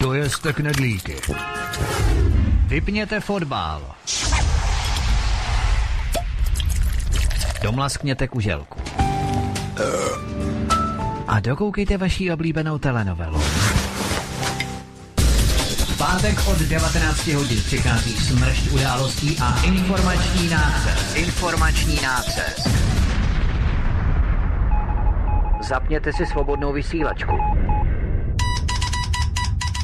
Dojezte knedlíky. Vypněte fotbal. Domlaskněte kuželku. A dokoukejte vaší oblíbenou telenovelu. V pátek od 19 hodin přichází smršť událostí a informační nácest. Informační nácest. Zapněte si svobodnou vysílačku.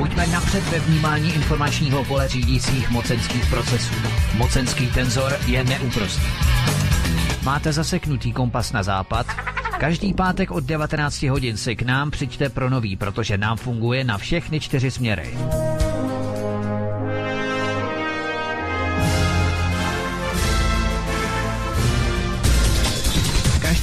Buďme napřed ve vnímání informačního pole řídících mocenských procesů. Mocenský tenzor je neúprostný. Máte zaseknutý kompas na západ? Každý pátek od 19 hodin si k nám přijďte pro nový, protože nám funguje na všechny čtyři směry.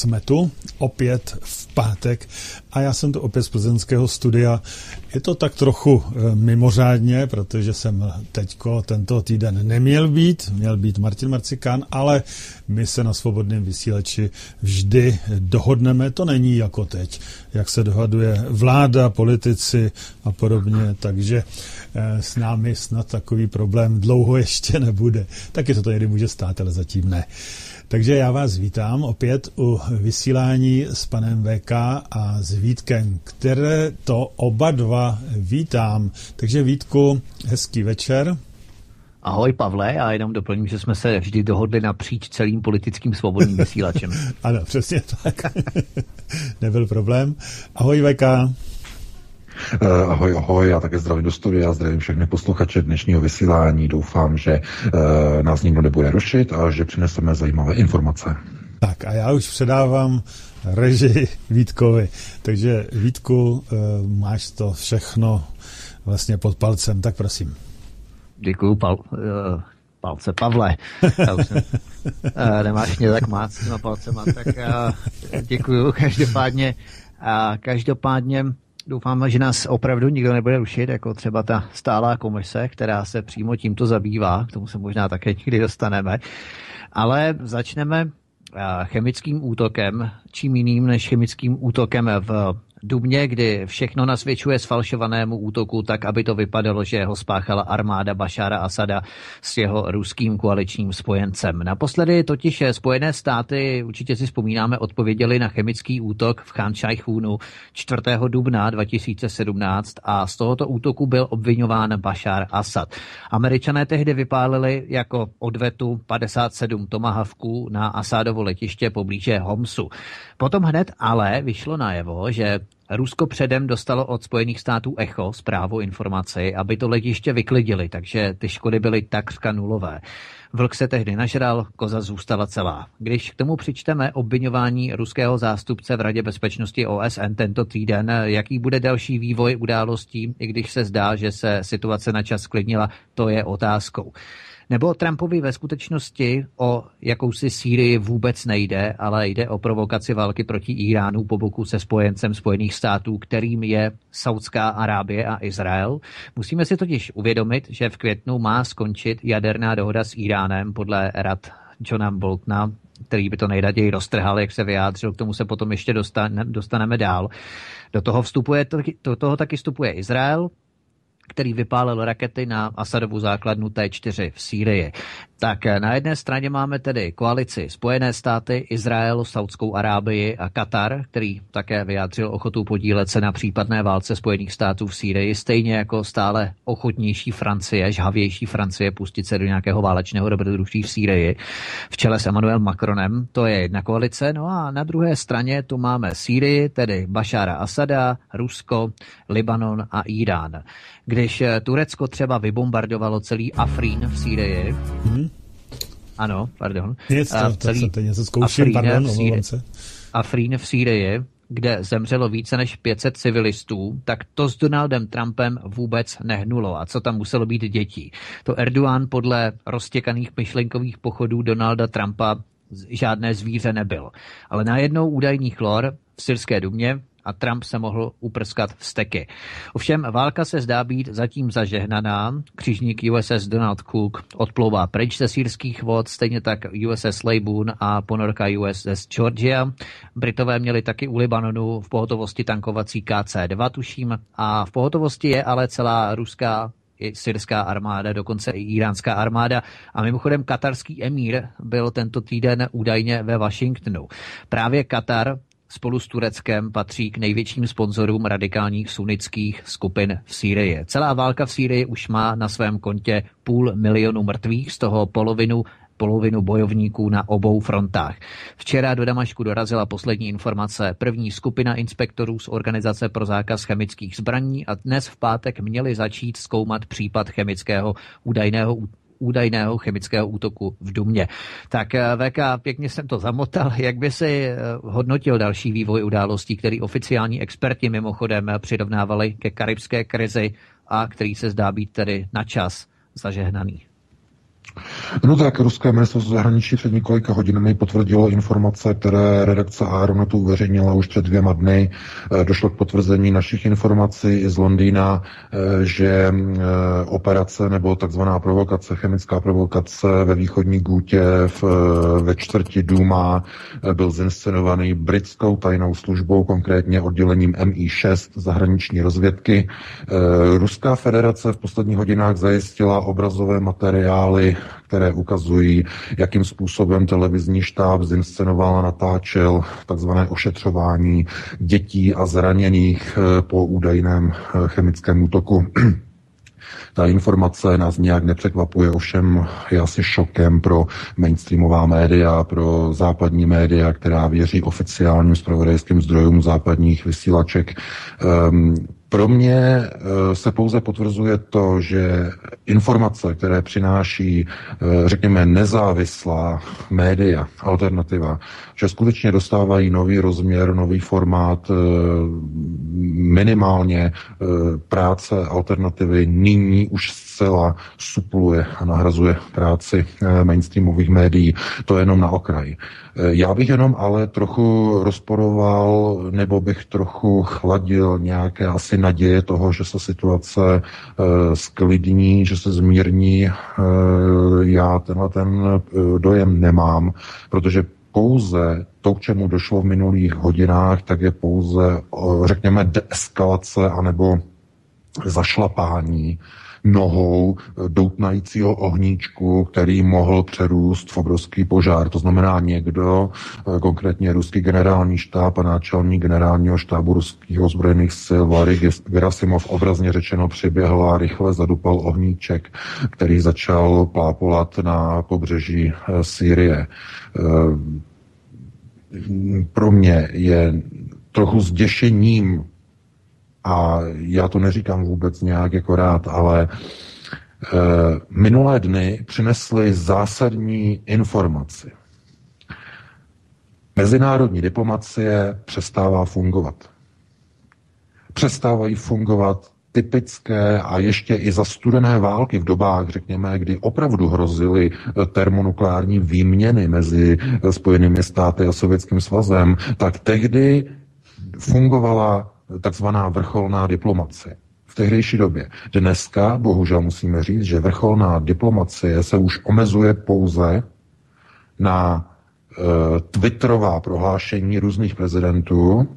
Jsme tu opět v pátek a já jsem tu opět z plzeňského studia. Je to tak trochu e, mimořádně, protože jsem teďko tento týden neměl být, měl být Martin Marcikán, ale my se na svobodném vysílači vždy dohodneme. To není jako teď, jak se dohaduje vláda, politici a podobně, takže e, s námi snad takový problém dlouho ještě nebude. Taky se to někdy může stát, ale zatím ne. Takže já vás vítám opět u vysílání s panem VK a s Vítkem, které to oba dva vítám. Takže Vítku, hezký večer. Ahoj Pavle, já jenom doplním, že jsme se vždy dohodli napříč celým politickým svobodným vysílačem. ano, přesně tak. Nebyl problém. Ahoj VK. Uh, ahoj, ahoj, já také zdravím do studia, zdravím všechny posluchače dnešního vysílání. Doufám, že uh, nás nikdo nebude rušit a že přineseme zajímavé informace. Tak a já už předávám režii Vítkovi. Takže Vítku, uh, máš to všechno vlastně pod palcem, tak prosím. Děkuju, pal, uh, palce Pavle. Já už jsem, uh, nemáš mě tak mát s těma palcema, tak uh, děkuju každopádně. A každopádně Doufám, že nás opravdu nikdo nebude rušit, jako třeba ta stálá komise, která se přímo tímto zabývá, k tomu se možná také někdy dostaneme. Ale začneme chemickým útokem, čím jiným než chemickým útokem v Dubně, kdy všechno nasvědčuje sfalšovanému útoku tak, aby to vypadalo, že ho spáchala armáda Bašára Asada s jeho ruským koaličním spojencem. Naposledy totiž Spojené státy, určitě si vzpomínáme, odpověděli na chemický útok v Khan Shaykhunu 4. dubna 2017 a z tohoto útoku byl obvinován Bašár Asad. Američané tehdy vypálili jako odvetu 57 tomahawků na Asadovo letiště poblíže Homsu. Potom hned ale vyšlo najevo, že Rusko předem dostalo od Spojených států ECHO zprávu informaci, aby to letiště vyklidili, takže ty škody byly takřka nulové. Vlk se tehdy nažral, koza zůstala celá. Když k tomu přičteme obvinování ruského zástupce v Radě bezpečnosti OSN tento týden, jaký bude další vývoj událostí, i když se zdá, že se situace na čas sklidnila, to je otázkou. Nebo Trumpovi ve skutečnosti o jakousi Sýrii vůbec nejde, ale jde o provokaci války proti Iránu po boku se spojencem Spojených států, kterým je Saudská Arábie a Izrael. Musíme si totiž uvědomit, že v květnu má skončit jaderná dohoda s Iránem podle rad Johna Boltona, který by to nejraději roztrhal, jak se vyjádřil, k tomu se potom ještě dostaneme dál. Do toho, vstupuje, do toho taky vstupuje Izrael, který vypálil rakety na Asadovu základnu T4 v Sýrii. Tak eh, na jedné straně máme tedy koalici Spojené státy, Izrael, Saudskou Arábii a Katar, který také vyjádřil ochotu podílet se na případné válce Spojených států v Sýrii, stejně jako stále ochotnější Francie, žhavější Francie pustit se do nějakého válečného dobrodružství v Sýrii v čele s Emmanuel Macronem. To je jedna koalice. No a na druhé straně tu máme Sýrii, tedy Bašára Asada, Rusko, Libanon a Irán. Když eh, Turecko třeba vybombardovalo celý Afrín v Sýrii, hmm ano, pardon. Nic, to, celý to něco zkouším, Afrín pardon, v Sýrii, se. Afrín v Sýrii, kde zemřelo více než 500 civilistů, tak to s Donaldem Trumpem vůbec nehnulo. A co tam muselo být dětí? To Erdogan podle roztěkaných myšlenkových pochodů Donalda Trumpa žádné zvíře nebyl. Ale najednou údajný chlor v syrské dumě a Trump se mohl uprskat steky. Ovšem válka se zdá být zatím zažehnaná. Křižník USS Donald Cook odplouvá pryč ze sírských vod, stejně tak USS Laboon a ponorka USS Georgia. Britové měli taky u Libanonu v pohotovosti tankovací KC-2, tuším, a v pohotovosti je ale celá ruská i syrská armáda, dokonce i iránská armáda. A mimochodem katarský emír byl tento týden údajně ve Washingtonu. Právě Katar spolu s Tureckem patří k největším sponzorům radikálních sunnických skupin v Sýrii. Celá válka v Sýrii už má na svém kontě půl milionu mrtvých, z toho polovinu polovinu bojovníků na obou frontách. Včera do Damašku dorazila poslední informace. První skupina inspektorů z Organizace pro zákaz chemických zbraní a dnes v pátek měli začít zkoumat případ chemického údajného údajného chemického útoku v Dumě. Tak eh, VK, pěkně jsem to zamotal. Jak by si eh, hodnotil další vývoj událostí, který oficiální experti mimochodem přirovnávali ke karibské krizi a který se zdá být tedy na čas zažehnaný? No tak, ruské ministerstvo zahraničí před několika hodinami potvrdilo informace, které redakce Aeronetu uveřejnila už před dvěma dny. Eh, došlo k potvrzení našich informací z Londýna, eh, že eh, operace nebo takzvaná provokace, chemická provokace ve východní Gutě v, ve čtvrti Duma byl zinscenovaný britskou tajnou službou, konkrétně oddělením MI6 zahraniční rozvědky. Ruská federace v posledních hodinách zajistila obrazové materiály které ukazují, jakým způsobem televizní štáb zinscenoval a natáčel takzvané ošetřování dětí a zraněných eh, po údajném eh, chemickém útoku. Ta informace nás nějak nepřekvapuje, ovšem je asi šokem pro mainstreamová média, pro západní média, která věří oficiálním zpravodajským zdrojům západních vysílaček. Um, pro mě eh, se pouze potvrzuje to, že informace, které přináší, eh, řekněme, nezávislá média, alternativa, že skutečně dostávají nový rozměr, nový formát, eh, minimálně práce alternativy nyní už zcela supluje a nahrazuje práci mainstreamových médií. To je jenom na okraji. Já bych jenom ale trochu rozporoval, nebo bych trochu chladil nějaké asi naděje toho, že se situace sklidní, že se zmírní. Já tenhle ten dojem nemám, protože pouze to, k čemu došlo v minulých hodinách, tak je pouze, řekněme, deeskalace anebo zašlapání nohou doutnajícího ohníčku, který mohl přerůst v obrovský požár. To znamená někdo, eh, konkrétně ruský generální štáb a náčelník generálního štábu ruských ozbrojených sil Vary Gerasimov obrazně řečeno přiběhl a rychle zadupal ohníček, který začal plápolat na pobřeží eh, Sýrie. Eh, pro mě je trochu zděšením a já to neříkám vůbec nějak jako rád, ale e, minulé dny přinesly zásadní informaci. Mezinárodní diplomacie přestává fungovat. Přestávají fungovat typické a ještě i za studené války v dobách, řekněme, kdy opravdu hrozily eh, termonukleární výměny mezi eh, Spojenými státy a Sovětským svazem, tak tehdy fungovala takzvaná vrcholná diplomacie v tehdejší době. Dneska, bohužel musíme říct, že vrcholná diplomacie se už omezuje pouze na e, twitterová prohlášení různých prezidentů,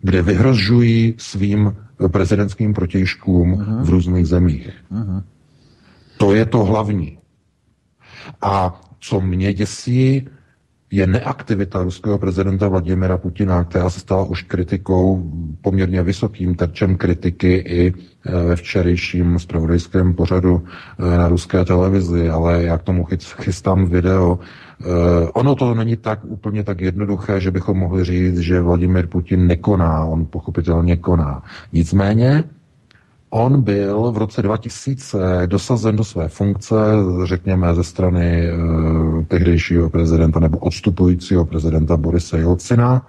kde vyhrožují svým prezidentským protějškům uh-huh. v různých zemích. Uh-huh. To je to hlavní. A co mě děsí, je neaktivita ruského prezidenta Vladimira Putina, která se stala už kritikou, poměrně vysokým terčem kritiky i e, ve včerejším spravodajském pořadu e, na ruské televizi, ale já k tomu chystám video. E, ono to není tak úplně tak jednoduché, že bychom mohli říct, že Vladimir Putin nekoná, on pochopitelně koná. Nicméně On byl v roce 2000 dosazen do své funkce, řekněme, ze strany e, tehdejšího prezidenta nebo odstupujícího prezidenta Borise Jelcina,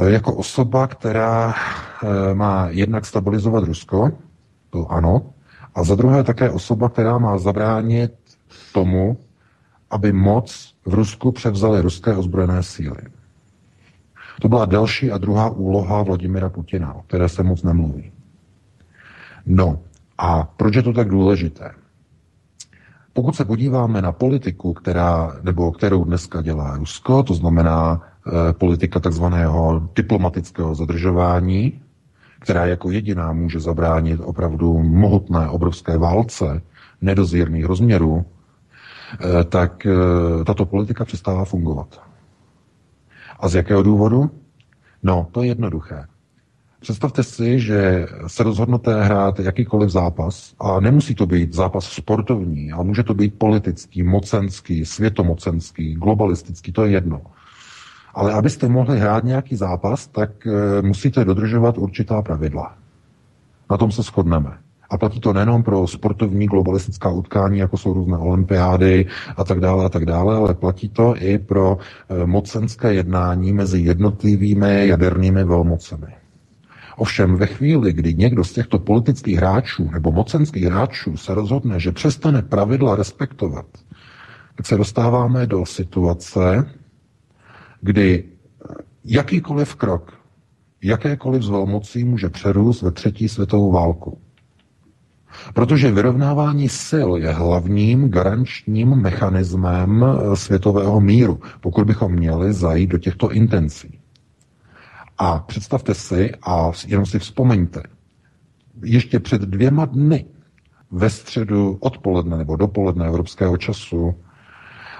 e, jako osoba, která e, má jednak stabilizovat Rusko, to ano, a za druhé také osoba, která má zabránit tomu, aby moc v Rusku převzaly ruské ozbrojené síly. To byla další a druhá úloha Vladimira Putina, o které se moc nemluví. No a proč je to tak důležité? Pokud se podíváme na politiku, která, nebo kterou dneska dělá Rusko, to znamená e, politika takzvaného diplomatického zadržování, která jako jediná může zabránit opravdu mohutné obrovské válce nedozírných rozměrů, e, tak e, tato politika přestává fungovat. A z jakého důvodu? No, to je jednoduché. Představte si, že se rozhodnete hrát jakýkoliv zápas a nemusí to být zápas sportovní, ale může to být politický, mocenský, světomocenský, globalistický, to je jedno. Ale abyste mohli hrát nějaký zápas, tak e, musíte dodržovat určitá pravidla. Na tom se shodneme. A platí to nejenom pro sportovní globalistická utkání, jako jsou různé olympiády a tak dále a tak dále, ale platí to i pro e, mocenské jednání mezi jednotlivými jadernými velmocemi. Ovšem ve chvíli, kdy někdo z těchto politických hráčů nebo mocenských hráčů se rozhodne, že přestane pravidla respektovat, tak se dostáváme do situace, kdy jakýkoliv krok, jakékoliv zvelmocí může přerůst ve třetí světovou válku. Protože vyrovnávání sil je hlavním garančním mechanismem světového míru, pokud bychom měli zajít do těchto intencí. A představte si, a jenom si vzpomeňte, ještě před dvěma dny, ve středu odpoledne nebo dopoledne evropského času,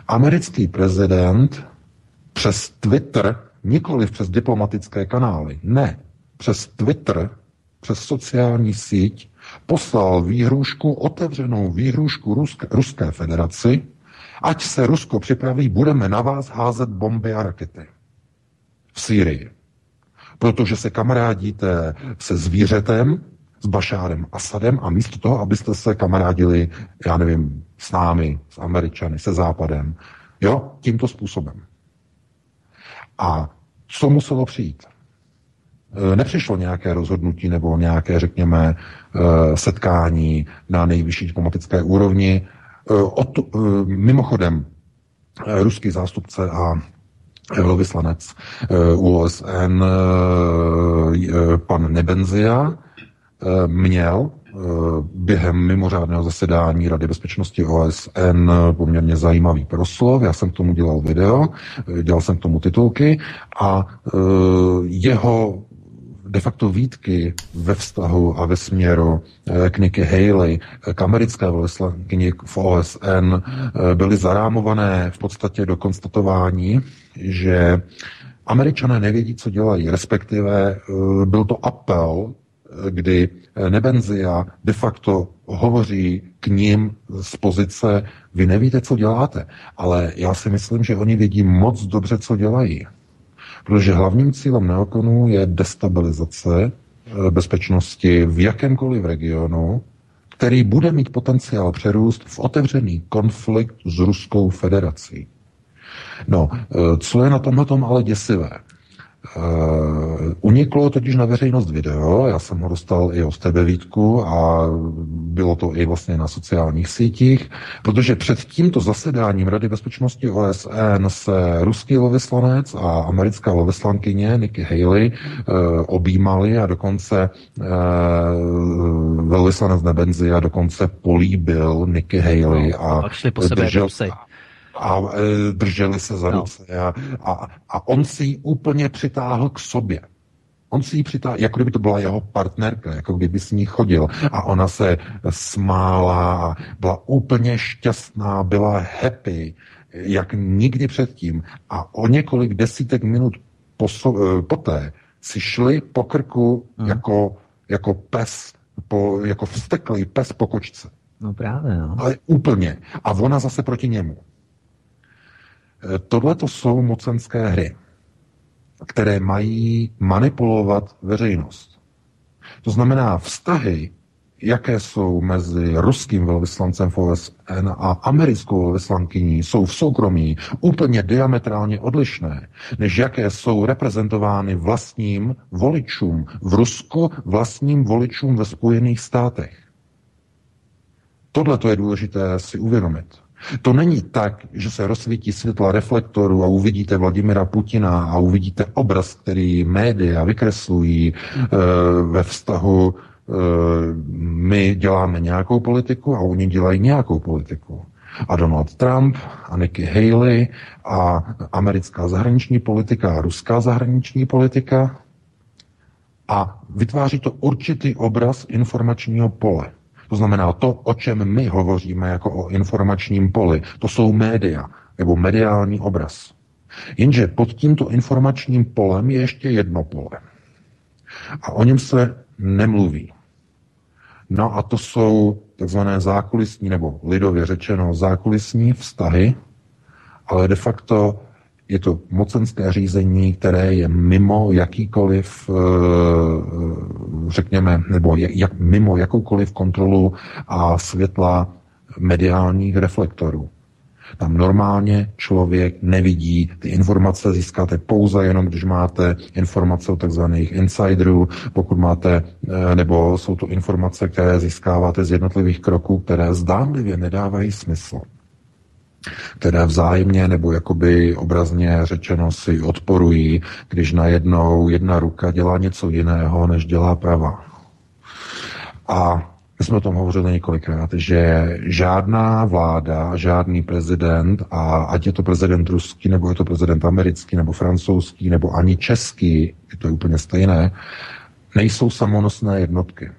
americký prezident přes Twitter, nikoli přes diplomatické kanály, ne, přes Twitter, přes sociální síť, poslal výhrušku, otevřenou výhrušku Ruské, Ruské federaci, ať se Rusko připraví, budeme na vás házet bomby a rakety v Sýrii protože se kamarádíte se zvířetem, s Bašárem Asadem a místo toho, abyste se kamarádili, já nevím, s námi, s Američany, se Západem, jo, tímto způsobem. A co muselo přijít? E, nepřišlo nějaké rozhodnutí nebo nějaké, řekněme, e, setkání na nejvyšší diplomatické úrovni. E, od, mimochodem, ruský zástupce a velvyslanec eh, OSN eh, eh, pan Nebenzia měl během mimořádného zasedání Rady bezpečnosti OSN poměrně zajímavý proslov. Já jsem k tomu dělal video, dělal jsem k tomu titulky a jeho de facto výtky ve vztahu a ve směru k Nikki Haley, k americké velvyslankyni v OSN, byly zarámované v podstatě do konstatování, že američané nevědí, co dělají, respektive eh, byl to apel, eh, kdy Nebenzia de facto hovoří k ním z pozice, vy nevíte, co děláte, ale já si myslím, že oni vědí moc dobře, co dělají. Protože hlavním cílem neokonů je destabilizace eh, bezpečnosti v jakémkoliv regionu, který bude mít potenciál přerůst v otevřený konflikt s Ruskou federací. No, eh, co je na tomhle tom ale děsivé? Uh, uniklo totiž na veřejnost video, já jsem ho dostal i od tebe Vítku a bylo to i vlastně na sociálních sítích, protože před tímto zasedáním Rady bezpečnosti OSN se ruský loveslanec a americká loveslankyně Nikki Haley uh, objímali a dokonce uh, velvyslanec Nebenzi a dokonce políbil Nikki Haley no, a, a po sebe držel, a e, drželi se za no. ruce a, a, a on si ji úplně přitáhl k sobě. On si ji přitáhl, jako kdyby to byla jeho partnerka, jako kdyby s ní chodil. A ona se smála, byla úplně šťastná, byla happy, jak nikdy předtím. A o několik desítek minut poso- e, poté si šli po krku hmm. jako, jako pes, po, jako vsteklý pes po kočce. No právě, no. Ale úplně. A ona zase proti němu. Eh, Tohle to jsou mocenské hry, které mají manipulovat veřejnost. To znamená vztahy, jaké jsou mezi ruským velvyslancem v OSN a americkou velvyslankyní, jsou v soukromí úplně diametrálně odlišné, než jaké jsou reprezentovány vlastním voličům v Rusku, vlastním voličům ve Spojených státech. Tohle to je důležité si uvědomit. To není tak, že se rozsvítí světla reflektoru a uvidíte Vladimira Putina a uvidíte obraz, který média vykreslují e, ve vztahu e, my děláme nějakou politiku a oni dělají nějakou politiku. A Donald Trump a Nikki Haley a americká zahraniční politika a ruská zahraniční politika a vytváří to určitý obraz informačního pole. To znamená, to, o čem my hovoříme jako o informačním poli, to jsou média nebo mediální obraz. Jenže pod tímto informačním polem je ještě jedno pole. A o něm se nemluví. No a to jsou takzvané zákulisní, nebo lidově řečeno zákulisní vztahy, ale de facto je to mocenské řízení, které je mimo jakýkoliv, eh, řekněme, nebo jak, mimo jakoukoliv kontrolu a světla mediálních reflektorů. Tam normálně člověk nevidí, ty informace získáte pouze jenom, když máte informace o takzvaných insiderů, pokud máte, eh, nebo jsou to informace, které získáváte z jednotlivých kroků, které zdánlivě nedávají smysl které vzájemně nebo jakoby obrazně řečeno si odporují, když najednou jedna ruka dělá něco jiného, než dělá pravá. A my jsme o tom hovořili několikrát, že žádná vláda, žádný prezident, a ať je to prezident ruský, nebo je to prezident americký, nebo francouzský, nebo ani český, je to úplně stejné, nejsou samonosné jednotky.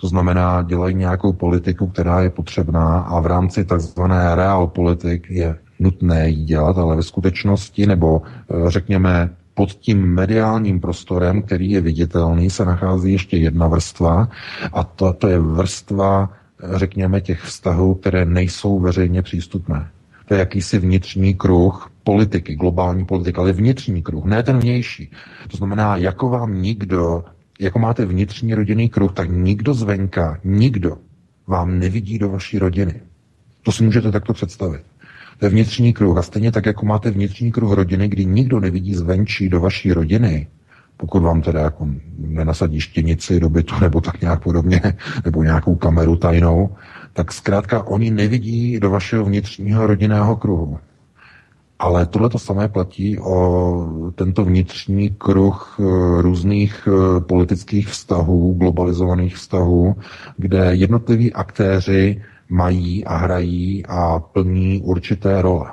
To znamená, dělají nějakou politiku, která je potřebná a v rámci takzvané realpolitik je nutné ji dělat, ale ve skutečnosti, nebo eh, řekněme pod tím mediálním prostorem, který je viditelný, se nachází ještě jedna vrstva a to, to je vrstva, eh, řekněme, těch vztahů, které nejsou veřejně přístupné. To je jakýsi vnitřní kruh politiky, globální politiky, ale vnitřní kruh, ne ten vnější. To znamená, jako vám nikdo jako máte vnitřní rodinný kruh, tak nikdo zvenka, nikdo vám nevidí do vaší rodiny. To si můžete takto představit. To je vnitřní kruh. A stejně tak, jako máte vnitřní kruh rodiny, kdy nikdo nevidí zvenčí do vaší rodiny, pokud vám teda jako nenasadí štěnici do bytu nebo tak nějak podobně, nebo nějakou kameru tajnou, tak zkrátka oni nevidí do vašeho vnitřního rodinného kruhu. Ale tohle to samé platí o tento vnitřní kruh eh, různých eh, politických vztahů, globalizovaných vztahů, kde jednotliví aktéři mají a hrají a plní určité role.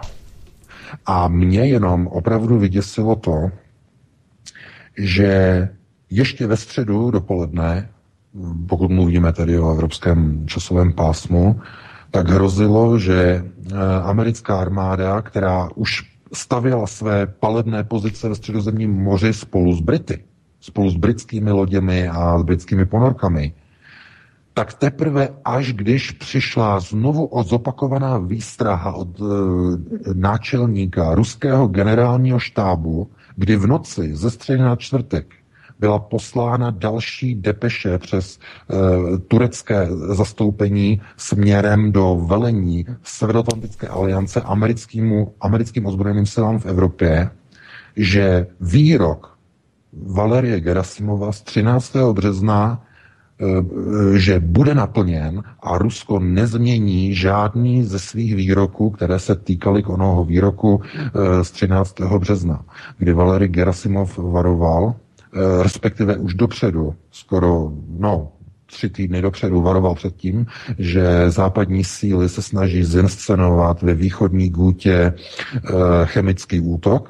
A mě jenom opravdu vyděsilo to, že ještě ve středu dopoledne, pokud mluvíme tedy o evropském časovém pásmu, tak hrozilo, že eh, americká armáda, která už stavěla své palebné pozice ve středozemním moři spolu s Brity, spolu s britskými loděmi a s britskými ponorkami, tak teprve až když přišla znovu zopakovaná výstraha od e, náčelníka ruského generálního štábu, kdy v noci ze středy na čtvrtek byla poslána další depeše přes e, turecké zastoupení směrem do velení Severoatlantické aliance americkým, americkým ozbrojeným silám v Evropě, že výrok Valerie Gerasimova z 13. března Eh, že bude naplněn a Rusko nezmění žádný ze svých výroků, které se týkaly k onoho výroku eh, z 13. března, kdy Valery Gerasimov varoval, respektive už dopředu, skoro, no, tři týdny dopředu varoval před tím, že západní síly se snaží zinscenovat ve východní Gůtě chemický útok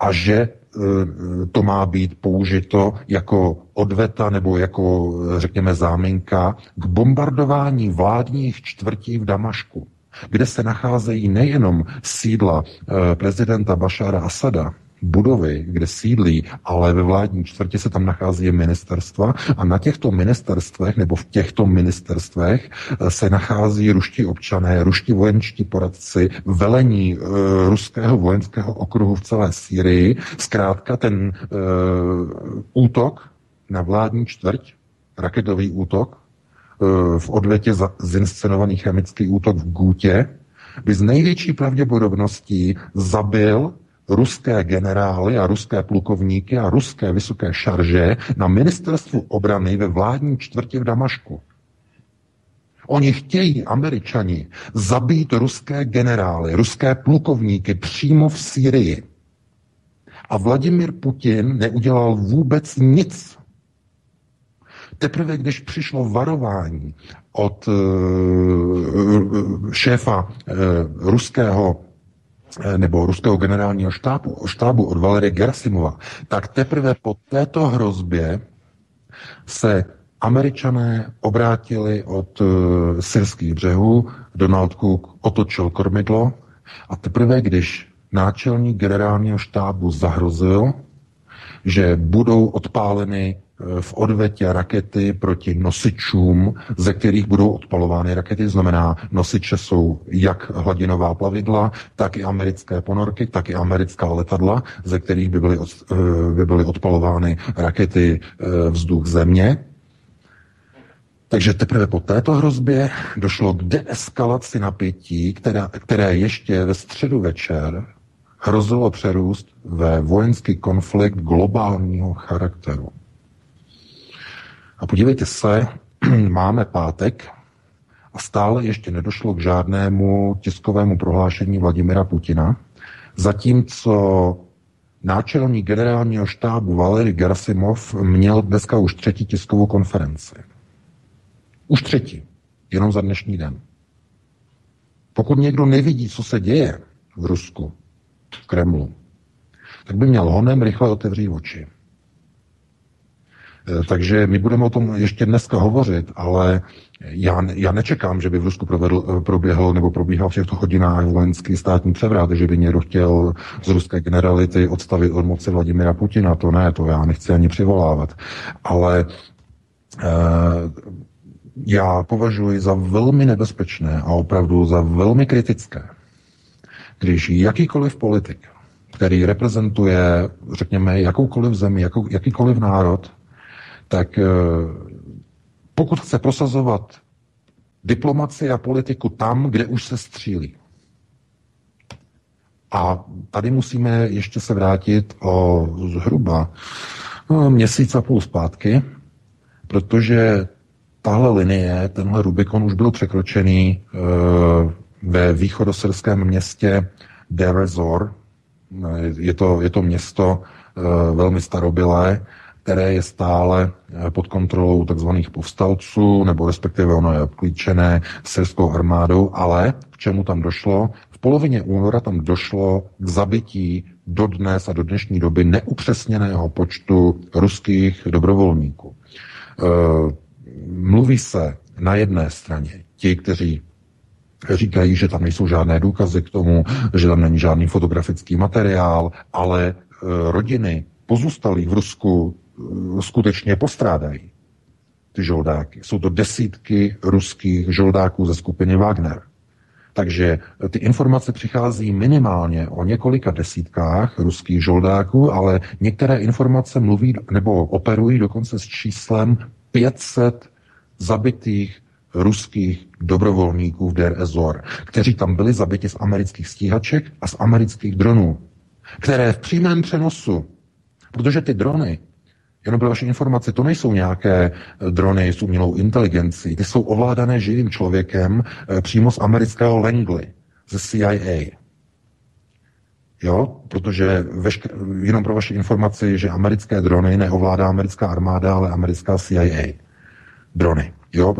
a že Eh, to má být použito jako odveta nebo jako, řekněme, záminka k bombardování vládních čtvrtí v Damašku, kde se nacházejí nejenom sídla eh, prezidenta Bašára Asada, budovy, kde sídlí, ale ve vládní čtvrti se tam nachází ministerstva a na těchto ministerstvech nebo v těchto ministerstvech eh, se nachází ruští občané, ruští vojenčtí poradci, velení uh, ruského vojenského okruhu v celé Sýrii. Zkrátka ten uh, útok na vládní čtvrť, raketový útok, uh, v odvětě za zinscenovaný chemický útok v Gůtě, by z největší pravděpodobností zabil ruské generály a ruské plukovníky a ruské vysoké šarže na ministerstvu obrany ve vládní čtvrti v Damašku. Oni chtějí, američani, zabít ruské generály, ruské plukovníky přímo v Sýrii. A Vladimir Putin neudělal vůbec nic. Teprve když přišlo varování od uh, šéfa uh, ruského nebo ruského generálního štábu, štábu od Valery Gerasimova, tak teprve po této hrozbě se američané obrátili od uh, syrských břehů, Donald Cook otočil kormidlo a teprve když náčelník generálního štábu zahrozil, že budou odpáleny Eh, v odvetě rakety proti nosičům, ze kterých budou odpalovány rakety. Znamená, nosiče jsou jak hladinová plavidla, tak i americké ponorky, tak i americká letadla, ze kterých by byly, od, eh, by byly odpalovány rakety eh, vzduch země. Takže teprve po této hrozbě došlo k deeskalaci napětí, která, které ještě ve středu večer hrozilo přerůst ve vojenský konflikt globálního charakteru. A podívejte se, máme pátek a stále ještě nedošlo k žádnému tiskovému prohlášení Vladimira Putina, zatímco náčelník generálního štábu Valery Gerasimov měl dneska už třetí tiskovou konferenci. Už třetí, jenom za dnešní den. Pokud někdo nevidí, co se děje v Rusku, v Kremlu, tak by měl honem rychle otevřít oči. Eh, takže my budeme o tom ještě dneska hovořit, ale já, já nečekám, že by v Rusku provedl, eh, proběhl nebo probíhal v těchto hodinách vojenský státní převrat, že by někdo chtěl z ruské generality odstavit od moci Vladimira Putina. To ne, to já nechci ani přivolávat. Ale eh, já považuji za velmi nebezpečné a opravdu za velmi kritické, když jakýkoliv politik, který reprezentuje, řekněme, jakoukoliv zemi, jakou, jakýkoliv národ, tak eh, pokud chce prosazovat diplomaci a politiku tam, kde už se střílí. A tady musíme ještě se vrátit o zhruba no, měsíc a půl zpátky, protože tahle linie, tenhle Rubikon už byl překročený e, ve východosrském městě Derezor. Je to, je to město e, velmi starobilé, které je stále eh, pod kontrolou tzv. povstalců, nebo respektive ono je obklíčené syrskou armádou, ale k čemu tam došlo? V polovině února tam došlo k zabití do dnes a do dnešní doby neupřesněného počtu ruských dobrovolníků. E, mluví se na jedné straně ti, kteří říkají, že tam nejsou žádné důkazy k tomu, že tam není žádný fotografický materiál, ale e, rodiny pozůstalých v Rusku Eh, skutečně postrádají ty žoldáky. Jsou to desítky ruských žoldáků ze skupiny Wagner. Takže ty informace přichází minimálně o několika desítkách ruských žoldáků, ale některé informace mluví nebo operují dokonce s číslem 500 zabitých ruských dobrovolníků v Der Ezor, kteří tam byli zabiti z amerických stíhaček a z amerických dronů, které v přímém přenosu Protože ty drony, jenom pro vaši informaci, to nejsou nějaké eh, drony s umělou inteligencí, ty jsou ovládané živým člověkem eh, přímo z amerického Langley, ze CIA. Jo, protože vešk- jenom pro vaši informaci, že americké drony neovládá americká armáda, ale americká CIA. Drony. Jo,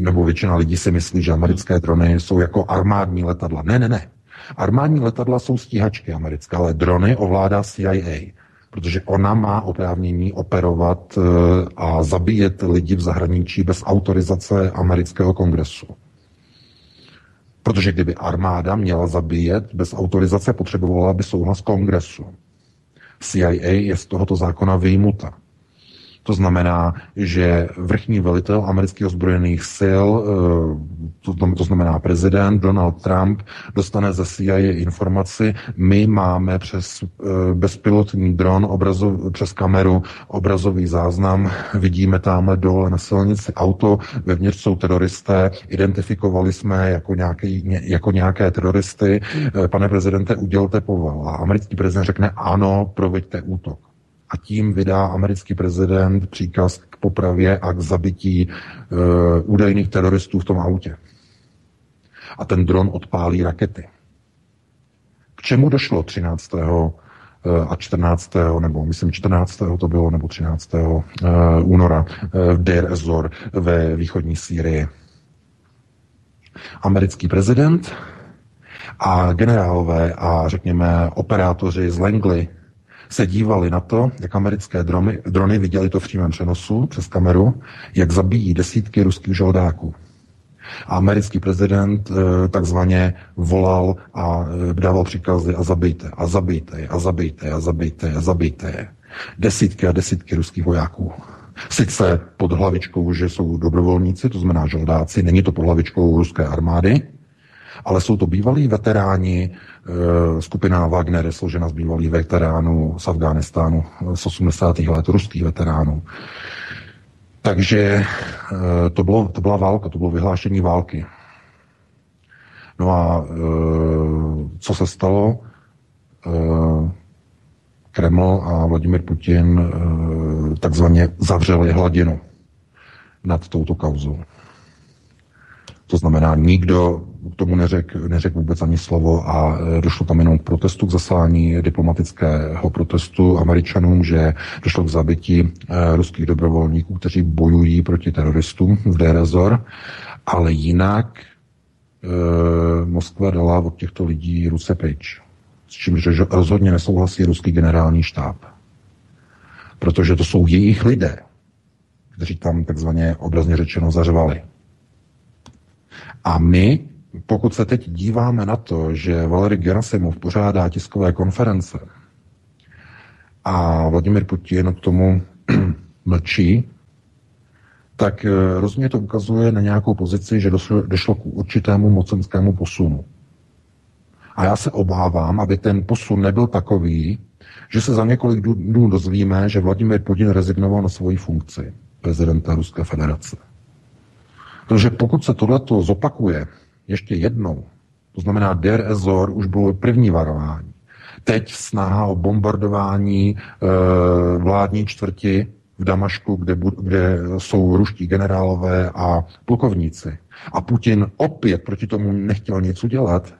nebo většina lidí si myslí, že americké drony jsou jako armádní letadla. Ne, ne, ne. Armádní letadla jsou stíhačky americké, ale drony ovládá CIA, protože ona má oprávnění operovat eh, a zabíjet lidi v zahraničí bez autorizace amerického kongresu. Protože kdyby armáda měla zabíjet bez autorizace, potřebovala by souhlas kongresu. CIA je z tohoto zákona vyjmuta. To znamená, že vrchní velitel amerických ozbrojených sil, eh, to, znamená prezident Donald Trump, dostane ze CIA informaci, my máme přes eh, bezpilotní dron obrazov, přes kameru obrazový záznam, vidíme tamhle dole na silnici auto, vevnitř jsou teroristé, identifikovali jsme jako nějaké, jako nějaké teroristy, eh, pane prezidente, udělte povel. A americký prezident řekne, ano, proveďte útok a tím vydá americký prezident příkaz k popravě a k zabití e, údajných teroristů v tom autě. A ten dron odpálí rakety. K čemu došlo 13. E, a 14. nebo myslím 14. to bylo, nebo 13. E, února v Deir ez-Zor ve východní Sýrii. Americký prezident a generálové a řekněme operátoři z Langley se dívali na to, jak americké drony, drony viděli to v přímém přenosu přes kameru, jak zabíjí desítky ruských žoldáků. A americký prezident e, takzvaně volal a e, dával příkazy a zabijte, a zabijte a zabijte a zabijte a zabijte. Desítky a desítky ruských vojáků. Sice pod hlavičkou, že jsou dobrovolníci, to znamená žoldáci, není to pod hlavičkou ruské armády, ale jsou to bývalí veteráni, eh, skupina Wagner je složena z bývalých veteránů z Afghánistánu z 80. let, ruských veteránů. Takže eh, to, bylo, to byla válka, to bylo vyhlášení války. No a eh, co se stalo? Kreml a Vladimir Putin takzvaně zavřeli hladinu nad touto kauzou. To znamená, nikdo k tomu neřekl neřek vůbec ani slovo a e, došlo tam jenom k protestu, k zaslání diplomatického protestu američanům, že došlo k zabití e, ruských dobrovolníků, kteří bojují proti teroristům v Derezor, ale jinak e, Moskva dala od těchto lidí ruce pryč. S čímž rozhodně nesouhlasí ruský generální štáb. Protože to jsou jejich lidé, kteří tam takzvaně obrazně řečeno zařvali. A my, pokud se teď díváme na to, že Valery Gerasimov pořádá tiskové konference a Vladimir Putin k tomu mlčí, tak eh, rozhodně to ukazuje na nějakou pozici, že došlo, došlo k určitému mocenskému posunu. A já se obávám, aby ten posun nebyl takový, že se za několik dnů dozvíme, že Vladimir Putin rezignoval na svoji funkci prezidenta Ruské federace. Protože pokud se tohleto zopakuje ještě jednou, to znamená Der Ezor už bylo první varování. Teď snaha o bombardování e, vládní čtvrti v Damašku, kde, kde jsou ruští generálové a plukovníci. A Putin opět proti tomu nechtěl nic udělat,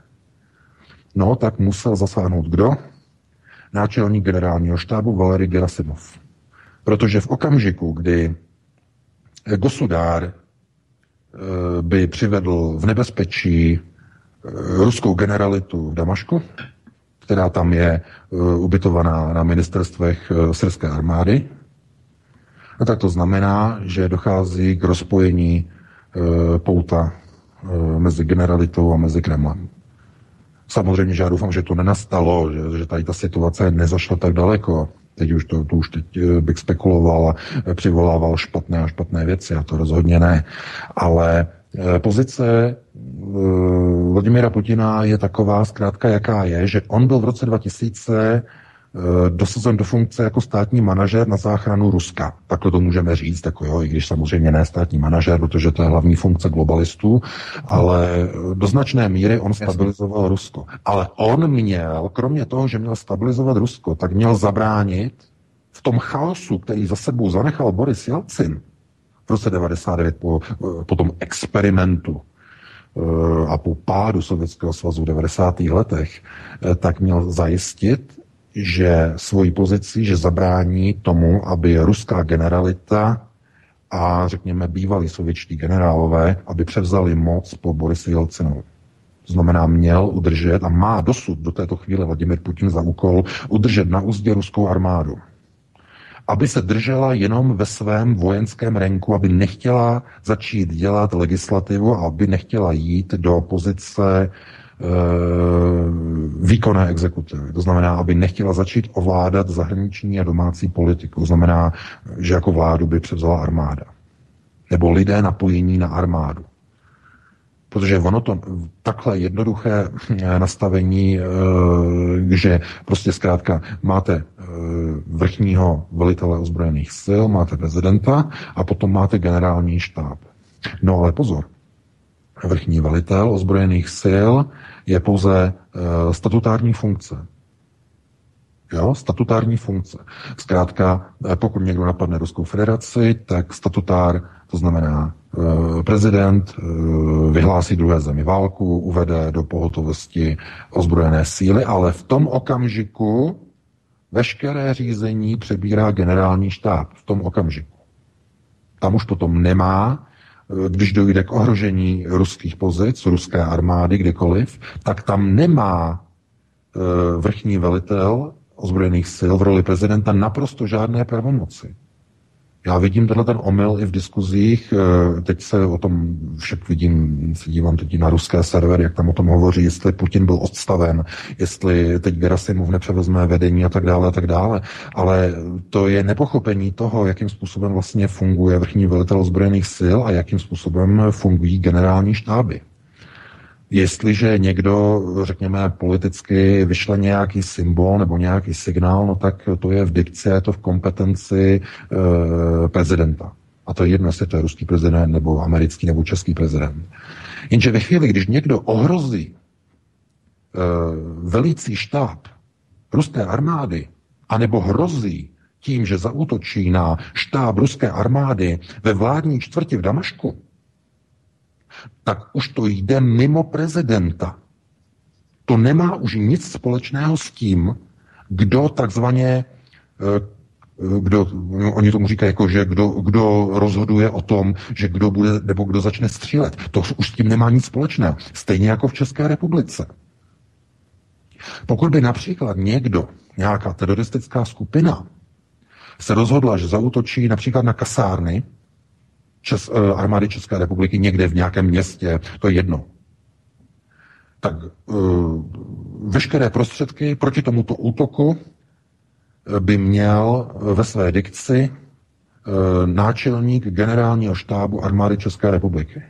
no tak musel zasáhnout kdo? Náčelník generálního štábu Valery Gerasimov. Protože v okamžiku, kdy Gosudár by přivedl v nebezpečí eh, ruskou generalitu v Damašku, která tam je eh, ubytovaná na ministerstvech syrské armády, a tak to znamená, že dochází k rozpojení pouta mezi generalitou a mezi Kremlem. Samozřejmě, že já doufám, že to nenastalo, že, že tady ta situace nezašla tak daleko. Teď už to, to už teď eh, bych spekuloval a eh, přivolával špatné a špatné věci a to rozhodně ne. Ale eh, pozice Vladimira Putina je taková zkrátka, jaká je, že on byl v roce 2000 dosazen do funkce jako státní manažer na záchranu Ruska. Takhle to můžeme říct, jako jo, i když samozřejmě ne státní manažer, protože to je hlavní funkce globalistů, ale do značné míry on stabilizoval Rusko. Ale on měl, kromě toho, že měl stabilizovat Rusko, tak měl zabránit v tom chaosu, který za sebou zanechal Boris Jelcin v roce 99 po, po tom experimentu eh, a po pádu Sovětského svazu v 90. letech, eh, tak měl zajistit, že svoji pozici, že zabrání tomu, aby ruská generalita a řekněme bývalí sovětští generálové, aby převzali moc po Borisu Jelcinovi. Znamená, měl udržet a má dosud do této chvíle Vladimir Putin za úkol udržet na úzdě ruskou armádu. Aby se držela jenom ve svém vojenském renku, aby nechtěla začít dělat legislativu a aby nechtěla jít do pozice výkonné exekutivy. To znamená, aby nechtěla začít ovládat zahraniční a domácí politiku. To znamená, že jako vládu by převzala armáda. Nebo lidé napojení na armádu. Protože ono to takhle jednoduché eh, nastavení, eh, že prostě zkrátka máte eh, vrchního velitele ozbrojených sil, máte prezidenta a potom máte generální štáb. No ale pozor, vrchní velitel ozbrojených sil je pouze statutární funkce. Jo, statutární funkce. Zkrátka, pokud někdo napadne Ruskou federaci, tak statutár, to znamená Eh, prezident eh, vyhlásí druhé zemi válku, uvede do pohotovosti ozbrojené síly, ale v tom okamžiku veškeré řízení přebírá generální štáb. V tom okamžiku. Tam už potom nemá, eh, když dojde k ohrožení ruských pozic, ruské armády, kdekoliv, tak tam nemá vrchní velitel ozbrojených sil v roli prezidenta naprosto žádné pravomoci. Já vidím tenhle ten omyl i v diskuzích. Eh, teď se o tom však vidím, se dívám teď na ruské servery, jak tam o tom hovoří, jestli Putin byl odstaven, jestli teď Gerasimov nepřevezme vedení a tak dále a tak dále. Ale to je nepochopení toho, jakým způsobem vlastně funguje vrchní velitel ozbrojených sil a jakým způsobem fungují generální štáby. Jestliže někdo, řekněme, politicky vyšle nějaký symbol nebo nějaký signál, no tak to je v dikci, je to v kompetenci e, prezidenta. A to je jedno, jestli to je ruský prezident, nebo americký, nebo český prezident. Jenže ve chvíli, když někdo ohrozí e, velící štáb ruské armády, anebo hrozí tím, že zaútočí na štáb ruské armády ve vládní čtvrti v Damašku, tak už to jde mimo prezidenta. To nemá už nic společného s tím, kdo takzvaně, eh, kdo, oni tomu říkají jako, že kdo, kdo rozhoduje o tom, že kdo bude, nebo kdo začne střílet. To už s tím nemá nic společného. Stejně jako v České republice. Pokud by například někdo, nějaká teroristická skupina, se rozhodla, že zautočí například na kasárny, Čes, eh, armády České republiky někde v nějakém městě, to je jedno. Tak uh, veškeré prostředky proti tomuto útoku eh, by měl ve své dikci náčelník generálního štábu armády České republiky.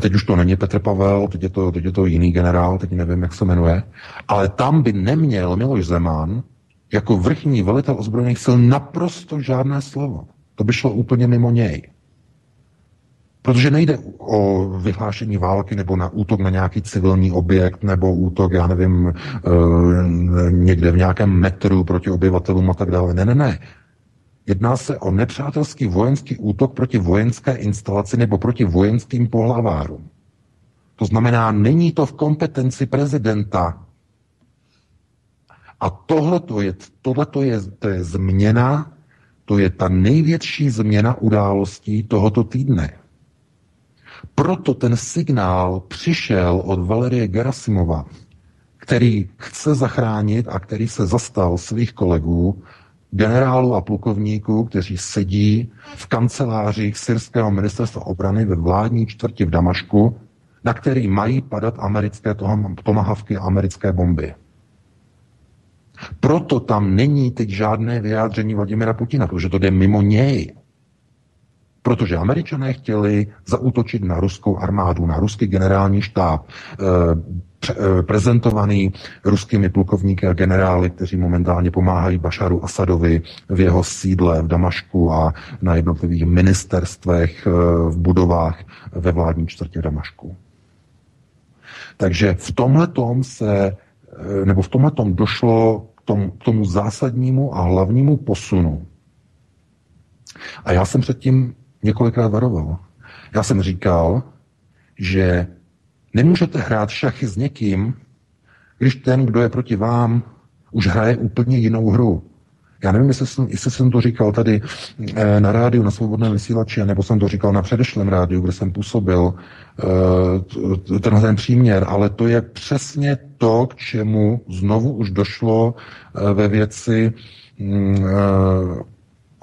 Teď už to není Petr Pavel, teď je, to, teď je to jiný generál, teď nevím, jak se jmenuje, ale tam by neměl Miloš Zeman jako vrchní velitel ozbrojených sil naprosto žádné slovo. To by šlo úplně mimo něj. Protože nejde o vyhlášení války nebo na útok na nějaký civilní objekt nebo útok, já nevím, eh, někde v nějakém metru proti obyvatelům a tak dále. Ne, ne, ne. Jedná se o nepřátelský vojenský útok proti vojenské instalaci nebo proti vojenským pohlavárům. To znamená, není to v kompetenci prezidenta. A tohle je, tohleto je, to je změna, to je ta největší změna událostí tohoto týdne. Proto ten signál přišel od Valerie Gerasimova, který chce zachránit a který se zastal svých kolegů, generálů a plukovníků, kteří sedí v kancelářích syrského ministerstva obrany ve vládní čtvrti v Damašku, na který mají padat americké tomahavky a americké bomby. Proto tam není teď žádné vyjádření Vladimira Putina, protože to jde mimo něj. Protože američané chtěli zaútočit na ruskou armádu, na ruský generální štáb, eh, eh, prezentovaný ruskými plukovníky a generály, kteří momentálně pomáhají Bašaru Asadovi v jeho sídle v Damašku a na jednotlivých ministerstvech eh, v budovách ve vládní čtvrtě Damašku. Takže v tomhle se, nebo v tomhle došlo tomu, k tomu zásadnímu a hlavnímu posunu. A já jsem předtím několikrát varoval. Já jsem říkal, že nemůžete hrát šachy s někým, když ten, kdo je proti vám, už hraje úplně jinou hru. Já nevím, jestli jsem, jestli jsem to říkal tady eh, na rádiu, na svobodném vysílači, nebo jsem to říkal na předešlém rádiu, kde jsem působil, eh, tenhle ten příměr, ale to je přesně to, k čemu znovu už došlo eh, ve věci mm,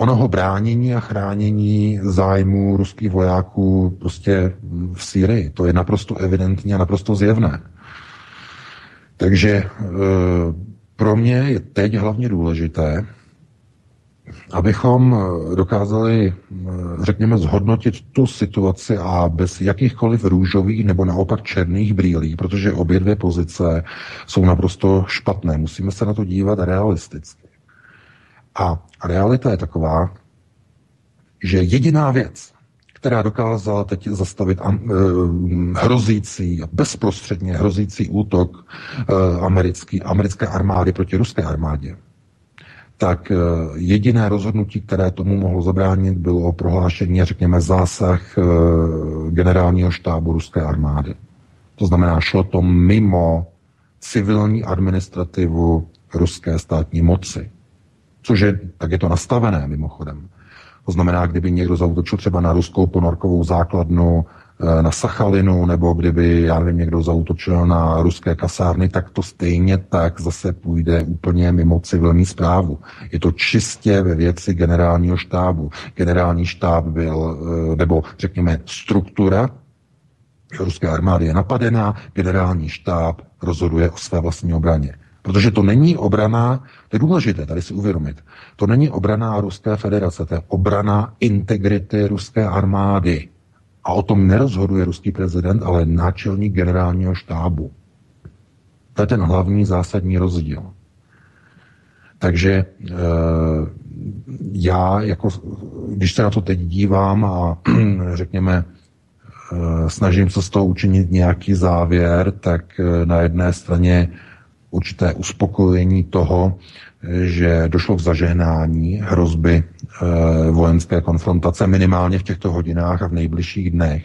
onoho bránění a chránění zájmů ruských vojáků prostě v Syrii. To je naprosto evidentní a naprosto zjevné. Takže pro mě je teď hlavně důležité, abychom eh, dokázali, eh, řekněme, zhodnotit tu situaci a bez jakýchkoliv růžových nebo naopak černých brýlí, protože obě dvě pozice jsou naprosto špatné. Musíme se na to dívat realisticky. A realita je taková, že jediná věc, která dokázala teď zastavit eh, hrozící, bezprostředně hrozící útok americký, americké armády proti ruské armádě, tak eh, jediné rozhodnutí, které tomu mohlo zabránit, bylo prohlášení, řekněme, zásah eh, generálního štábu ruské armády. To znamená, šlo to mimo civilní administrativu ruské státní moci. Což je, tak je to nastavené mimochodem. To znamená, kdyby někdo zautočil třeba na ruskou ponorkovou základnu Eh, na Sachalinu, nebo kdyby, já nevím, někdo zautočil na ruské kasárny, tak to stejně tak zase půjde úplně mimo civilní zprávu. Je to čistě ve věci generálního štábu. Generální štáb byl, eh, nebo řekněme, struktura ruské armády je napadená, generální štáb rozhoduje o své vlastní obraně. Protože to není obrana, to je důležité tady si uvědomit, to není obrana Ruské federace, to je obrana integrity ruské armády. A o tom nerozhoduje ruský prezident, ale náčelník generálního štábu. To je ten hlavní zásadní rozdíl. Takže e, já, jako, když se na to teď dívám a řekněme, e, snažím se z toho učinit nějaký závěr, tak e, na jedné straně určité uspokojení toho, že došlo k zažehnání hrozby e, vojenské konfrontace minimálně v těchto hodinách a v nejbližších dnech.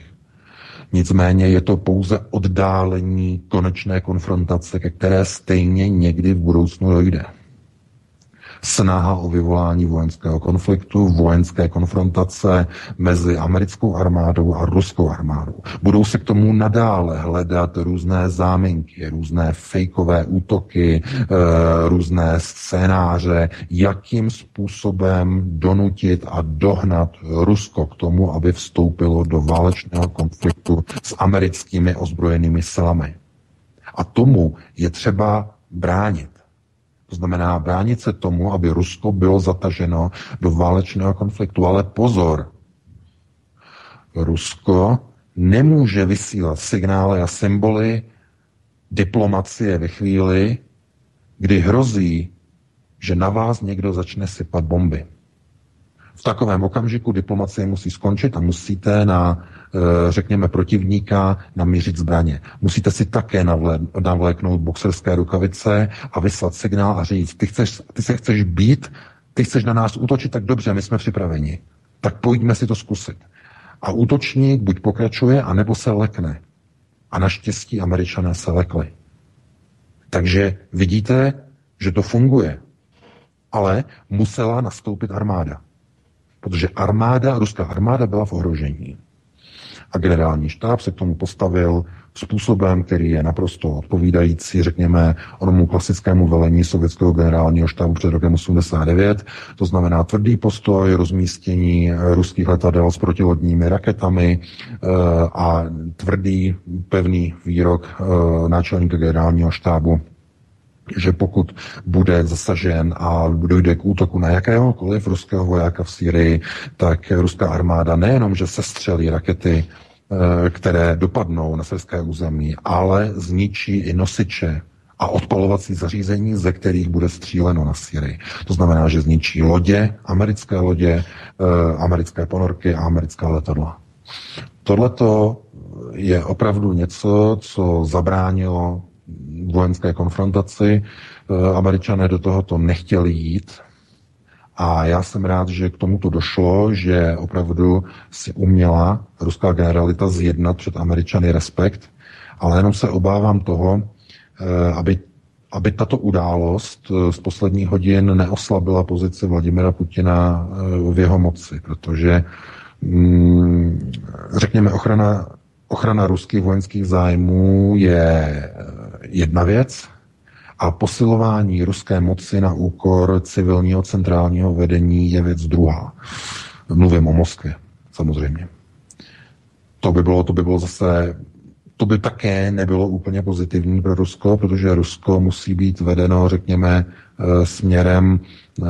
Nicméně je to pouze oddálení konečné konfrontace, ke které stejně někdy v budoucnu dojde snaha o vyvolání vojenského konfliktu, vojenské konfrontace mezi americkou armádou a ruskou armádou. Budou se k tomu nadále hledat různé záminky, různé fejkové útoky, eh, různé scénáře, jakým způsobem donutit a dohnat Rusko k tomu, aby vstoupilo do válečného konfliktu s americkými ozbrojenými silami. A tomu je třeba bránit. To znamená bránit se tomu, aby Rusko bylo zataženo do válečného konfliktu. Ale pozor, Rusko nemůže vysílat signály a symboly diplomacie ve chvíli, kdy hrozí, že na vás někdo začne sypat bomby. V takovém okamžiku diplomacie musí skončit a musíte na Eh, řekněme, protivníka namířit zbraně. Musíte si také navléknout boxerské rukavice a vyslat signál a říct, ty, chceš, ty se chceš být, ty chceš na nás útočit, tak dobře, my jsme připraveni. Tak pojďme si to zkusit. A útočník buď pokračuje, anebo se lekne. A naštěstí američané se lekli. Takže vidíte, že to funguje. Ale musela nastoupit armáda. Protože armáda, ruská armáda byla v ohrožení. A generální štáb se k tomu postavil způsobem, který je naprosto odpovídající, řekněme, onomu klasickému velení sovětského generálního štábu před rokem 89. To znamená tvrdý postoj, rozmístění ruských letadel s protilodními raketami eh, a tvrdý, pevný výrok eh, náčelníka generálního štábu že pokud bude zasažen a dojde k útoku na jakéhokoliv ruského vojáka v Sýrii, tak ruská armáda nejenom, že se střelí rakety, eh, které dopadnou na syrské území, ale zničí i nosiče a odpalovací zařízení, ze kterých bude stříleno na Syrii. To znamená, že zničí lodě, americké lodě, eh, americké ponorky a americká letadla. Tohle je opravdu něco, co zabránilo vojenské konfrontaci. Američané do tohoto nechtěli jít, a já jsem rád, že k tomuto došlo, že opravdu si uměla ruská generalita zjednat před Američany respekt, ale jenom se obávám toho, eh, aby, aby tato událost eh, z posledních hodin neoslabila pozici Vladimira Putina eh, v jeho moci, protože mm, řekněme ochrana, ochrana ruských vojenských zájmů je jedna věc, a posilování ruské moci na úkor civilního centrálního vedení je věc druhá. Mluvím o Moskvě, samozřejmě. To by bylo, to by bylo zase to by také nebylo úplně pozitivní pro Rusko, protože Rusko musí být vedeno, řekněme, eh, směrem eh,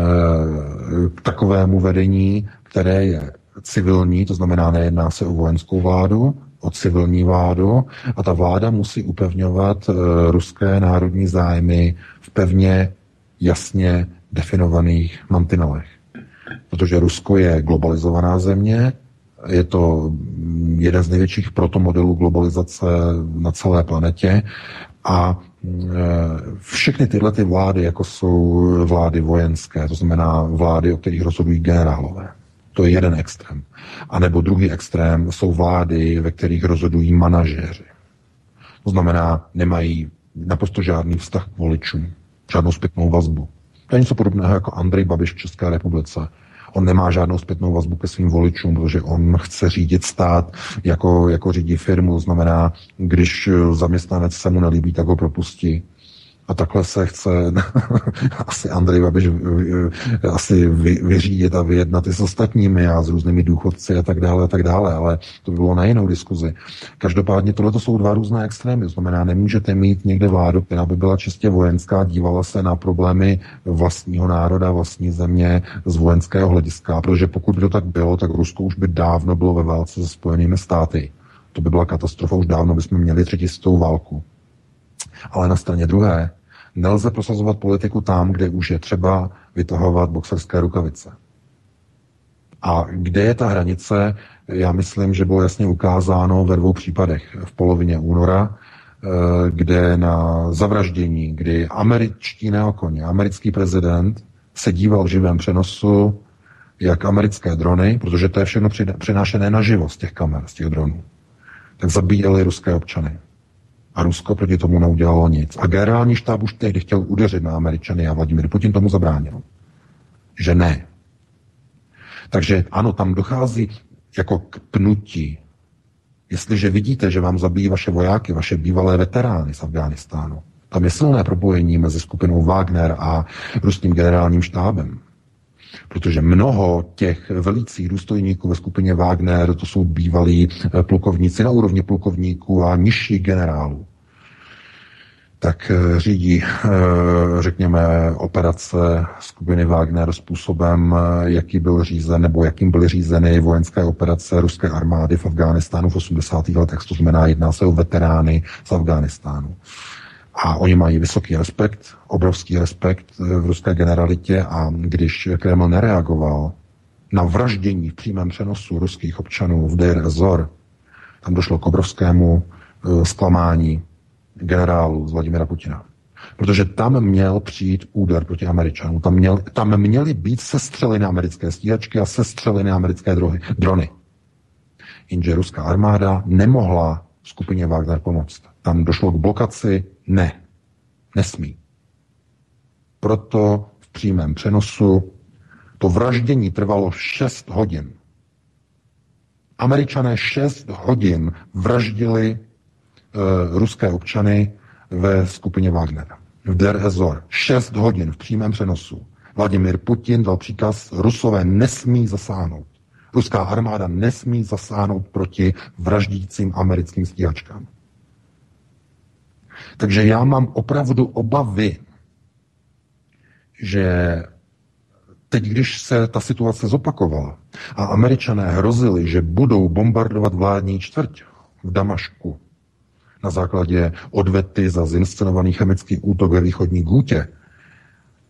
k takovému vedení, které je civilní, to znamená, nejedná se o vojenskou vládu, o civilní vládu a ta vláda musí upevňovat uh, ruské národní zájmy v pevně, jasně definovaných mantinelech. Protože Rusko je globalizovaná země, je to jeden z největších protomodelů globalizace na celé planetě a e, všechny tyhle ty vlády, jako jsou vlády vojenské, to znamená vlády, o kterých rozhodují generálové, to je jeden extrém. A nebo druhý extrém jsou vlády, ve kterých rozhodují manažéři. To znamená, nemají naprosto žádný vztah k voličům, žádnou zpětnou vazbu. To je něco podobného jako Andrej Babiš v České republice. On nemá žádnou zpětnou vazbu ke svým voličům, protože on chce řídit stát jako, jako řídí firmu. To znamená, když zaměstnanec se mu nelíbí, tak ho propustí. A takhle se chce asi Andrej Babiš asi vy, vyřídit a vyjednat i s ostatními a s různými důchodci a tak dále a tak dále, ale to by bylo na jinou diskuzi. Každopádně tohle jsou dva různé extrémy, to znamená, nemůžete mít někde vládu, která by byla čistě vojenská, dívala se na problémy vlastního národa, vlastní země z vojenského hlediska, protože pokud by to tak bylo, tak Rusko už by dávno bylo ve válce se Spojenými státy. To by byla katastrofa, už dávno bychom měli třetí válku. Ale na straně druhé nelze prosazovat politiku tam, kde už je třeba vytahovat boxerské rukavice. A kde je ta hranice, já myslím, že bylo jasně ukázáno ve dvou případech. V polovině února, eh, kde na zavraždění, kdy američtí neokoně, americký prezident se díval v živém přenosu, jak americké drony, protože to je všechno přenášené na živo z těch kamer, z těch dronů, tak zabíjeli ruské občany. A Rusko proti tomu neudělalo nic. A generální štáb už tehdy chtěl udeřit na Američany a Vladimir Putin tomu zabránil. Že ne. Takže ano, tam dochází jako k pnutí. Jestliže vidíte, že vám zabíjí vaše vojáky, vaše bývalé veterány z Afghánistánu, tam je silné propojení mezi skupinou Wagner a ruským generálním štábem. Protože mnoho těch velících důstojníků ve skupině Wagner, to jsou bývalí eh, plukovníci na úrovni plukovníků a nižších generálů tak eh, řídí, eh, řekněme, operace skupiny Wagner způsobem, jaký byl řízen, nebo jakým byly řízeny vojenské operace ruské armády v Afghánistánu v 80. letech. To znamená, jedná se o veterány z Afghánistánu. A oni mají vysoký respekt, obrovský respekt eh, v ruské generalitě a když Kreml nereagoval na vraždění v přímém přenosu ruských občanů v Deir Ezor, tam došlo k obrovskému uh, zklamání generálu Vladimira Putina. Protože tam měl přijít úder proti Američanům. Tam, měl, tam měly být sestřeleny americké stíhačky a sestřeleny americké drohy, drony. Jenže ruská armáda nemohla skupině Wagner pomoct. Tam došlo k blokaci ne, nesmí. Proto v přímém přenosu to vraždění trvalo 6 hodin. Američané 6 hodin vraždili uh, ruské občany ve skupině Wagner. V Der Ezor. 6 hodin v přímém přenosu. Vladimir Putin dal příkaz, Rusové nesmí zasáhnout. Ruská armáda nesmí zasáhnout proti vraždícím americkým stíhačkám. Takže já mám opravdu obavy, že teď, když se ta situace zopakovala a američané hrozili, že budou bombardovat vládní čtvrť v Damašku na základě odvety za zinscenovaný chemický útok ve východní Gútě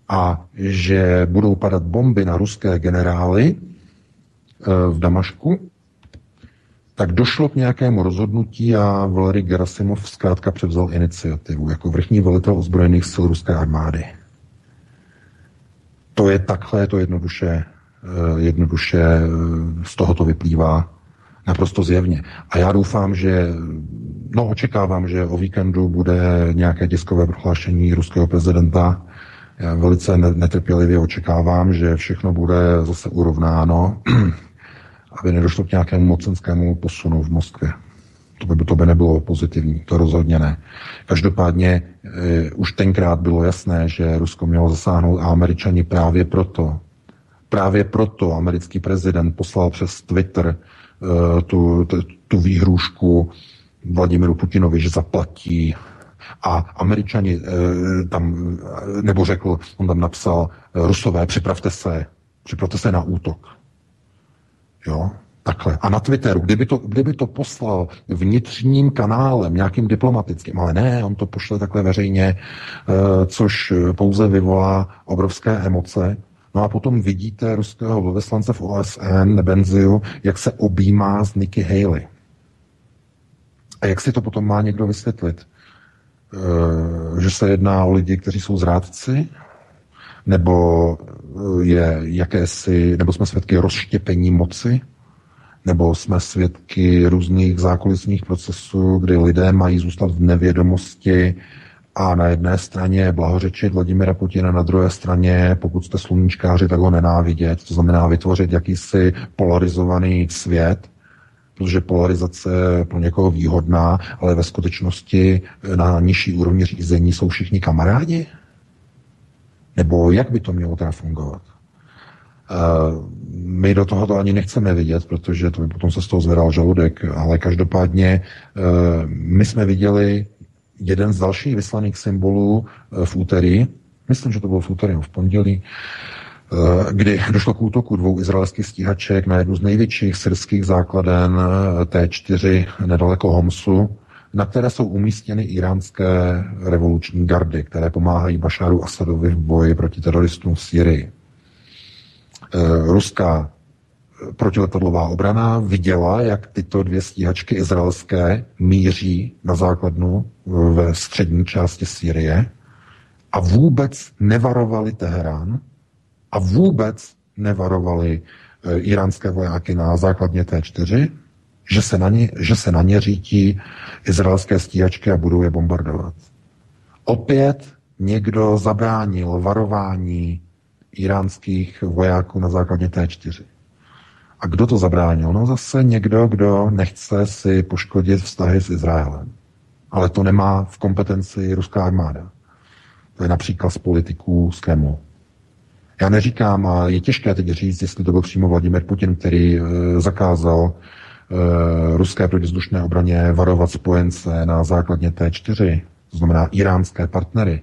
a že budou padat bomby na ruské generály eh, v Damašku, tak došlo k nějakému rozhodnutí a Valery Gerasimov zkrátka převzal iniciativu jako vrchní velitel ozbrojených sil ruské armády. To je takhle, to jednoduše, eh, jednoduše eh, z toho to vyplývá naprosto zjevně. A já doufám, že, no očekávám, že o víkendu bude nějaké tiskové prohlášení ruského prezidenta. Já velice netrpělivě očekávám, že všechno bude zase urovnáno, aby nedošlo k nějakému mocenskému posunu v Moskvě. To by, to by nebylo pozitivní, to rozhodně ne. Každopádně e, už tenkrát bylo jasné, že Rusko mělo zasáhnout a američani právě proto, právě proto americký prezident poslal přes Twitter e, tu, tu, tu výhrušku Vladimiru Putinovi, že zaplatí a američani e, tam, nebo řekl, on tam napsal, Rusové, připravte se, připravte se na útok. Jo? Takhle. A na Twitteru, kdyby to, kdyby to poslal vnitřním kanálem, nějakým diplomatickým, ale ne, on to pošle takhle veřejně, eh, což pouze vyvolá obrovské emoce. No a potom vidíte ruského velvyslance v OSN, Benziu, jak se objímá s Nikki Haley. A jak si to potom má někdo vysvětlit? Eh, že se jedná o lidi, kteří jsou zrádci, nebo je jakési, nebo jsme svědky rozštěpení moci, nebo jsme svědky různých zákulisních procesů, kdy lidé mají zůstat v nevědomosti a na jedné straně blahořečit Vladimira Putina, na druhé straně, pokud jste sluníčkáři, tak ho nenávidět. To znamená vytvořit jakýsi polarizovaný svět, protože polarizace je pro někoho výhodná, ale ve skutečnosti na nižší úrovni řízení jsou všichni kamarádi. Nebo jak by to mělo teda fungovat? My do tohoto ani nechceme vidět, protože to by potom se z toho zvedal žaludek, ale každopádně e, my jsme viděli jeden z dalších vyslaných symbolů e, v úterý, myslím, že to bylo v úterý v pondělí, kdy došlo k útoku dvou izraelských stíhaček na jednu z největších syrských základen T4 nedaleko Homsu, na které jsou umístěny iránské revoluční gardy, které pomáhají Bašaru Asadovi v boji proti teroristům v Syrii. Eh, ruská eh, protiletadlová obrana viděla, jak tyto dvě stíhačky izraelské míří na základnu eh, ve střední části Sýrie a vůbec nevarovali Teherán a vůbec nevarovali iránské vojáky na základně T4, že se na ně, že se na ně řítí izraelské stíhačky a budou je bombardovat. Opět někdo zabránil varování iránských vojáků na základě T4. A kdo to zabránil? No zase někdo, kdo nechce si poškodit vztahy s Izraelem. Ale to nemá v kompetenci ruská armáda. To je například z politiků z Kremlu. Já neříkám, a je těžké teď říct, jestli to byl přímo Vladimir Putin, který e, zakázal ruské protivzdušné obraně varovat spojence na základně T4, to znamená iránské partnery,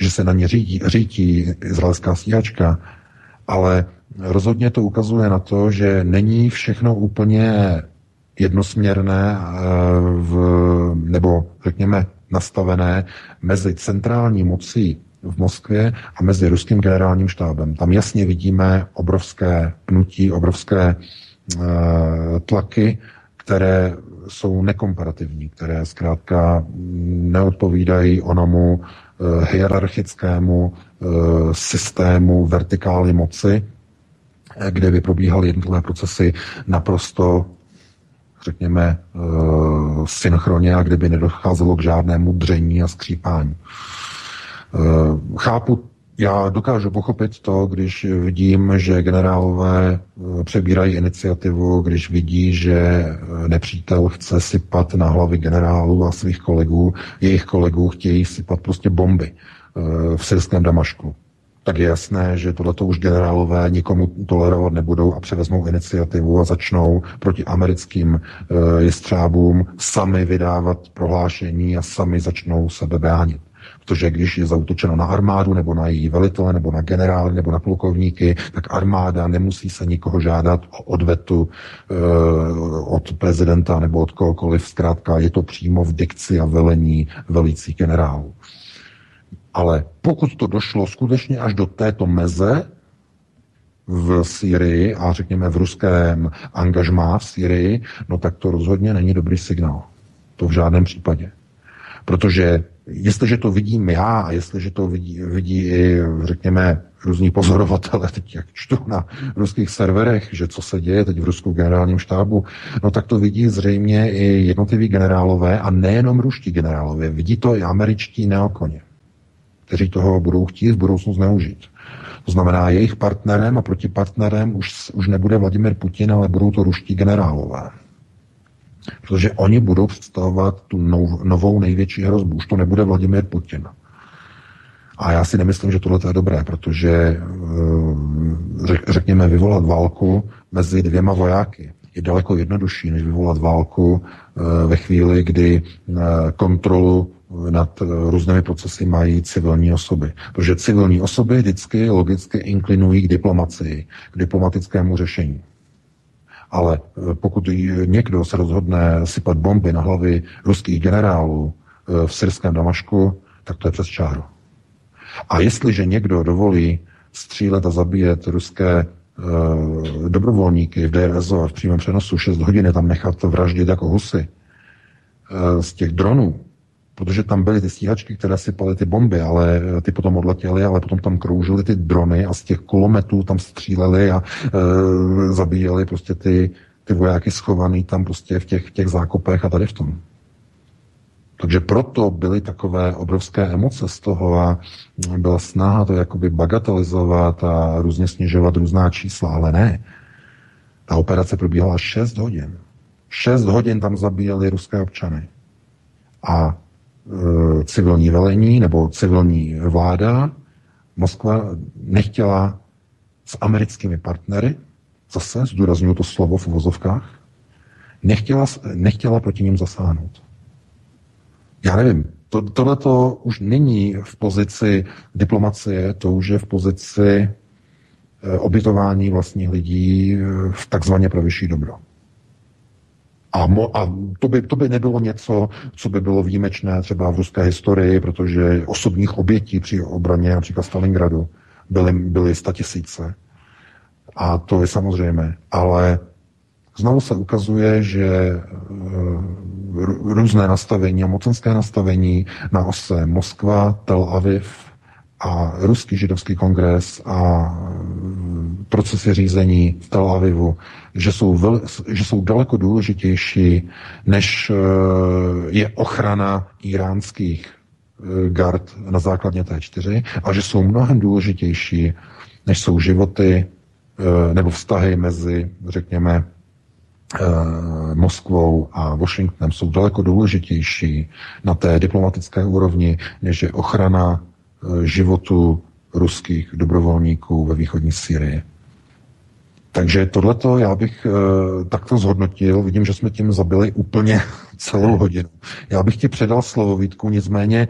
že se na ně řídí, řídí izraelská stíhačka, ale rozhodně to ukazuje na to, že není všechno úplně jednosměrné eh, v, nebo řekněme nastavené mezi centrální mocí v Moskvě a mezi ruským generálním štábem. Tam jasně vidíme obrovské pnutí, obrovské tlaky, které jsou nekomparativní, které zkrátka neodpovídají onomu Eh, hierarchickému eh, systému vertikály moci, eh, kde by probíhaly jednotlivé procesy naprosto řekněme, synchronně a kdyby nedocházelo k žádnému dření a skřípání. Chápu já dokážu pochopit to, když vidím, že generálové eh, přebírají iniciativu, když vidí, že eh, nepřítel chce sypat na hlavy generálů a svých kolegů, jejich kolegů chtějí sypat prostě bomby eh, v syrském Damašku. Tak je jasné, že tohleto už generálové nikomu tolerovat nebudou a převezmou iniciativu a začnou proti americkým jestřábům sami vydávat prohlášení a sami začnou sebe bránit. Protože když je zautočeno na armádu, nebo na její velitele, nebo na generály, nebo na plukovníky, tak armáda nemusí se nikoho žádat o odvetu e, od prezidenta nebo od kohokoliv. Zkrátka je to přímo v dikci a velení velící generálů. Ale pokud to došlo skutečně až do této meze, v Syrii a řekněme v ruském angažmá v Syrii, no tak to rozhodně není dobrý signál. To v žádném případě. Protože jestliže to vidím já a jestliže to vidí, vidí i, řekněme, různí pozorovatele, teď jak čtu na ruských serverech, že co se děje teď v ruskou generálním štábu, no tak to vidí zřejmě i jednotliví generálové a nejenom ruští generálové, vidí to i američtí neokoně, kteří toho budou chtít v budoucnu zneužít. To znamená, jejich partnerem a protipartnerem už, už nebude Vladimir Putin, ale budou to ruští generálové. Protože oni budou představovat tu nov, novou největší hrozbu. Už to nebude Vladimir Putin. A já si nemyslím, že tohle je dobré, protože eh, řekněme vyvolat válku mezi dvěma vojáky je daleko jednodušší, než vyvolat válku eh, ve chvíli, kdy eh, kontrolu nad různými procesy mají civilní osoby. Protože civilní osoby vždycky logicky inklinují k diplomacii, k diplomatickému řešení. Ale eh, pokud někdo se rozhodne sypat bomby na hlavy ruských generálů eh, v syrském Damašku, tak to je přes čáru. A jestliže někdo dovolí střílet a zabíjet ruské uh, dobrovolníky v DRSO v přímém přenosu 6 hodin tam nechat vraždit jako husy uh, z těch dronů, protože tam byly ty stíhačky, které sypaly ty bomby, ale eh, ty potom odletěly, ale potom tam kroužily ty drony a z těch kulometů tam stříleli a e, zabíjeli prostě ty, ty vojáky schovaný tam prostě v těch, v těch zákopech a tady v tom. Takže proto byly takové obrovské emoce z toho a byla snaha to jakoby bagatelizovat a různě snižovat různá čísla, ale ne. Ta operace probíhala 6 hodin. 6 hodin tam zabíjeli ruské občany. A Eh, civilní velení nebo civilní vláda Moskva nechtěla s americkými partnery, zase zdůraznuju to slovo v vozovkách, nechtěla, nechtěla proti ním zasáhnout. Já nevím, to, tohle to už není v pozici diplomacie, to už je v pozici eh, obětování vlastních lidí eh, v takzvaně pro vyšší dobro. A, mo, a to, by, to by nebylo něco, co by bylo výjimečné třeba v ruské historii, protože osobních obětí při obraně například Stalingradu byly, byly statisíce. A to je samozřejmé. Ale znovu se ukazuje, že e, různé nastavení a mocenské nastavení na ose Moskva, Tel Aviv a Ruský židovský kongres a procesy řízení v Tel Avivu, že jsou, vel, že jsou daleko důležitější, než eh, je ochrana iránských eh, gard na základně T4 a že jsou mnohem důležitější, než jsou životy eh, nebo vztahy mezi, řekněme, Moskvou a Washingtonem jsou daleko důležitější na té diplomatické úrovni, než je ochrana životu ruských dobrovolníků ve východní Syrii. Takže tohleto já bych e, takto zhodnotil. Vidím, že jsme tím zabili úplně celou hodinu. Já bych ti předal slovo, Vítku, nicméně e,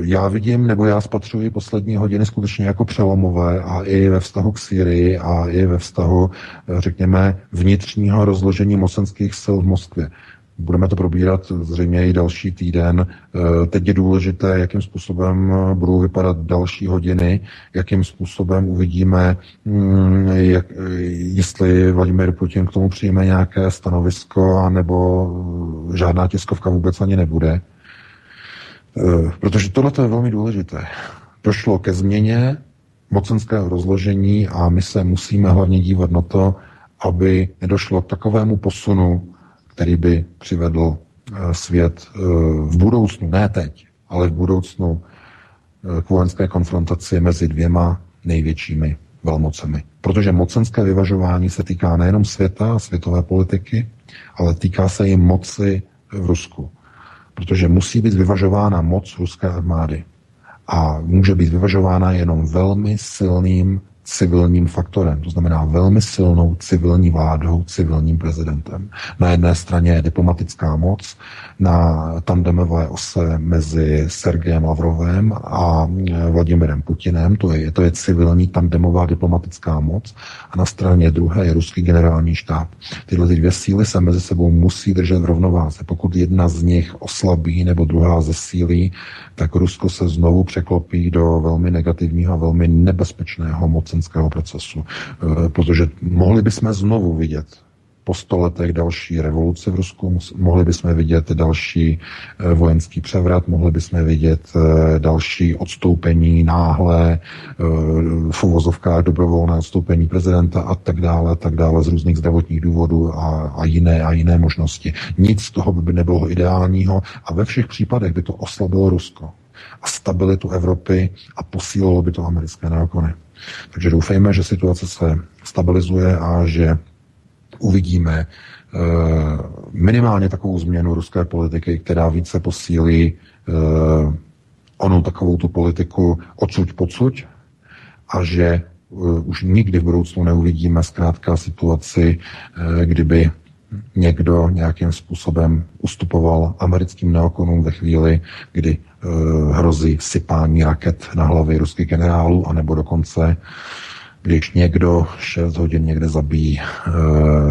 já vidím, nebo já spatřuji poslední hodiny skutečně jako přelomové a i ve vztahu k Syrii a i ve vztahu, e, řekněme, vnitřního rozložení mocenských sil v Moskvě. Budeme to probírat zřejmě i další týden. Eh, teď je důležité, jakým způsobem eh, budou vypadat další hodiny, jakým způsobem uvidíme, mm, jak, eh, jestli Vladimir Putin k tomu přijme nějaké stanovisko, nebo žádná tiskovka vůbec ani nebude. Protože tohle je velmi důležité. Došlo ke změně mocenského rozložení a my se musíme hlavně dívat na to, aby nedošlo k takovému posunu, který by přivedl eh, svět eh, v budoucnu, ne teď, ale v budoucnu eh, k vojenské konfrontaci mezi dvěma největšími velmocemi. Protože mocenské vyvažování se týká nejenom světa a světové politiky, ale týká se i moci v Rusku. Protože musí být vyvažována moc ruské armády. A může být vyvažována jenom velmi silným civilním faktorem, to znamená velmi silnou civilní vládou, civilním prezidentem. Na jedné straně je diplomatická moc, na tandemové ose mezi Sergejem Lavrovem a e, Vladimirem Putinem, to je, to je civilní tandemová diplomatická moc, a na straně druhé je ruský generální štáb. Tyhle ty dvě síly se mezi sebou musí držet v rovnováze. Pokud jedna z nich oslabí nebo druhá zesílí, tak Rusko se znovu překlopí do velmi negativního a velmi nebezpečného mocenského bosenského procesu. Protože mohli bychom znovu vidět po sto letech další revoluce v Rusku, mohli bychom vidět další eh, vojenský převrat, mohli bychom vidět eh, další odstoupení náhle, eh, v uvozovkách dobrovolné odstoupení prezidenta a tak dále, tak dále z různých zdravotních důvodů a, a jiné a jiné možnosti. Nic z toho by nebylo ideálního a ve všech případech by to oslabilo Rusko a stabilitu Evropy a posílilo by to americké nákony. Takže doufejme, že situace se stabilizuje a že uvidíme eh, minimálně takovou změnu ruské politiky, která více posílí eh, onu takovou tu politiku odsuť pocud a že eh, už nikdy v budoucnu neuvidíme zkrátka situaci, kdyby někdo nějakým způsobem ustupoval americkým neokonům ve chvíli, kdy hrozí sypání raket na hlavy ruských generálů, anebo dokonce když někdo 6 hodin někde zabíjí e,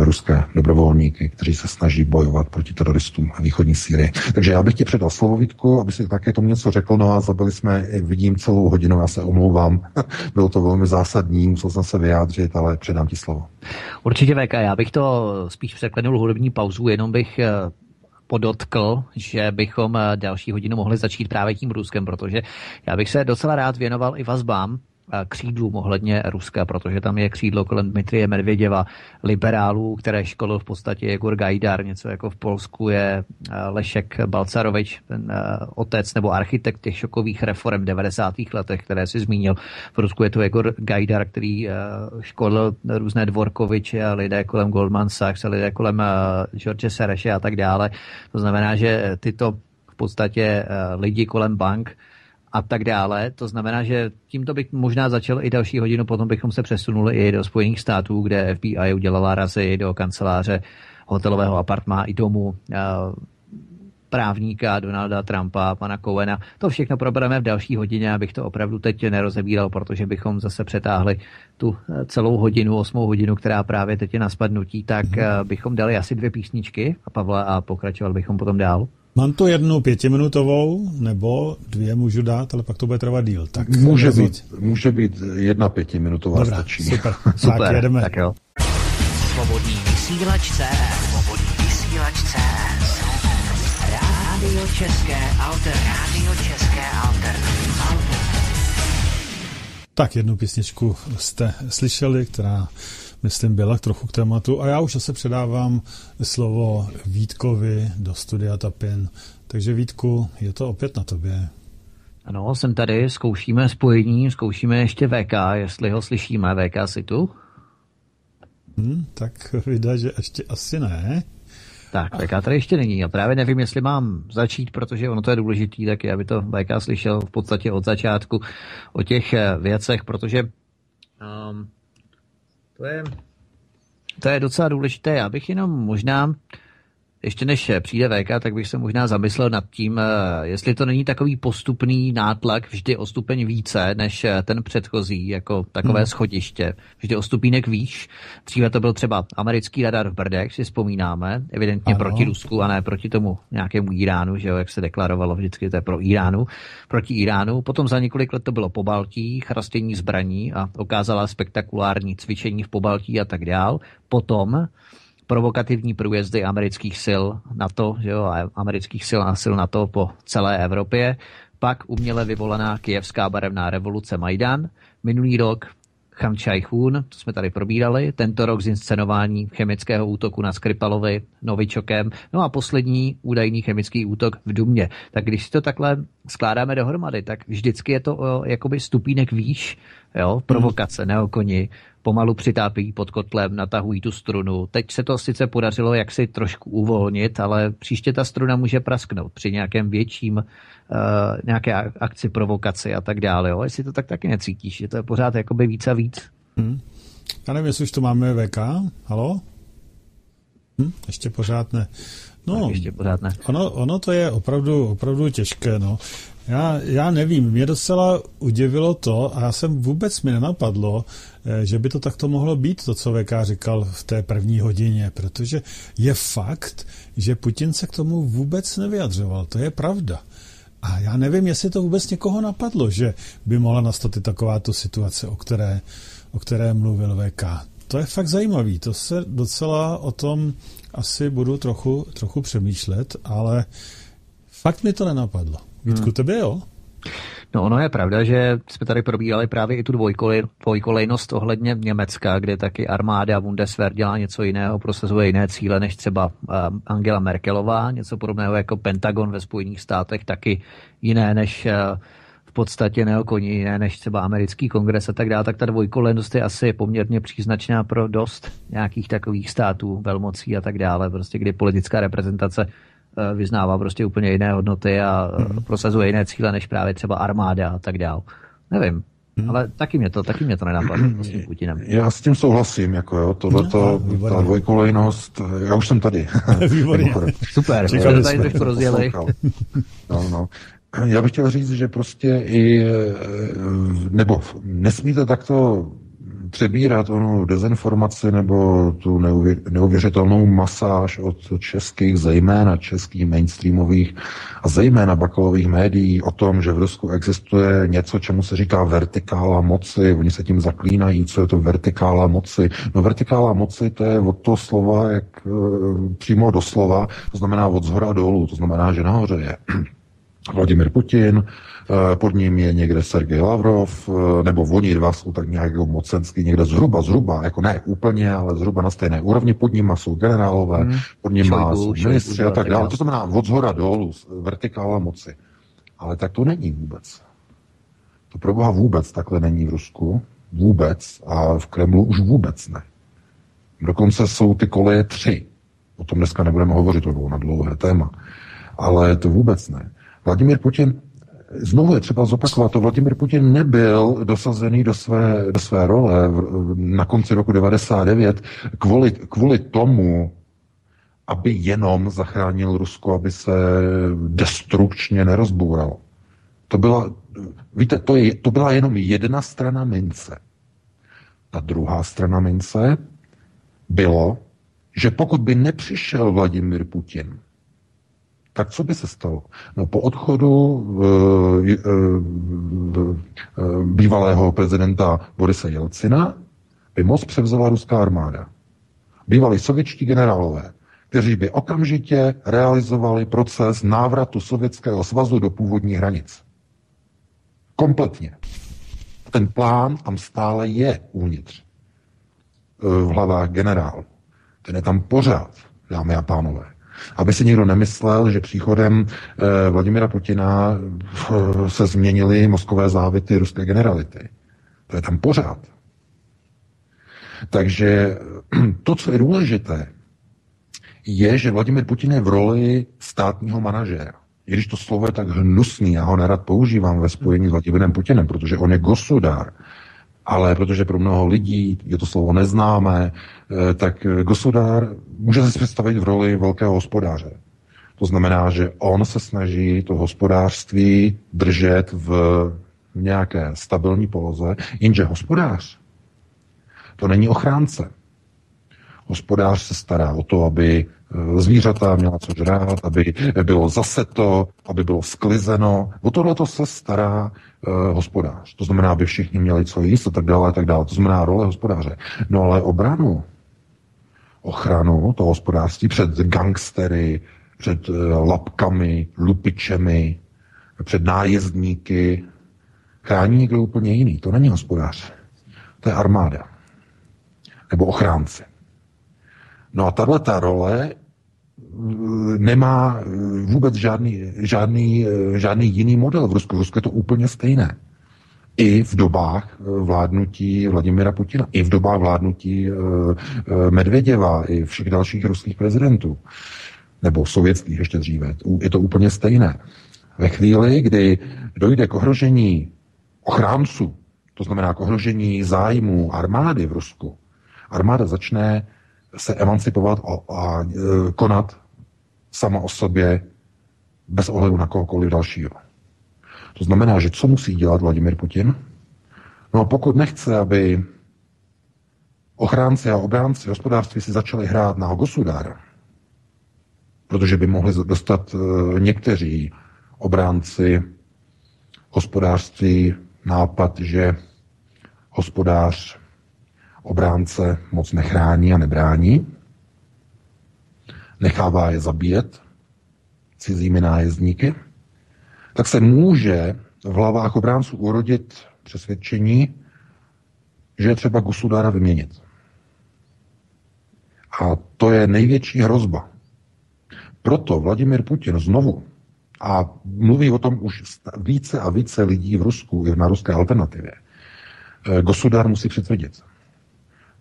ruské dobrovolníky, kteří se snaží bojovat proti teroristům východní Sýrii. Takže já bych ti předal slovo, Vítku, aby si také tomu něco řekl. No a zabili jsme, vidím, celou hodinu, já se omlouvám. Bylo to velmi zásadní, musel jsem se vyjádřit, ale předám ti slovo. Určitě VK, já bych to spíš překlenul hudební pauzu, jenom bych eh, podotkl, že bychom eh, další hodinu mohli začít právě tím Ruskem, protože já bych se docela rád věnoval i vazbám křídlům ohledně Ruska, protože tam je křídlo kolem Dmitrie Medvěděva, liberálů, které školil v podstatě Jegor Gajdar, něco jako v Polsku je eh, Lešek Balcarovič, ten eh, otec nebo architekt těch šokových reform v 90. letech, které si zmínil. V Rusku je to Jegor Gajdar, který eh, školil různé Dvorkoviče a lidé kolem Goldman Sachs a lidé kolem George Sereše a tak dále. To znamená, že tyto v podstatě lidi kolem bank a tak dále. To znamená, že tímto bych možná začal i další hodinu, potom bychom se přesunuli i do Spojených států, kde FBI udělala razy do kanceláře hotelového apartmá i domu eh, právníka Donalda Trumpa, pana Cohena. To všechno probereme v další hodině, abych to opravdu teď nerozebíral, protože bychom zase přetáhli tu eh, celou hodinu, osmou hodinu, která právě teď je na spadnutí, tak mm-hmm. bychom dali asi dvě písničky a Pavla a pokračovali bychom potom dál. Mám tu jednu pětiminutovou, nebo dvě můžu dát, ale pak to bude trvat díl. Tak může, být, může být jedna pětiminutová Dobrá, stačí. Super, super, tak jedeme. Tak jo. Svobodný vysílač CS. Svobodný vysílač CS. Rádio České Alter. Rádio České Alter. Alter. Tak jednu písničku jste slyšeli, která myslím, byla trochu k tématu. A já už se předávám slovo Vítkovi do studia Tapin. Takže Vítku, je to opět na tobě. Ano, jsem tady, zkoušíme spojení, zkoušíme ještě VK, jestli ho slyšíme, VK si tu? Hmm, tak vydá, že ještě asi ne. Tak, VK tady ještě není. Já právě nevím, jestli mám začít, protože ono to je důležitý, tak aby to VK slyšel v podstatě od začátku o těch eh, věcech, protože um, to je, to je docela důležité. Já bych jenom možná ještě než přijde VK, tak bych se možná zamyslel nad tím, eh, jestli to není takový postupný nátlak vždy o stupeň více než eh, ten předchozí, jako takové hmm. schodiště. Vždy o stupínek výš. Dříve to byl třeba americký radar v Brdech, si vzpomínáme, evidentně ano. proti Rusku a ne proti tomu nějakému Iránu, že jo, jak se deklarovalo vždycky, to je pro Iránu, proti Iránu. Potom za několik let to bylo po Baltí, chrastění zbraní a okázala spektakulární cvičení v Pobaltí a tak dál. Potom provokativní průjezdy amerických sil NATO, že jo, amerických sil a sil NATO po celé Evropě, pak uměle vyvolaná kijevská barevná revoluce Majdan, minulý rok Chan Chai-hun, to jsme tady probírali, tento rok zinscenování chemického útoku na Skripalovi Novičokem, no a poslední údajný chemický útok v Dumě. Tak když si to takhle skládáme dohromady, tak vždycky je to o, jakoby stupínek výš, jo, provokace, hmm. neokoni, pomalu přitápí pod kotlem, natahují tu strunu. Teď se to sice podařilo jaksi trošku uvolnit, ale příště ta struna může prasknout při nějakém větším, uh, nějaké akci, provokaci a tak dále. Jo? Jestli to tak taky necítíš, že to je pořád jakoby víc a víc. Hmm. Já nevím, jestli už to máme VK. Halo? Hm? Ještě pořád ne. No, tak ještě pořád ne. Ono, ono to je opravdu, opravdu těžké. No. Já, já nevím, mě docela udivilo to, a já jsem vůbec mi nenapadlo, že by to takto mohlo být, to, co VK říkal v té první hodině, protože je fakt, že Putin se k tomu vůbec nevyjadřoval. To je pravda. A já nevím, jestli to vůbec někoho napadlo, že by mohla nastat i takováto situace, o které, o které mluvil VK. To je fakt zajímavý, to se docela o tom asi budu trochu, trochu přemýšlet, ale fakt mi to nenapadlo. Vítku, hmm. tebe jo? No ono je pravda, že jsme tady probírali právě i tu dvojkolej, dvojkolejnost ohledně Německa, kde taky armáda Bundeswehr dělá něco jiného, prosazuje jiné cíle než třeba eh, Angela Merkelová, něco podobného jako Pentagon ve Spojených státech, taky jiné než eh, v podstatě neokoní jiné než třeba americký kongres a tak dále, tak ta dvojkolejnost je asi poměrně příznačná pro dost nějakých takových států, velmocí a tak dále, prostě kdy politická reprezentace vyznává prostě úplně jiné hodnoty a hmm. prosazuje jiné cíle než právě třeba armáda a tak dál. Nevím, Hmm. Ale taky mě to, taky mě to nenapadlo s tím Putinem. Já s tím souhlasím, jako jo, tohleto, no, ta dvojkolejnost, já už jsem tady. Výborně. Super, Čekali tady trošku rozjeli. No, no. Já bych chtěl říct, že prostě i, eh, nebo nesmíte takto přebírat onu dezinformaci nebo tu neuvěřitelnou masáž od českých, zejména českých mainstreamových a zejména bakalových médií o tom, že v Rusku existuje něco, čemu se říká vertikála moci. Oni se tím zaklínají, co je to vertikála moci. No vertikála moci to je od toho slova, jak e, přímo do slova, to znamená od zhora dolů, to znamená, že nahoře je Vladimir Putin, pod ním je někde Sergej Lavrov, eh, nebo oni dva jsou tak nějak jako mocenský, někde zhruba, zhruba, jako ne úplně, ale zhruba na stejné úrovni, pod ním jsou generálové, hmm. pod ním má ministři a tak dále. To znamená od zhora dolů, vertikála moci. Ale tak to není vůbec. To pro boha vůbec takhle není v Rusku. Vůbec. A v Kremlu už vůbec ne. Dokonce jsou ty koleje tři. O tom dneska nebudeme hovořit, to bylo na dlouhé téma. Ale to vůbec ne. Vladimír Putin znovu je třeba zopakovat, to Vladimir Putin nebyl dosazený do své, do své role na konci roku 99 kvůli, kvůli tomu, aby jenom zachránil Rusko, aby se destrukčně nerozboural. To byla, víte, to, je, to byla jenom jedna strana mince. Ta druhá strana mince bylo, že pokud by nepřišel Vladimir Putin, tak co by se stalo? No, po odchodu uh, uh, uh, bývalého prezidenta Borise Jelcina by moc převzala ruská armáda. Bývalí sovětští generálové, kteří by okamžitě realizovali proces návratu Sovětského svazu do původních hranic. Kompletně. Ten plán tam stále je uvnitř. V hlavách generál. Ten je tam pořád, dámy a pánové. Aby si někdo nemyslel, že příchodem eh, Vladimira Putina eh, se změnily mozkové závity ruské generality. To je tam pořád. Takže to, co je důležité, je, že Vladimir Putin je v roli státního manažera. I když to slovo je tak hnusný, já ho nerad používám ve spojení s Vladimirem Putinem, protože on je gosudár, ale protože pro mnoho lidí je to slovo neznámé, eh, tak Gosudár může si představit v roli velkého hospodáře. To znamená, že on se snaží to hospodářství držet v nějaké stabilní poloze, jenže hospodář to není ochránce. Hospodář se stará o to, aby eh, zvířata měla co žrát, aby bylo zaseto, aby bylo sklizeno. O tohle to se stará uh, hospodář. To znamená, aby všichni měli co jíst a tak dále, a tak dále. To znamená role hospodáře. No ale obranu, ochranu toho hospodářství před gangstery, před uh, lapkami, lupičemi, před nájezdníky, chrání někdo úplně jiný. To není hospodář. To je armáda. Nebo ochránce. No a tahle ta role nemá vůbec žádný, žádný, žádný jiný model v Rusku. V Rusku je to úplně stejné. I v dobách vládnutí Vladimira Putina, i v dobách vládnutí eh, eh, Medvěděva, i všech dalších ruských prezidentů, nebo sovětských ještě dříve. Je to úplně stejné. Ve chvíli, kdy dojde k ohrožení ochránců, to znamená k ohrožení zájmu armády v Rusku, armáda začne se emancipovat a, konat sama o sobě bez ohledu na kohokoliv dalšího. To znamená, že co musí dělat Vladimir Putin? No a pokud nechce, aby ochránci a obránci hospodářství si začali hrát na Hogosudára, protože by mohli dostat e, někteří obránci hospodářství nápad, že hospodář obránce moc nechrání a nebrání, nechává je zabíjet cizími nájezdníky, tak se může v hlavách obránců urodit přesvědčení, že je třeba Gusudára vyměnit. A to je největší hrozba. Proto Vladimir Putin znovu, a mluví o tom už více a více lidí v Rusku i na ruské alternativě, eh, Gosudár musí přitvrdit.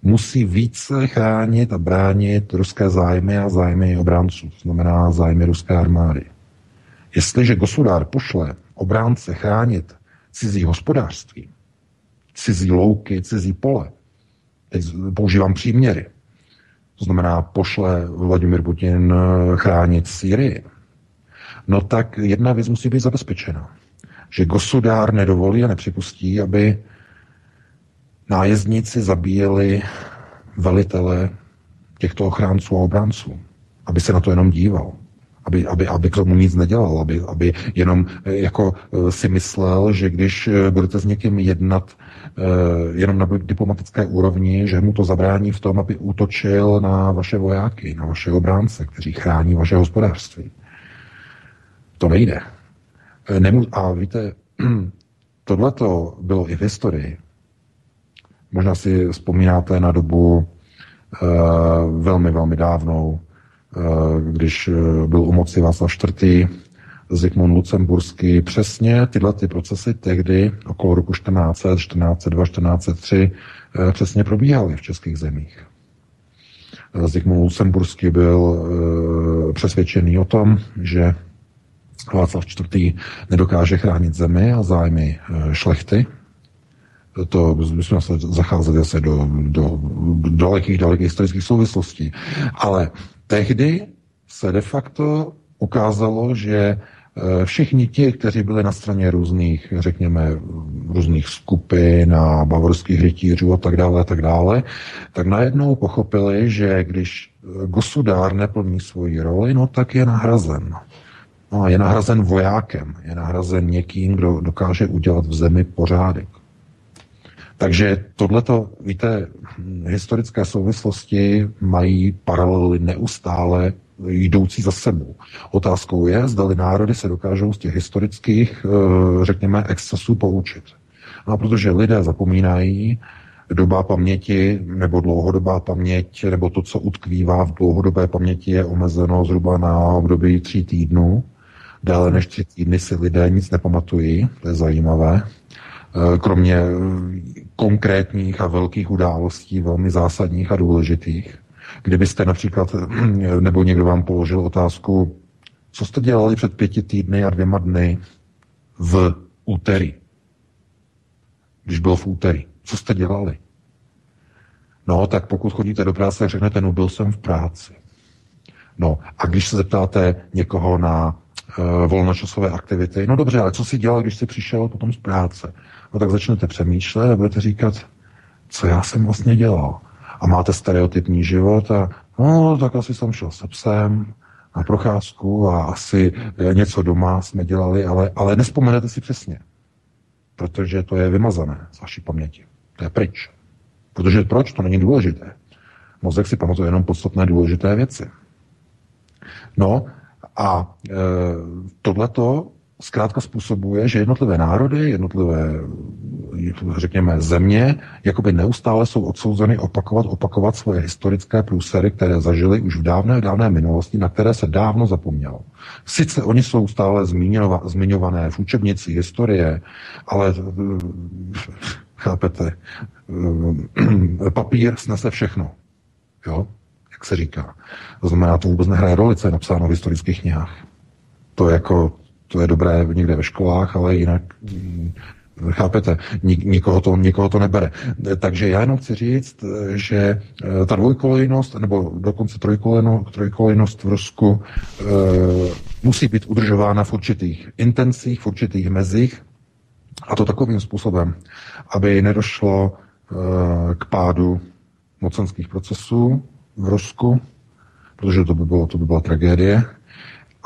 Musí více chránit a bránit ruské zájmy a zájmy obránců, to znamená zájmy ruské armády. Jestliže Gosudár pošle obránce chránit cizí hospodářství, cizí louky, cizí pole, teď používám příměry, to znamená pošle Vladimir Putin eh, chránit Syrii, no tak jedna věc musí být zabezpečena. Že Gosudár nedovolí a nepřipustí, aby nájezdníci zabíjeli velitele těchto ochránců a obránců. Aby se na to jenom díval. Aby, aby, aby k tomu nic nedělal. Aby, aby jenom eh, jako eh, si myslel, že když budete s někým jednat Eh, jenom na diplomatické úrovni, že mu to zabrání v tom, aby útočil na vaše vojáky, na vaše obránce, kteří chrání vaše hospodářství. To nejde. Eh, nemu- a víte, tohle to bylo i v historii. Možná si vzpomínáte na dobu uh, velmi, velmi dávnou, uh, když byl u moci Václav IV., Zygmunt Lucemburský. Přesně tyhle ty procesy tehdy okolo roku 1400, 1402, 1403 přesně probíhaly v českých zemích. Eh, Zygmunt Lucemburský byl e, přesvědčený o tom, že Václav IV. nedokáže chránit zemi a zájmy e, šlechty. To bychom se zacházeli zase do, do, do dalekých, dalekých historických souvislostí. Ale tehdy se de facto ukázalo, že Eh, všichni ti, kteří byli na straně různých, řekněme, různých skupin a bavorských rytířů a tak dále, a tak dále, tak najednou pochopili, že když gosudár neplní svoji roli, no tak je nahrazen. No, je nahrazen vojákem, je nahrazen někým, kdo dokáže udělat v zemi pořádek. Takže tohleto, víte, historické souvislosti mají paralely neustále jdoucí za sebou. Otázkou je, zda národy se dokážou z těch historických, eh, řekněme, excesů poučit. No a protože lidé zapomínají, doba paměti nebo dlouhodobá paměť, nebo to, co utkvívá v dlouhodobé paměti, je omezeno zhruba na období tří týdnů. Déle než tři týdny si lidé nic nepamatují, to je zajímavé. Eh, kromě konkrétních a velkých událostí, velmi zásadních a důležitých. Kdybyste například, nebo někdo vám položil otázku, co jste dělali před pěti týdny a dvěma dny v úterý? Když bylo v úterý. Co jste dělali? No, tak pokud chodíte do práce, tak řeknete, no byl jsem v práci. No, a když se zeptáte někoho na uh, volnočasové aktivity, no dobře, ale co si dělal, když jsi přišel potom z práce? No tak začnete přemýšlet a budete říkat, co já jsem vlastně dělal a máte stereotypní život a no, tak asi jsem šel se psem na procházku a asi něco doma jsme dělali, ale, ale nespomenete si přesně, protože to je vymazané z vaší paměti. To je pryč. Protože proč? To není důležité. Mozek si pamatuje jenom podstatné důležité věci. No a e, tohleto zkrátka způsobuje, že jednotlivé národy, jednotlivé, řekněme, země, jakoby neustále jsou odsouzeny opakovat, opakovat svoje historické průsery, které zažili už v dávné, dávné minulosti, na které se dávno zapomnělo. Sice oni jsou stále zmiňované v učebnici historie, ale chápete, papír snese všechno. Jo? Jak se říká. To znamená, to vůbec nehraje roli, co je napsáno v historických knihách. To je jako to je dobré někde ve školách, ale jinak mm, Chápete? Nikoho to, nikoho to nebere. Takže já jenom chci říct, že eh, ta dvojkolejnost, nebo dokonce trojkolejnost v Rusku e, musí být udržována v určitých intencích, v určitých mezích, a to takovým způsobem, aby nedošlo e, k pádu mocenských procesů v Rusku, protože to by, bylo, to by byla tragédie,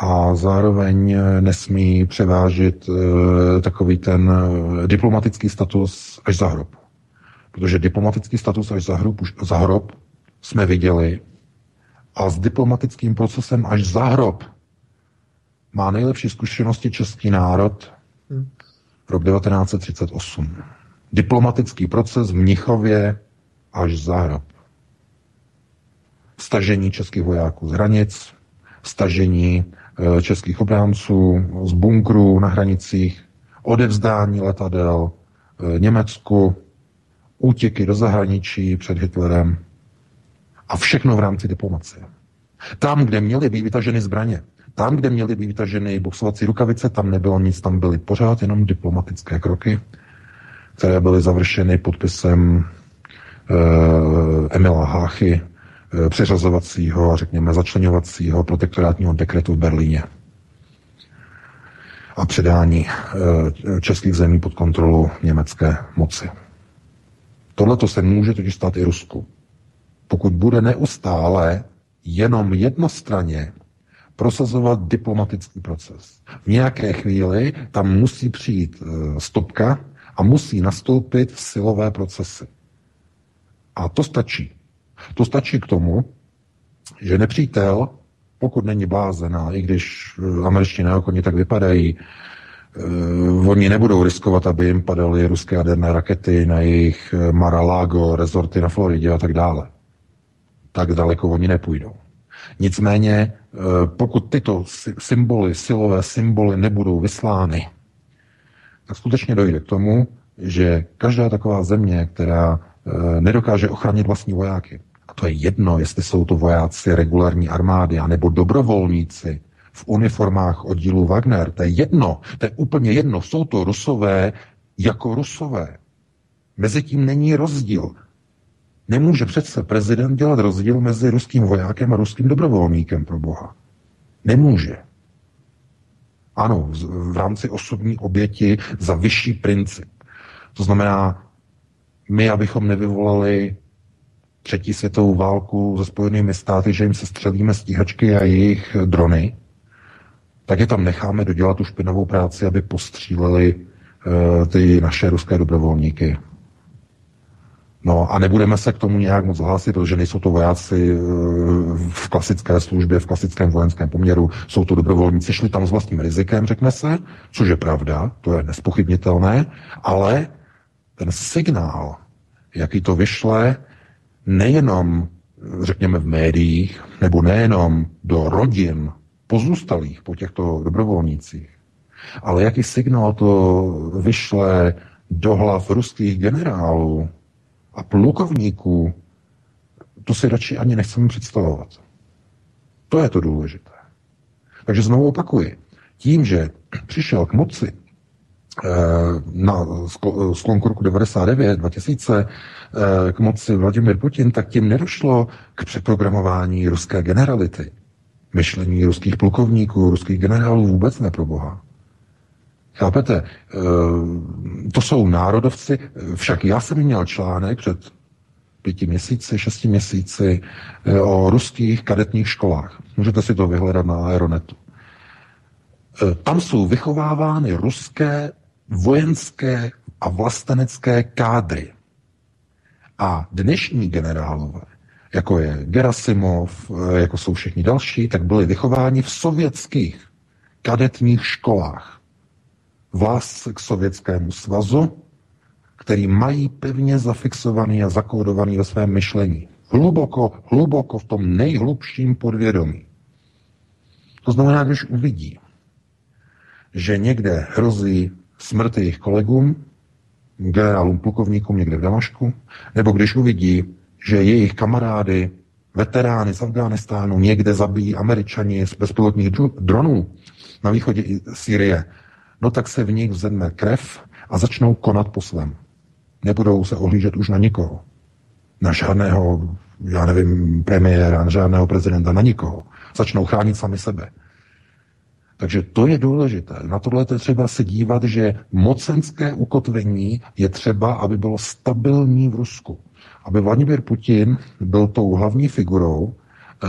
a zároveň nesmí převážit e, takový ten e, diplomatický status až za hrob. Protože diplomatický status až za hrob, za hrob jsme viděli a s diplomatickým procesem až za hrob má nejlepší zkušenosti český národ rok 1938. Diplomatický proces v Mnichově až za hrob. Stažení českých vojáků z hranic, stažení českých obránců z bunkrů na hranicích, odevzdání letadel e, Německu, útěky do zahraničí před Hitlerem a všechno v rámci diplomacie. Tam, kde měly být vytaženy zbraně, tam, kde měly být vytaženy boxovací rukavice, tam nebylo nic, tam byly pořád jenom diplomatické kroky, které byly završeny podpisem e, Emila Háchy, přeřazovacího a řekněme začlenovacího protektorátního dekretu v Berlíně a předání e, českých zemí pod kontrolu německé moci. Tohle to se může totiž stát i Rusku. Pokud bude neustále jenom jednostranně prosazovat diplomatický proces. V nějaké chvíli tam musí přijít e, stopka a musí nastoupit silové procesy. A to stačí. To stačí k tomu, že nepřítel, pokud není blázen, a i když e, američtí neokoni tak vypadají, uh, oni nebudou riskovat, aby jim padaly ruské jaderné rakety na jejich Mar-a-Lago, rezorty na Floridě a tak dále. Tak daleko oni nepůjdou. Nicméně, eh, pokud tyto symboly, silové symboly nebudou vyslány, tak skutečně dojde k tomu, že každá taková země, která eh, nedokáže ochránit vlastní vojáky, a to je jedno, jestli jsou to vojáci regulární armády, anebo dobrovolníci v uniformách oddílu Wagner, to je jedno, to je úplně jedno, jsou to rusové jako rusové. Mezitím není rozdíl. Nemůže přece prezident dělat rozdíl mezi ruským vojákem a ruským dobrovolníkem pro Boha. Nemůže. Ano, v rámci osobní oběti za vyšší princip. To znamená, my, abychom nevyvolali třetí světovou válku se spojenými státy, že jim se střelíme stíhačky a jejich drony, tak je tam necháme dodělat tu špinovou práci, aby postříleli uh, ty naše ruské dobrovolníky. No a nebudeme se k tomu nějak moc hlásit, protože nejsou to vojáci eh, v klasické službě, v klasickém vojenském poměru, jsou to dobrovolníci, šli tam s vlastním rizikem, řekne se, což je pravda, to je nespochybnitelné, ale ten signál, jaký to vyšle, nejenom, řekněme, v médiích, nebo nejenom do rodin pozůstalých po těchto dobrovolnících, ale jaký signál to vyšle do hlav ruských generálů, a plukovníků, to si radši ani nechceme představovat. To je to důležité. Takže znovu opakuji. Tím, že přišel k moci na sklonku roku 99, 2000 eh, k moci Vladimir Putin, tak tím nedošlo k přeprogramování ruské generality. Myšlení ruských plukovníků, ruských generálů vůbec neproboha. Chápete? Eh, to jsou národovci, však já jsem měl článek před pěti měsíci, šesti měsíci eh, o ruských kadetních školách. Můžete si to vyhledat na Aeronetu. Eh, tam jsou vychovávány ruské vojenské a vlastenecké kádry. A dnešní generálové, jako je Gerasimov, jako jsou všichni další, tak byli vychováni v sovětských kadetních školách vás k Sovětskému svazu, který mají pevně zafixovaný a zakódovaný ve svém myšlení. Hluboko, hluboko v tom nejhlubším podvědomí. To znamená, když uvidí, že někde hrozí smrt jejich kolegům, generálům, plukovníkům někde v Damašku, nebo když uvidí, že jejich kamarády, veterány z Afghánistánu někde zabíjí američani z bezpilotních dronů na východě Sýrie, no tak se v nich vzedme krev a začnou konat po svém. Nebudou se ohlížet už na nikoho. Na žádného, já nevím, premiéra, na žádného prezidenta, na nikoho. Začnou chránit sami sebe. Takže to je důležité. Na tohle je třeba se dívat, že mocenské ukotvení je třeba, aby bylo stabilní v Rusku. Aby Vladimir Putin byl tou hlavní figurou,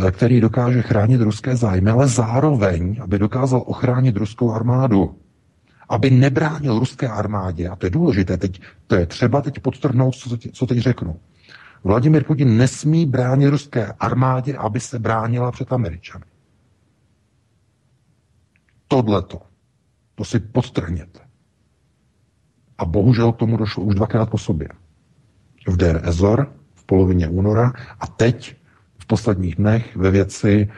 eh, který dokáže chránit ruské zájmy, ale zároveň, aby dokázal ochránit ruskou armádu aby nebránil ruské armádě, a to je důležité, teď, to je třeba teď podtrhnout, co, co teď řeknu. Vladimir Putin nesmí bránit ruské armádě, aby se bránila před Američany. Tohleto. To si podtrhněte. A bohužel k tomu došlo už dvakrát po sobě. V Der Ezor v polovině února a teď v posledních dnech ve věci e,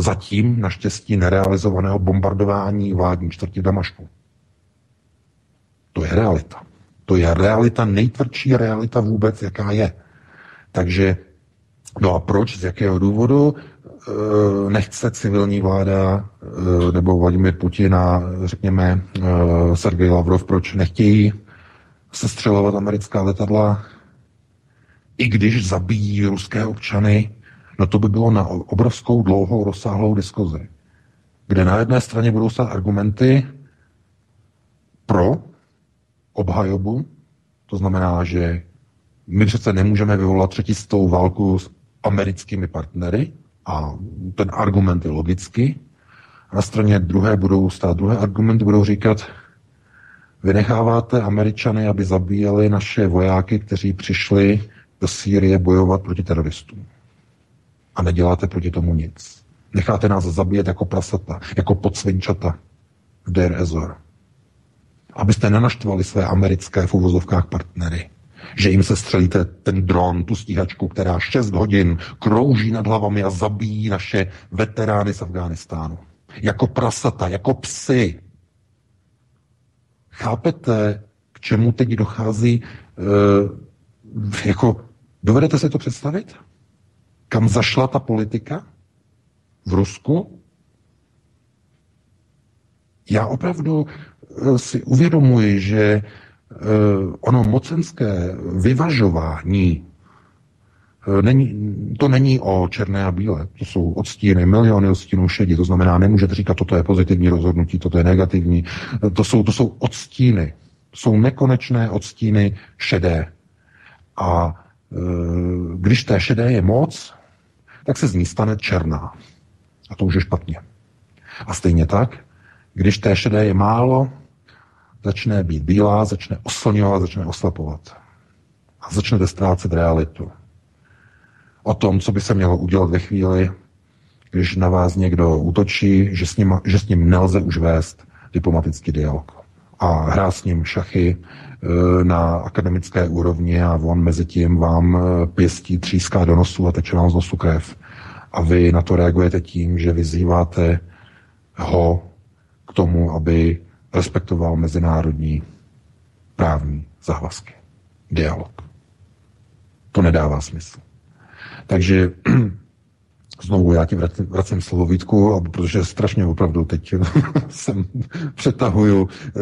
zatím naštěstí nerealizovaného bombardování vládní čtvrti Damašku. To je realita. To je realita, nejtvrdší realita vůbec, jaká je. Takže, no a proč, z jakého důvodu nechce civilní vláda e, nebo Vladimir Putin a řekněme e, Sergej Lavrov, proč nechtějí sestřelovat americká letadla, i když zabíjí ruské občany, no to by bylo na obrovskou, dlouhou, rozsáhlou diskuzi, kde na jedné straně budou stát argumenty pro obhajobu, to znamená, že my přece nemůžeme vyvolat třetistou válku s americkými partnery a ten argument je logický. A na straně druhé budou stát druhé argumenty, budou říkat, vy necháváte Američany, aby zabíjeli naše vojáky, kteří přišli do Sýrie bojovat proti teroristům. A neděláte proti tomu nic. Necháte nás zabíjet jako prasata, jako podsvinčata v Der Ezor. Abyste nenaštvali své americké v uvozovkách partnery že jim se střelíte ten dron, tu stíhačku, která 6 hodin krouží nad hlavami a zabíjí naše veterány z Afghánistánu. Jako prasata, jako psy. Chápete, k čemu teď dochází? E, jako, dovedete si to představit? Kam zašla ta politika? V Rusku? Já opravdu eh, si uvědomuji, že ono mocenské vyvažování eh, Není, to není o černé a bílé, to jsou odstíny, miliony odstínů šedí, to znamená, nemůžete říkat, toto je pozitivní rozhodnutí, toto je negativní, eh, to jsou, to jsou odstíny, jsou nekonečné odstíny šedé. A když té šedé je moc, tak se z ní stane černá. A to už je špatně. A stejně tak, když té šedé je málo, začne být bílá, začne oslňovat, začne oslapovat. A začnete ztrácet realitu. O tom, co by se mělo udělat ve chvíli, když na vás někdo útočí, že s ním, že s ním nelze už vést diplomatický dialog. A hrá s ním šachy e, na akademické úrovni a on mezi tím vám e, pěstí, tříská do nosu a teče vám z nosu krev. A vy na to reagujete tím, že vyzýváte ho k tomu, aby respektoval mezinárodní právní závazky. Dialog. To nedává smysl. Takže znovu já ti vracím, vracím slovo Vítku, protože strašně opravdu teď jsem přetahuju. Eh,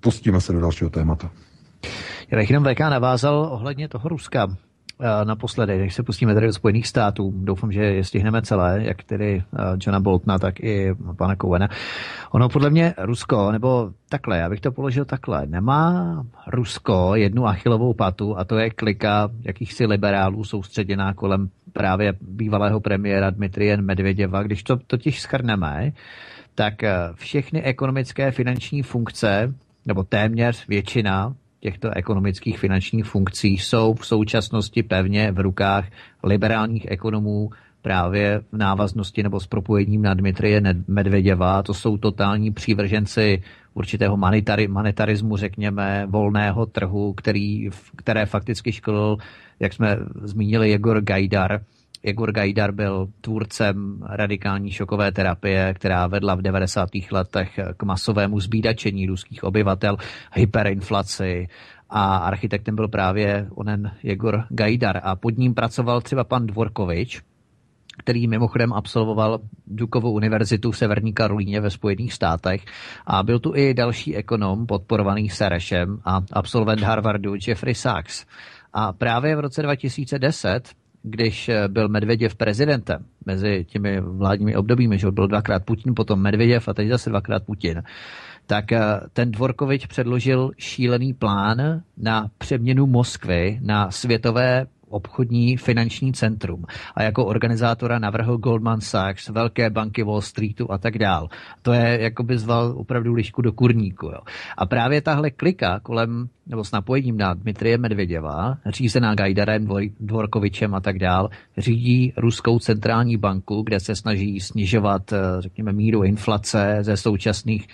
pustíme se do dalšího tématu. Já bych jenom VK navázal ohledně toho Ruska. Eh, naposledy, když se pustíme tady do Spojených států, doufám, že je stihneme celé, jak tedy eh, Johna Boltna, tak i pana Kowena. Ono podle mě Rusko, nebo takhle, já bych to položil takhle, nemá Rusko jednu achilovou patu a to je klika jakýchsi liberálů soustředěná kolem právě bývalého premiéra Dmitrije Medvěděva. Když to totiž schrneme, tak eh, všechny ekonomické finanční funkce, nebo téměř většina těchto ekonomických finančních funkcí jsou v současnosti pevně v rukách liberálních ekonomů právě v návaznosti nebo s propojením na Dmitrije Medvěděva. To jsou totální přívrženci určitého monetari, monetarismu, řekněme, volného trhu, který, které fakticky školil, jak jsme zmínili, Jegor Gajdar, Jegor Gajdar byl tvůrcem radikální šokové terapie, která vedla v 90. letech k masovému zbídačení ruských obyvatel, hyperinflaci a architektem byl právě onen Jegor Gajdar a pod ním pracoval třeba pan Dvorkovič, který mimochodem absolvoval Dukovou univerzitu v Severní Karolíně ve Spojených státech a byl tu i další ekonom podporovaný Serešem a absolvent Harvardu Jeffrey Sachs. A právě v roce 2010 když eh, byl Medvěděv prezidentem mezi těmi vládními obdobími, že byl dvakrát Putin, potom Medvěděv a teď zase dvakrát Putin, tak eh, ten Dvorkovič předložil šílený plán na přeměnu Moskvy na světové obchodní finanční centrum a jako organizátora navrhl Goldman Sachs, velké banky Wall Streetu a tak dál. To je, jako by zval opravdu lišku do kurníku. Jo. A právě tahle klika kolem, nebo s napojením na Dmitrie Medvěděva, řízená Gajdarem, Dvorkovičem a tak dál, řídí Ruskou centrální banku, kde se snaží snižovat, eh, řekněme, míru inflace ze současných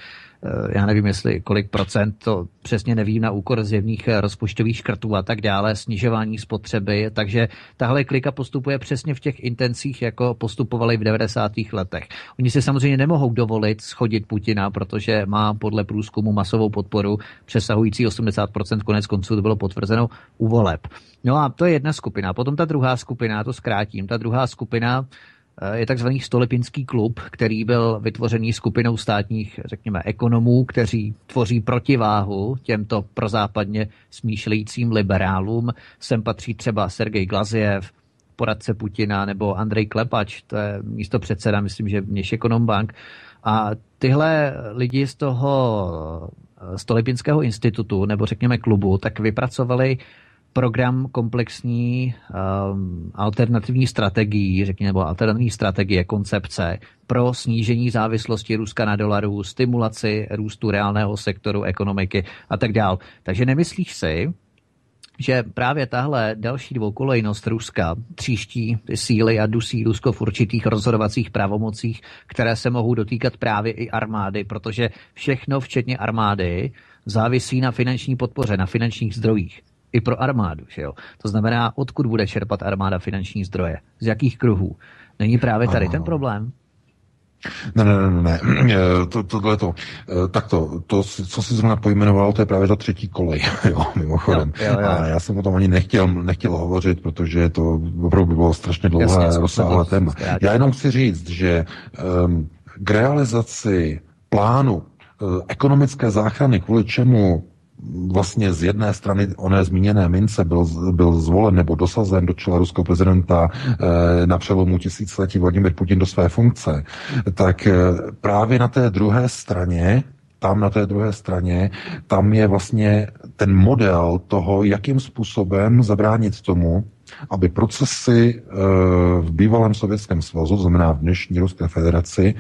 já nevím, jestli kolik procent, to přesně nevím, na úkor zjevných eh, rozpočtových škrtů a tak dále, snižování spotřeby, takže tahle klika postupuje přesně v těch intencích, jako postupovali v 90. letech. Oni si samozřejmě nemohou dovolit schodit Putina, protože má podle průzkumu masovou podporu přesahující 80%, konec konců to bylo potvrzeno u voleb. No a to je jedna skupina. Potom ta druhá skupina, to zkrátím, ta druhá skupina Eh, je takzvaný Stolipinský klub, který byl vytvořený skupinou státních, řekněme, ekonomů, kteří tvoří protiváhu těmto prozápadně smýšlejícím liberálům. Sem patří třeba Sergej Glaziev, poradce Putina, nebo Andrej Klepač, to je místo předseda, myslím, že Měš Ekonombank. A tyhle lidi z toho eh, Stolipinského institutu, nebo řekněme klubu, tak vypracovali program komplexní um, alternativní strategií, řekněme, nebo alternativní strategie, koncepce pro snížení závislosti Ruska na dolaru, stimulaci růstu reálného sektoru ekonomiky a tak dál. Takže nemyslíš si, že právě tahle další dvoukolejnost Ruska tříští síly a dusí Rusko v určitých rozhodovacích pravomocích, které se mohou dotýkat právě i armády, protože všechno, včetně armády, závisí na finanční podpoře, na finančních zdrojích i pro armádu. Že jo? To znamená, odkud bude čerpat armáda finanční zdroje, z jakých kruhů. Není právě tady ano. ten problém? Ne, ne, ne, ne, to, tohle to, tak to, to, co jsi zrovna pojmenoval, to je právě ta třetí kolej, jo, mimochodem. Jo, jo, jo. A já jsem o tom ani nechtěl, nechtěl hovořit, protože to opravdu by bylo strašně dlouhé, rozsáhlé téma. Já jenom chci říct, že um, k realizaci plánu uh, ekonomické záchrany, kvůli čemu vlastně z jedné strany oné zmíněné mince byl, byl zvolen nebo dosazen do čela ruského prezidenta e, na přelomu tisíciletí Vladimir Putin do své funkce, tak e, právě na té druhé straně tam na té druhé straně, tam je vlastně ten model toho, jakým způsobem zabránit tomu, aby procesy e, v bývalém Sovětském svazu, znamená v dnešní Ruské federaci,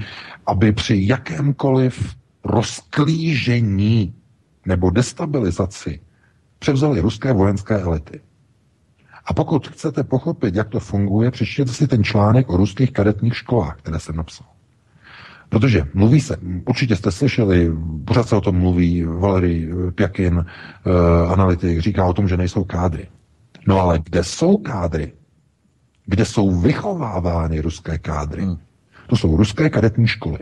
aby při jakémkoliv rozklížení nebo destabilizaci převzaly ruské vojenské elity. A pokud chcete pochopit, jak to funguje, přečtěte si ten článek o ruských kadetních školách, které jsem napsal. Protože mluví se, určitě jste slyšeli, pořád se o tom mluví, Valery Pjakin, uh, analytik, říká o tom, že nejsou kádry. No ale kde jsou kádry? Kde jsou vychovávány ruské kádry? Hmm. To jsou ruské kadetní školy.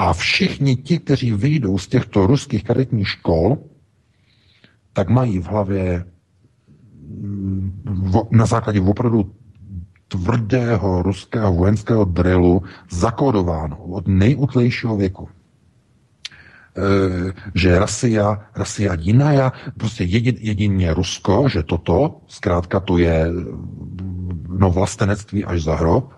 A všichni ti, kteří vyjdou z těchto ruských kadetních škol, tak mají v hlavě mm, na základě opravdu tvrdého ruského vojenského drillu zakódováno od nejutlejšího věku. E, že Rasia, Rasia jiná, prostě jedin, jedině Rusko, že toto, zkrátka to je no vlastenectví až za hrob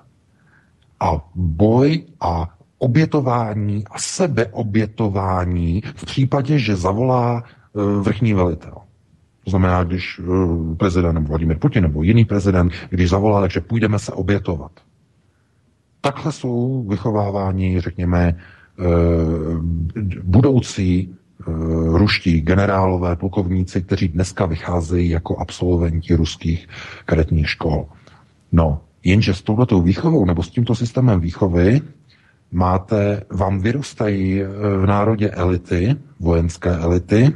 a boj a obětování a sebeobětování v případě, že zavolá e, vrchní velitel. To znamená, když e, prezident nebo Vladimir Putin nebo jiný prezident, když zavolá, takže půjdeme se obětovat. Takhle jsou vychováváni, řekněme, e, budoucí ruští generálové, plukovníci, kteří dneska vycházejí jako absolventi ruských kadetních škol. No, jenže s touhletou výchovou nebo s tímto systémem výchovy máte, vám vyrůstají eh, v národě elity, vojenské elity,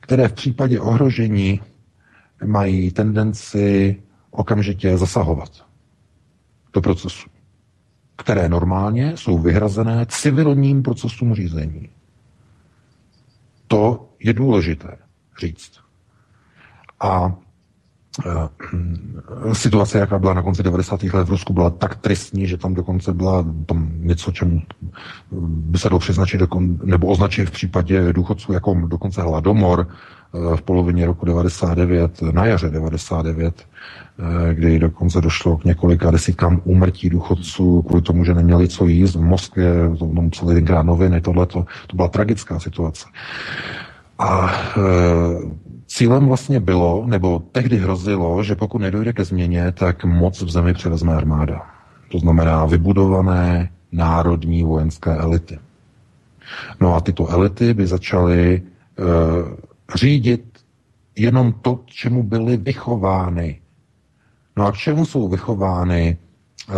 které v případě ohrožení mají tendenci okamžitě zasahovat do procesu, které normálně jsou vyhrazené civilním procesům řízení. To je důležité říct. A situace, jaká byla na konci 90. let v Rusku, byla tak tristní, že tam dokonce byla tam něco, čemu by se dalo přiznačit nebo označit v případě důchodců jako dokonce hladomor eh, v polovině roku 99, na jaře 99, eh, kdy dokonce došlo k několika desítkám úmrtí důchodců kvůli tomu, že neměli co jíst v Moskvě, to tom celý denkrát noviny, tohle to byla tragická situace. A cílem vlastně bylo, nebo tehdy hrozilo, že pokud nedojde ke změně, tak moc v zemi převezme armáda. To znamená vybudované národní vojenské elity. No a tyto elity by začaly uh, řídit jenom to, čemu byly vychovány. No a k čemu jsou vychovány uh,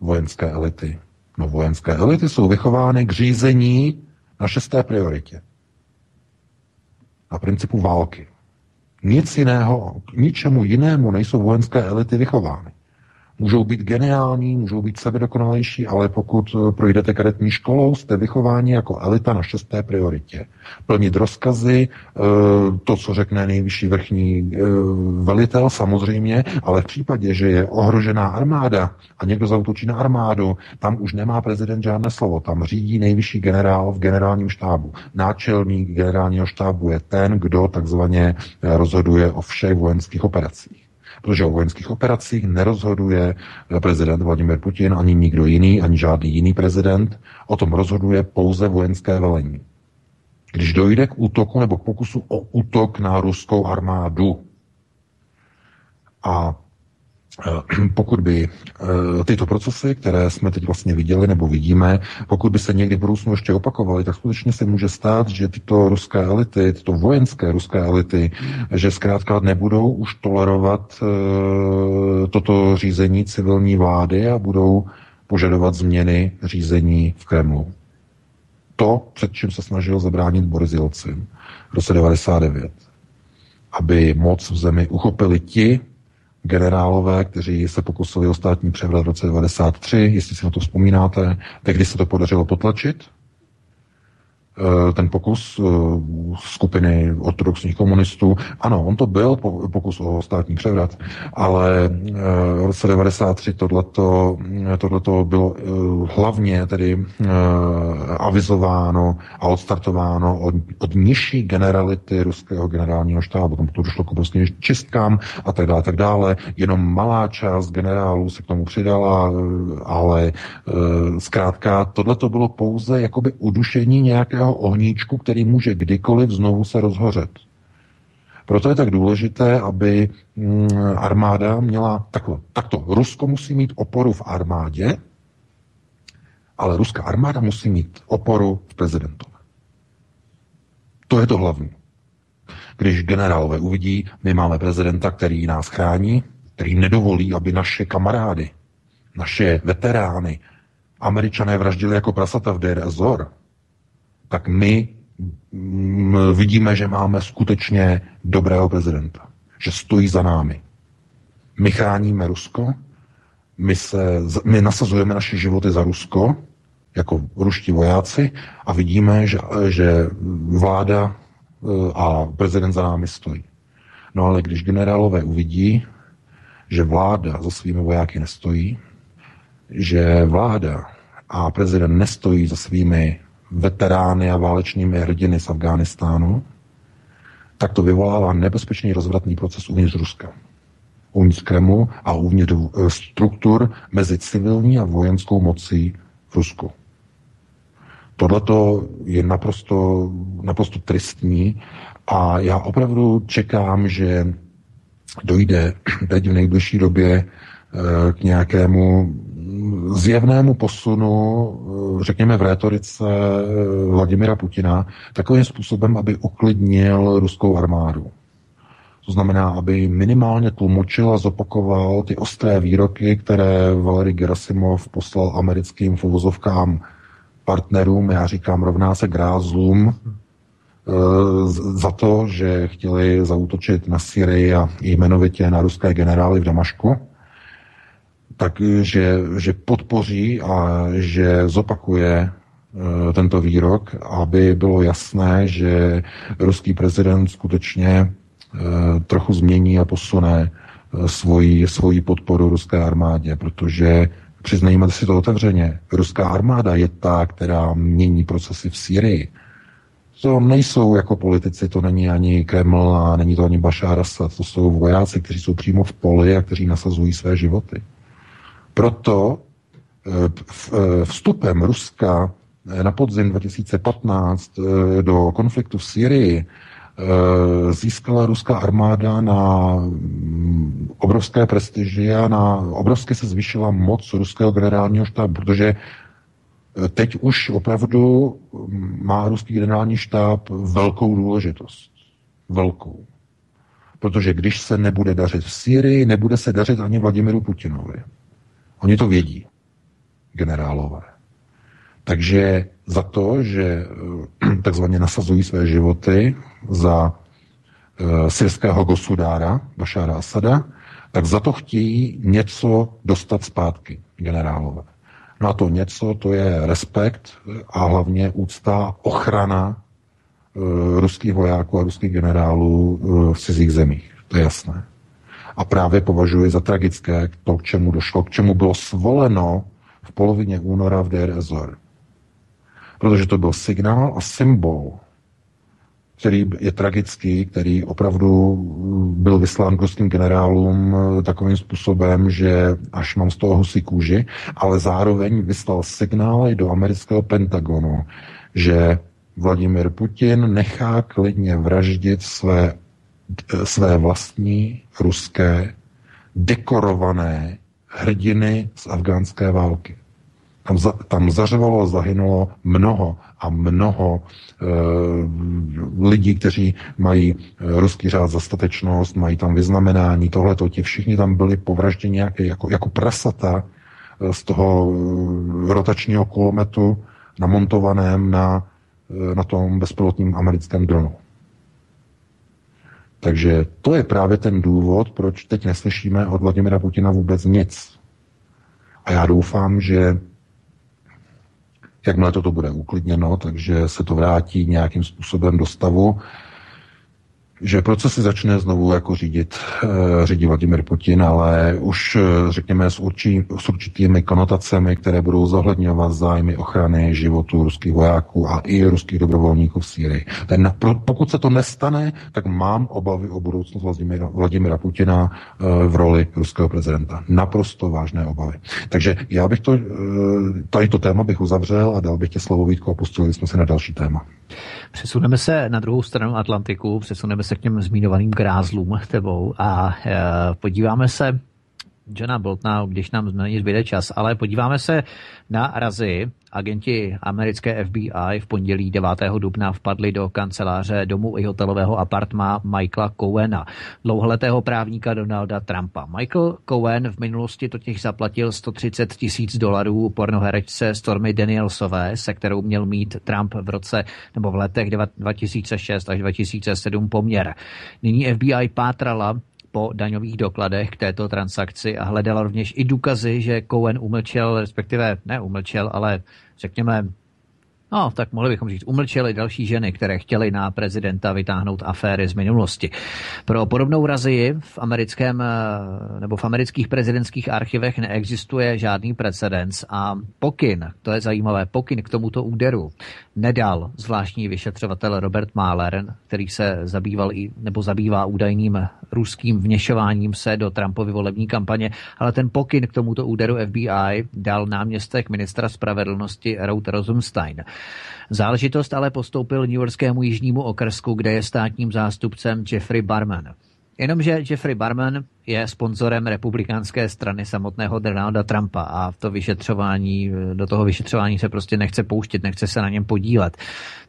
vojenské elity? No vojenské elity jsou vychovány k řízení na šesté prioritě. Na principu války. Nic jiného, k ničemu jinému nejsou vojenské elity vychovány. Můžou být geniální, můžou být sebedokonalejší, ale pokud eh, projdete karetní školou, jste vychováni jako elita na šesté prioritě. Plnit rozkazy, eh, to, co řekne nejvyšší vrchní eh, velitel samozřejmě, ale v případě, že je ohrožená armáda a někdo zautočí na armádu, tam už nemá prezident žádné slovo. Tam řídí nejvyšší generál v generálním štábu. Náčelník generálního štábu je ten, kdo takzvaně rozhoduje o všech vojenských operacích protože o vojenských operacích nerozhoduje prezident Vladimir Putin, ani nikdo jiný, ani žádný jiný prezident. O tom rozhoduje pouze vojenské velení. Když dojde k útoku nebo k pokusu o útok na ruskou armádu a pokud by eh, tyto procesy, které jsme teď vlastně viděli nebo vidíme, pokud by se někdy v budoucnu ještě opakovaly, tak skutečně se může stát, že tyto ruské elity, tyto vojenské ruské elity, že zkrátka nebudou už tolerovat eh, toto řízení civilní vlády a budou požadovat změny řízení v Kremlu. To, před čím se snažil zabránit Boris Jelcin v roce 99. Aby moc v zemi uchopili ti, generálové, kteří se pokusili o státní převrat v roce 1993, jestli si na to vzpomínáte, tehdy se to podařilo potlačit, ten pokus eh, skupiny ortodoxních komunistů. Ano, on to byl pokus o státní převrat, ale eh, v roce 93 tohleto, tohleto bylo hlavně tedy avizováno a odstartováno od, od nižší generality ruského generálního štábu. Tam to došlo k obrovským čistkám a tak dále, tak dále. Jenom malá část generálů se k tomu přidala, ale zkrátka tohleto bylo pouze jakoby udušení nějakého nějakého ohníčku, který může kdykoliv znovu se rozhořet. Proto je tak důležité, aby mm, armáda měla takhle. Takto, Rusko musí mít oporu v armádě, ale ruská armáda musí mít oporu v prezidentovi. To je to hlavní. Když generálové uvidí, my máme prezidenta, který nás chrání, který nedovolí, aby naše kamarády, naše veterány, američané vraždili jako prasata v Deir Azor, tak my mm, vidíme, že máme skutečně dobrého prezidenta, že stojí za námi. My chráníme Rusko, my, se, my nasazujeme naše životy za Rusko, jako ruští vojáci, a vidíme, že, že vláda e, a prezident za námi stojí. No ale když generálové uvidí, že vláda za svými vojáky nestojí, že vláda a prezident nestojí za svými veterány a válečnými hrdiny z Afghánistánu, tak to vyvolává nebezpečný rozvratný proces uvnitř Ruska. Uvnitř Kremlu a uvnitř eh, struktur mezi civilní a vojenskou mocí v Rusku. Tohle je naprosto, naprosto tristní a já opravdu čekám, že dojde teď v nejbližší době eh, k nějakému zjevnému posunu, eh, řekněme v rétorice eh, Vladimira Putina, takovým způsobem, aby uklidnil ruskou armádu. To znamená, aby minimálně tlumočil a zopakoval ty ostré výroky, které Valery Gerasimov poslal americkým fovozovkám partnerům, já říkám rovná se grázlům, eh, za to, že chtěli zautočit na Syrii a jmenovitě na ruské generály v Damašku takže že podpoří a že zopakuje e, tento výrok, aby bylo jasné, že ruský prezident skutečně e, trochu změní a posune e, svoji, svoji podporu ruské armádě, protože přiznejme si to otevřeně, ruská armáda je ta, která mění procesy v Syrii. To nejsou jako politici, to není ani Kreml a není to ani Bashar Assad, to jsou vojáci, kteří jsou přímo v poli a kteří nasazují své životy. Proto eh, eh, vstupem Ruska eh, na podzim 2015 do konfliktu v Syrii získala ruská armáda na mm, obrovské prestiži a na obrovsky se zvýšila moc ruského generálního štábu, protože teď už opravdu má ruský generální štáb velkou důležitost. Velkou. Protože když se nebude dařit v Syrii, nebude se dařit ani Vladimiru Putinovi. Oni to vědí, generálové. Takže za to, že eh, takzvaně nasazují své životy za e, syrského gosudára Bašára Asada, tak za to chtějí něco dostat zpátky, generálové. No a to něco, to je respekt a hlavně úcta, ochrana ruských vojáků a ruských generálů v cizích zemích. To je jasné. A právě považuji za tragické to, k čemu došlo, k čemu bylo svoleno v polovině února v Deir Ezor. Protože to byl signál a symbol který je tragický, který opravdu byl vyslán ruským generálům eh, takovým způsobem, že až mám z toho husí kůži, ale zároveň vyslal signály do amerického Pentagonu, že Vladimir Putin nechá klidně vraždit své, své vlastní ruské dekorované hrdiny z afgánské války. Tam, za, tam zařevalo, zahynulo mnoho a mnoho e, lidí, kteří mají e, ruský řád za statečnost, mají tam vyznamenání, tohleto, ti všichni tam byli povražděni jako, jako prasata z toho rotačního kulometu namontovaném na, na tom bezpilotním americkém dronu. Takže to je právě ten důvod, proč teď neslyšíme od Vladimira Putina vůbec nic. A já doufám, že Jakmile toto bude uklidněno, takže se to vrátí nějakým způsobem do stavu, že procesy začne znovu jako řídit, uh, řídí Vladimir Putin, ale už uh, řekněme s, určí, s určitými konotacemi, které budou zohledňovat zájmy ochrany životu ruských vojáků a i ruských dobrovolníků v Sýrii. Ten, pokud se to nestane, tak mám obavy o budoucnost Vladimira, Vladimira Putina uh, v roli ruského prezidenta. Naprosto vážné obavy. Takže já bych to, tady to téma bych uzavřel a dal bych tě slovo Vítku a pustili jsme se na další téma. Přesuneme se na druhou stranu Atlantiku, přesuneme se k těm zmínovaným grázlům tebou a e, podíváme se Johna Boltna, když nám zbyde čas, ale podíváme se na razy. Agenti americké FBI v pondělí 9. dubna vpadli do kanceláře domu i hotelového apartma Michaela Cowena, dlouholetého právníka Donalda Trumpa. Michael Cowen v minulosti totiž zaplatil 130 tisíc dolarů pornoherečce Stormy Danielsové, se kterou měl mít Trump v roce nebo v letech 2006 až 2007 poměr. Nyní FBI pátrala po daňových dokladech k této transakci a hledala rovněž i důkazy, že Cohen umlčel, respektive ne umlčel, ale řekněme No, tak mohli bychom říct, umlčeli další ženy, které chtěly na prezidenta vytáhnout aféry z minulosti. Pro podobnou razii v americkém eh, nebo v amerických prezidentských archivech neexistuje žádný precedens a pokyn, to je zajímavé, pokyn k tomuto úderu nedal zvláštní vyšetřovatel Robert Mahler, který se zabýval i, nebo zabývá údajným ruským vněšováním se do Trumpovy volební kampaně, ale ten pokyn k tomuto úderu FBI dal náměstek ministra spravedlnosti Rout Rosenstein. Záležitost ale postoupil New Yorkskému jižnímu okrsku, kde je státním zástupcem Jeffrey Barman. Jenomže Jeffrey Barman je sponzorem republikánské strany samotného Donalda Trumpa a v to vyšetřování, do toho vyšetřování se prostě nechce pouštět, nechce se na něm podílet.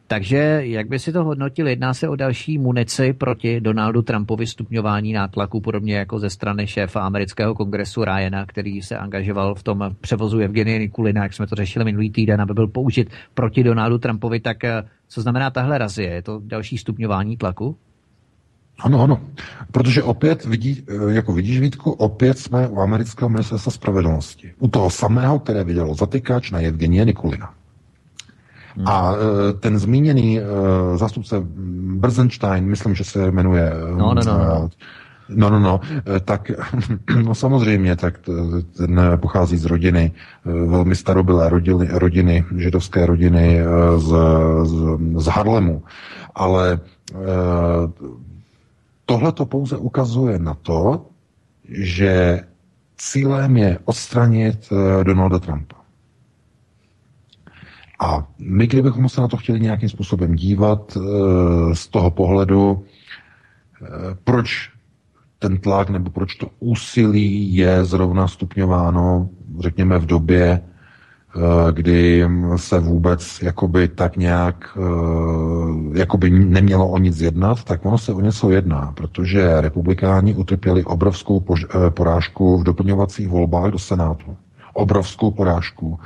Takže jak by si to hodnotil? Jedná se o další munici proti Donaldu Trumpovi stupňování nátlaku, podobně jako ze strany šéfa amerického kongresu Ryana, který se angažoval v tom převozu Evgenie Nikulina, jak jsme to řešili minulý týden, aby byl použit proti Donaldu Trumpovi. Tak eh, co znamená tahle razie? Je to další stupňování tlaku? Ano, ano. Protože opět, vidí, eh, jako vidíš, Vítku, opět jsme u amerického ministerstva spravedlnosti. U toho samého, které vydalo zatykač na Evgenie Nikulina. Hmm. A eh, ten zmíněný uh, zástupce Brzenstein, myslím, že se jmenuje... No, no, no. no. No, no, no, tak no samozřejmě, tak ten pochází z rodiny, velmi starobylé rodiny, rodiny židovské rodiny z, z, z Harlemu, ale Tohle to pouze ukazuje na to, že cílem je odstranit eh, Donalda Trumpa. A my, kdybychom se na to chtěli nějakým způsobem dívat z toho pohledu, proč ten tlak nebo proč to úsilí je zrovna stupňováno, řekněme, v době, Eh, kdy se vůbec jakoby tak nějak eh, jakoby nemělo o nic jednat, tak ono se o něco jedná, protože republikáni utrpěli obrovskou eh, porážku v doplňovacích volbách do Senátu. Obrovskou porážku.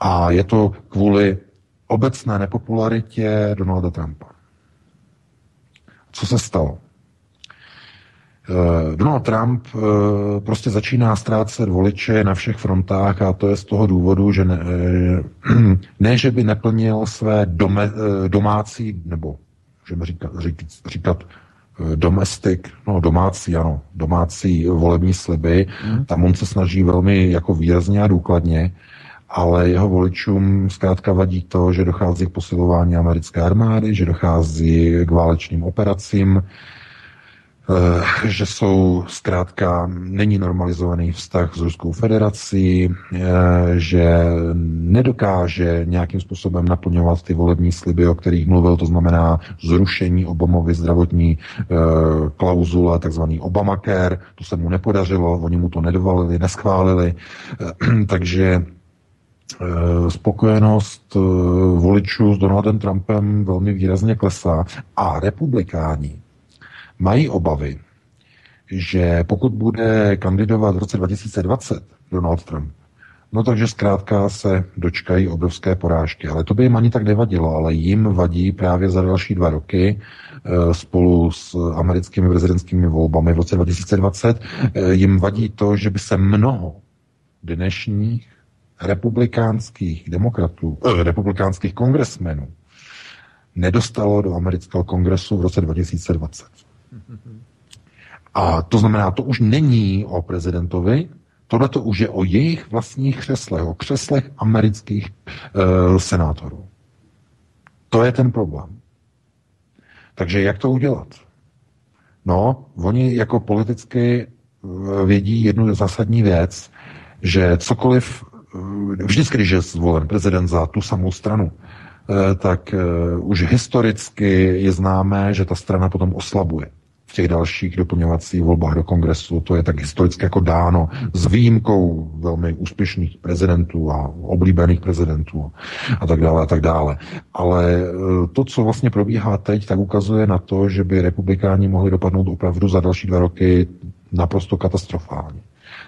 A je to kvůli obecné nepopularitě Donalda Trumpa. Co se stalo? Eh, Donald Trump eh, prostě začíná ztrácet voliče na všech frontách a to je z toho důvodu, že ne, eh, ne že by neplnil své dome, domácí, nebo můžeme říkat, říkat domestic, no domácí, ano, domácí volební sliby, mm. tam on se snaží velmi jako výrazně a důkladně, ale jeho voličům zkrátka vadí to, že dochází k posilování americké armády, že dochází k válečným operacím, že jsou zkrátka, není normalizovaný vztah s Ruskou federací, eh, že nedokáže nějakým způsobem naplňovat ty volební sliby, o kterých mluvil, to znamená zrušení Obamovy zdravotní eh, klauzule, takzvaný Obamacare, to se mu nepodařilo, oni mu to nedovalili, neschválili, takže spokojenost voličů s Donaldem Trumpem velmi výrazně klesá a republikáni mají obavy, že pokud bude kandidovat v roce 2020 Donald Trump, no takže zkrátka se dočkají obrovské porážky. Ale to by jim ani tak nevadilo, ale jim vadí právě za další dva roky eh, spolu s americkými prezidentskými volbami v roce 2020, eh, jim vadí to, že by se mnoho dnešních republikánských demokratů, eh, republikánských kongresmenů nedostalo do amerického kongresu v roce 2020. A to znamená, to už není o prezidentovi, tohle to už je o jejich vlastních křeslech, o křeslech amerických e, senátorů. To je ten problém. Takže jak to udělat? No, oni jako politicky eh, vědí jednu zásadní věc, že cokoliv, eh, vždycky, když je zvolen prezident za tu samou stranu, tak už historicky je známé, že ta strana potom oslabuje těch dalších doplňovacích volbách do kongresu. To je tak historicky jako dáno s výjimkou velmi úspěšných prezidentů a oblíbených prezidentů a tak dále a tak dále. Ale e, to, co vlastně probíhá teď, tak ukazuje na to, že by republikáni mohli dopadnout opravdu za další dva roky naprosto katastrofálně.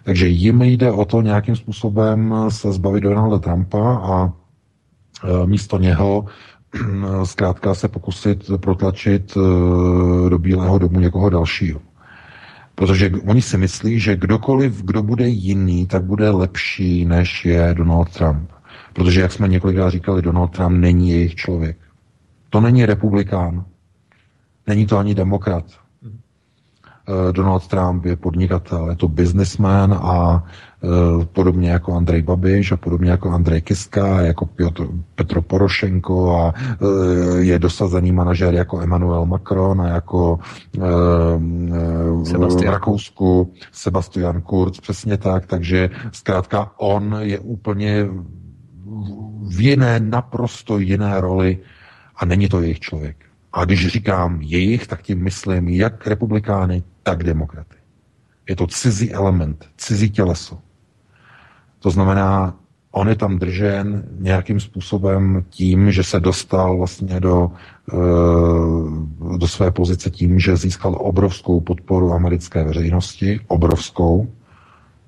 Takže jim jde o to nějakým způsobem se zbavit Donalda Trumpa a e, místo něho zkrátka se pokusit protlačit eh, do Bílého domu někoho dalšího. Protože oni si myslí, že kdokoliv, kdo bude jiný, tak bude lepší, než je Donald Trump. Protože, jak jsme několikrát říkali, Donald Trump není jejich člověk. To není republikán. Není to ani demokrat. Eh, Donald Trump je podnikatel, je to businessman a podobně jako Andrej Babiš a podobně jako Andrej Kiska, jako Piotr, Petro Porošenko a eh, je dosazený manažer jako Emmanuel Macron a jako eh, Sebastian. v Rakousku Sebastian Kurz, přesně tak, takže zkrátka on je úplně v jiné, naprosto jiné roli a není to jejich člověk. A když říkám jejich, tak tím myslím jak republikány, tak demokraty. Je to cizí element, cizí těleso. To znamená, on je tam držen nějakým způsobem tím, že se dostal vlastně do, eh, do své pozice tím, že získal obrovskou podporu americké veřejnosti, obrovskou,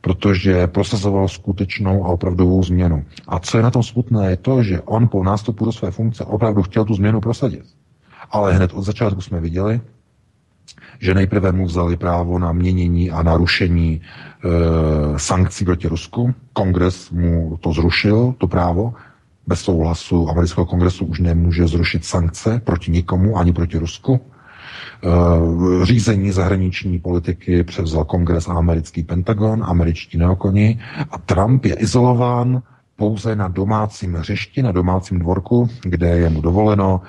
protože prosazoval skutečnou a opravdovou změnu. A co je na tom smutné, je to, že on po nástupu do své funkce opravdu chtěl tu změnu prosadit. Ale hned od začátku jsme viděli, že nejprve mu vzali právo na měnění a narušení e, sankcí proti Rusku. Kongres mu to zrušil, to právo. Bez souhlasu amerického kongresu už nemůže zrušit sankce proti nikomu, ani proti Rusku. E, řízení zahraniční politiky převzal kongres a americký Pentagon, američtí neokoni a Trump je izolován pouze na domácím hřišti, na domácím dvorku, kde je mu dovoleno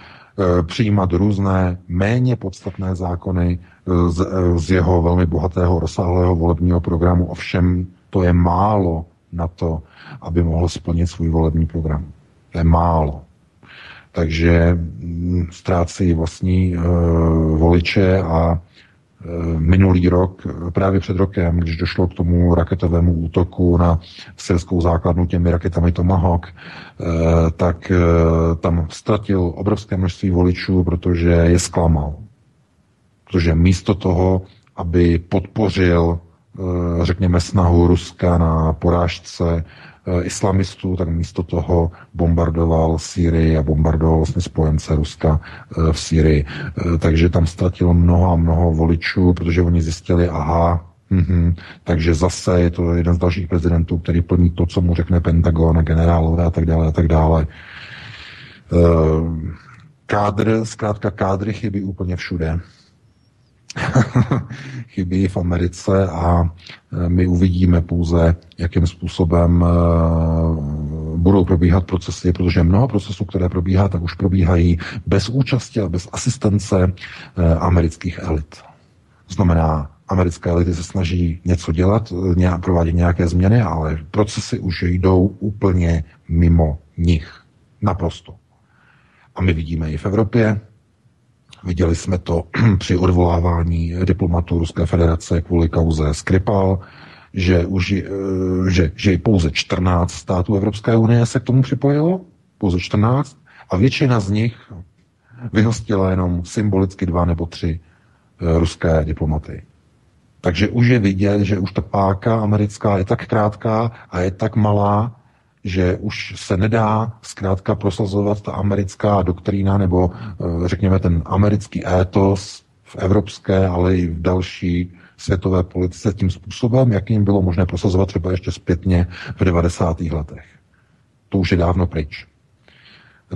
přijímat různé méně podstatné zákony, z, z jeho velmi bohatého, rozsáhlého volebního programu. Ovšem to je málo na to, aby mohl splnit svůj volební program. To je málo. Takže mm, ztrácí vlastní uh, voliče a minulý rok, právě před rokem, když došlo k tomu raketovému útoku na syrskou základnu těmi raketami Tomahawk, uh, tak tam ztratil obrovské množství voličů, protože je zklamal. Protože místo toho, aby podpořil, řekněme, snahu Ruska na porážce Eh, islamistů, tak místo toho bombardoval Sýrii a bombardoval vlastně spojence Ruska eh, v Sýrii. Eh, takže tam ztratilo mnoho a mnoho voličů, protože oni zjistili, aha, Mm-hmm. Takže zase je to jeden z dalších prezidentů, který plní to, co mu řekne Pentagon a generálové a tak dále a tak dále. Kádr, zkrátka kádry chybí úplně všude. chybí v Americe a e, my uvidíme pouze, jakým způsobem e, budou probíhat procesy, protože mnoho procesů, které probíhá, tak už probíhají bez účasti a bez asistence e, amerických elit. Znamená, americké elity se snaží něco dělat, nějak, provádět nějaké změny, ale procesy už jdou úplně mimo nich. Naprosto. A my vidíme i v Evropě, Viděli jsme to při odvolávání diplomatů Ruské federace kvůli kauze Skripal, že, už, eh, že, že pouze 14 států Evropské unie se k tomu připojilo, pouze 14, a většina z nich vyhostila jenom symbolicky dva nebo tři eh, ruské diplomaty. Takže už je vidět, že už ta páka americká je tak krátká a je tak malá, že už se nedá zkrátka prosazovat ta americká doktrína nebo eh, řekněme ten americký étos v evropské, ale i v další světové politice tím způsobem, jakým bylo možné prosazovat třeba ještě zpětně v 90. letech. To už je dávno pryč.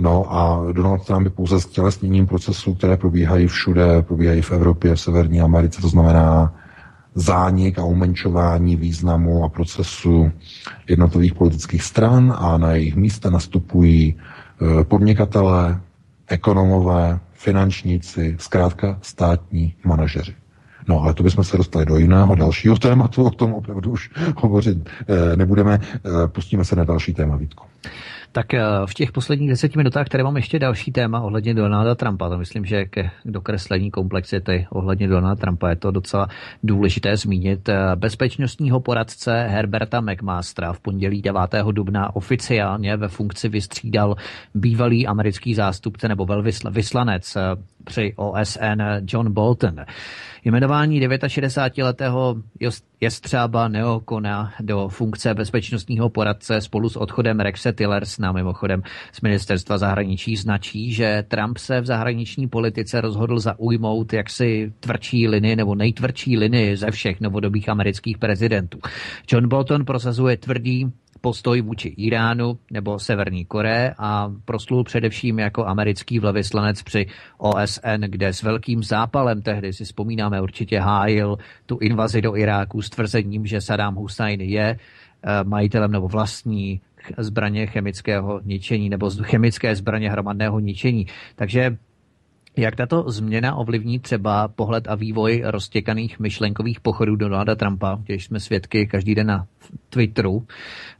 No a Donald Trump je pouze stělesněním procesů, které probíhají všude, probíhají v Evropě, v Severní Americe, to znamená zánik a umenšování významu a procesu jednotlivých politických stran a na jejich místa nastupují e, podnikatelé, ekonomové, finančníci, zkrátka státní manažeři. No ale to bychom se dostali do jiného, dalšího tématu, o tom opravdu už hovořit e, nebudeme. E, pustíme se na další téma, Vítko. Tak eh, v těch posledních deseti minutách, které mám ještě další téma ohledně Donalda Trumpa, to myslím, že ke dokreslení komplexity ohledně Donalda Trumpa je to docela důležité zmínit. Eh, bezpečnostního poradce Herberta McMastera v pondělí 9. dubna oficiálně ve funkci vystřídal bývalý americký zástupce nebo velvyslanec eh, při OSN John Bolton. Jmenování 69-letého jestřába Neokona do funkce bezpečnostního poradce spolu s odchodem Rexe Tillersna mimochodem z ministerstva zahraničí značí, že Trump se v zahraniční politice rozhodl zaujmout jaksi tvrdší linii nebo nejtvrdší linii ze všech novodobých amerických prezidentů. John Bolton prosazuje tvrdý postoj vůči Iránu nebo Severní Koreje a proslul především jako americký vlevyslanec při OSN, kde s velkým zápalem tehdy si vzpomínáme určitě hájil tu invazi do Iráku s tvrzením, že Saddam Hussein je eh, majitelem nebo vlastní zbraně chemického ničení nebo chemické zbraně hromadného ničení. Takže jak tato změna ovlivní třeba pohled a vývoj roztěkaných myšlenkových pochodů Donalda Trumpa, když jsme svědky každý den na Twitteru,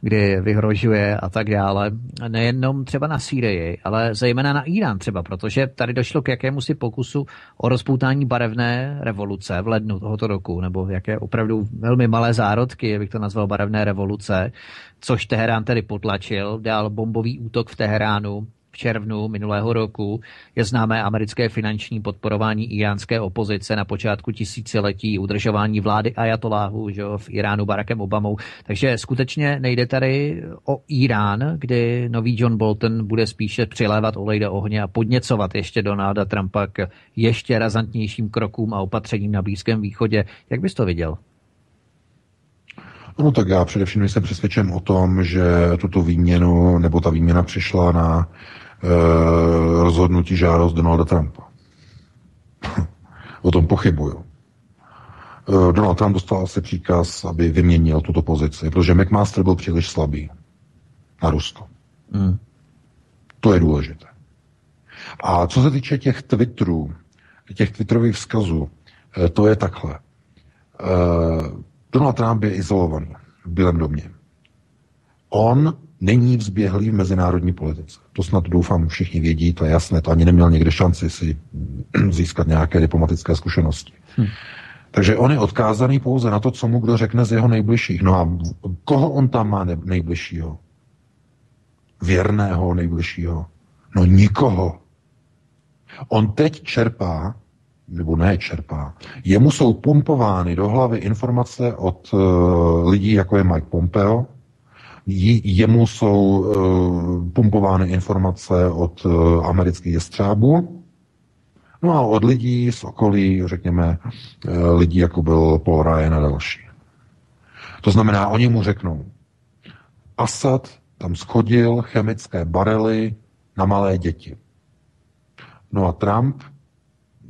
kdy vyhrožuje a tak dále, nejenom třeba na Sýrii, ale zejména na Irán třeba, protože tady došlo k jakému si pokusu o rozpoutání barevné revoluce v lednu tohoto roku, nebo jaké opravdu velmi malé zárodky, bych to nazval barevné revoluce, což Teherán tedy potlačil, dál bombový útok v Teheránu, červnu minulého roku je známé americké finanční podporování iránské opozice na počátku tisíciletí, udržování vlády Ajatoláhu že v Iránu Barackem Obamou. Takže skutečně nejde tady o Irán, kdy nový John Bolton bude spíše přilévat olej do ohně a podněcovat ještě Donalda Trumpa k ještě razantnějším krokům a opatřením na Blízkém východě. Jak bys to viděl? No tak já především jsem přesvědčen o tom, že tuto výměnu, nebo ta výměna přišla na rozhodnutí žádost Donalda Trumpa. o tom pochybuju. Eh, Donald Trump dostal asi příkaz, aby vyměnil tuto pozici, protože McMaster byl příliš slabý na Rusko. Mm. To je důležité. A co se týče těch Twitterů, těch Twitterových vzkazů, eh, to je takhle. Donald Trump je izolovaný v Bílém domě. On není vzběhlý v mezinárodní politice. To snad doufám všichni vědí, to je jasné, to ani neměl někde šanci si získat nějaké diplomatické zkušenosti. Hmm. Takže on je odkázaný pouze na to, co mu kdo řekne z jeho nejbližších. No a koho on tam má nejbližšího? Věrného nejbližšího? No nikoho. On teď čerpá, nebo ne čerpá, jemu jsou pumpovány do hlavy informace od uh, lidí, jako je Mike Pompeo, jemu jsou uh, pumpovány informace od uh, amerických jestřábů, no a od lidí z okolí, řekněme, uh, lidí, jako byl Paul Ryan a další. To znamená, oni mu řeknou, Assad tam schodil chemické barely na malé děti. No a Trump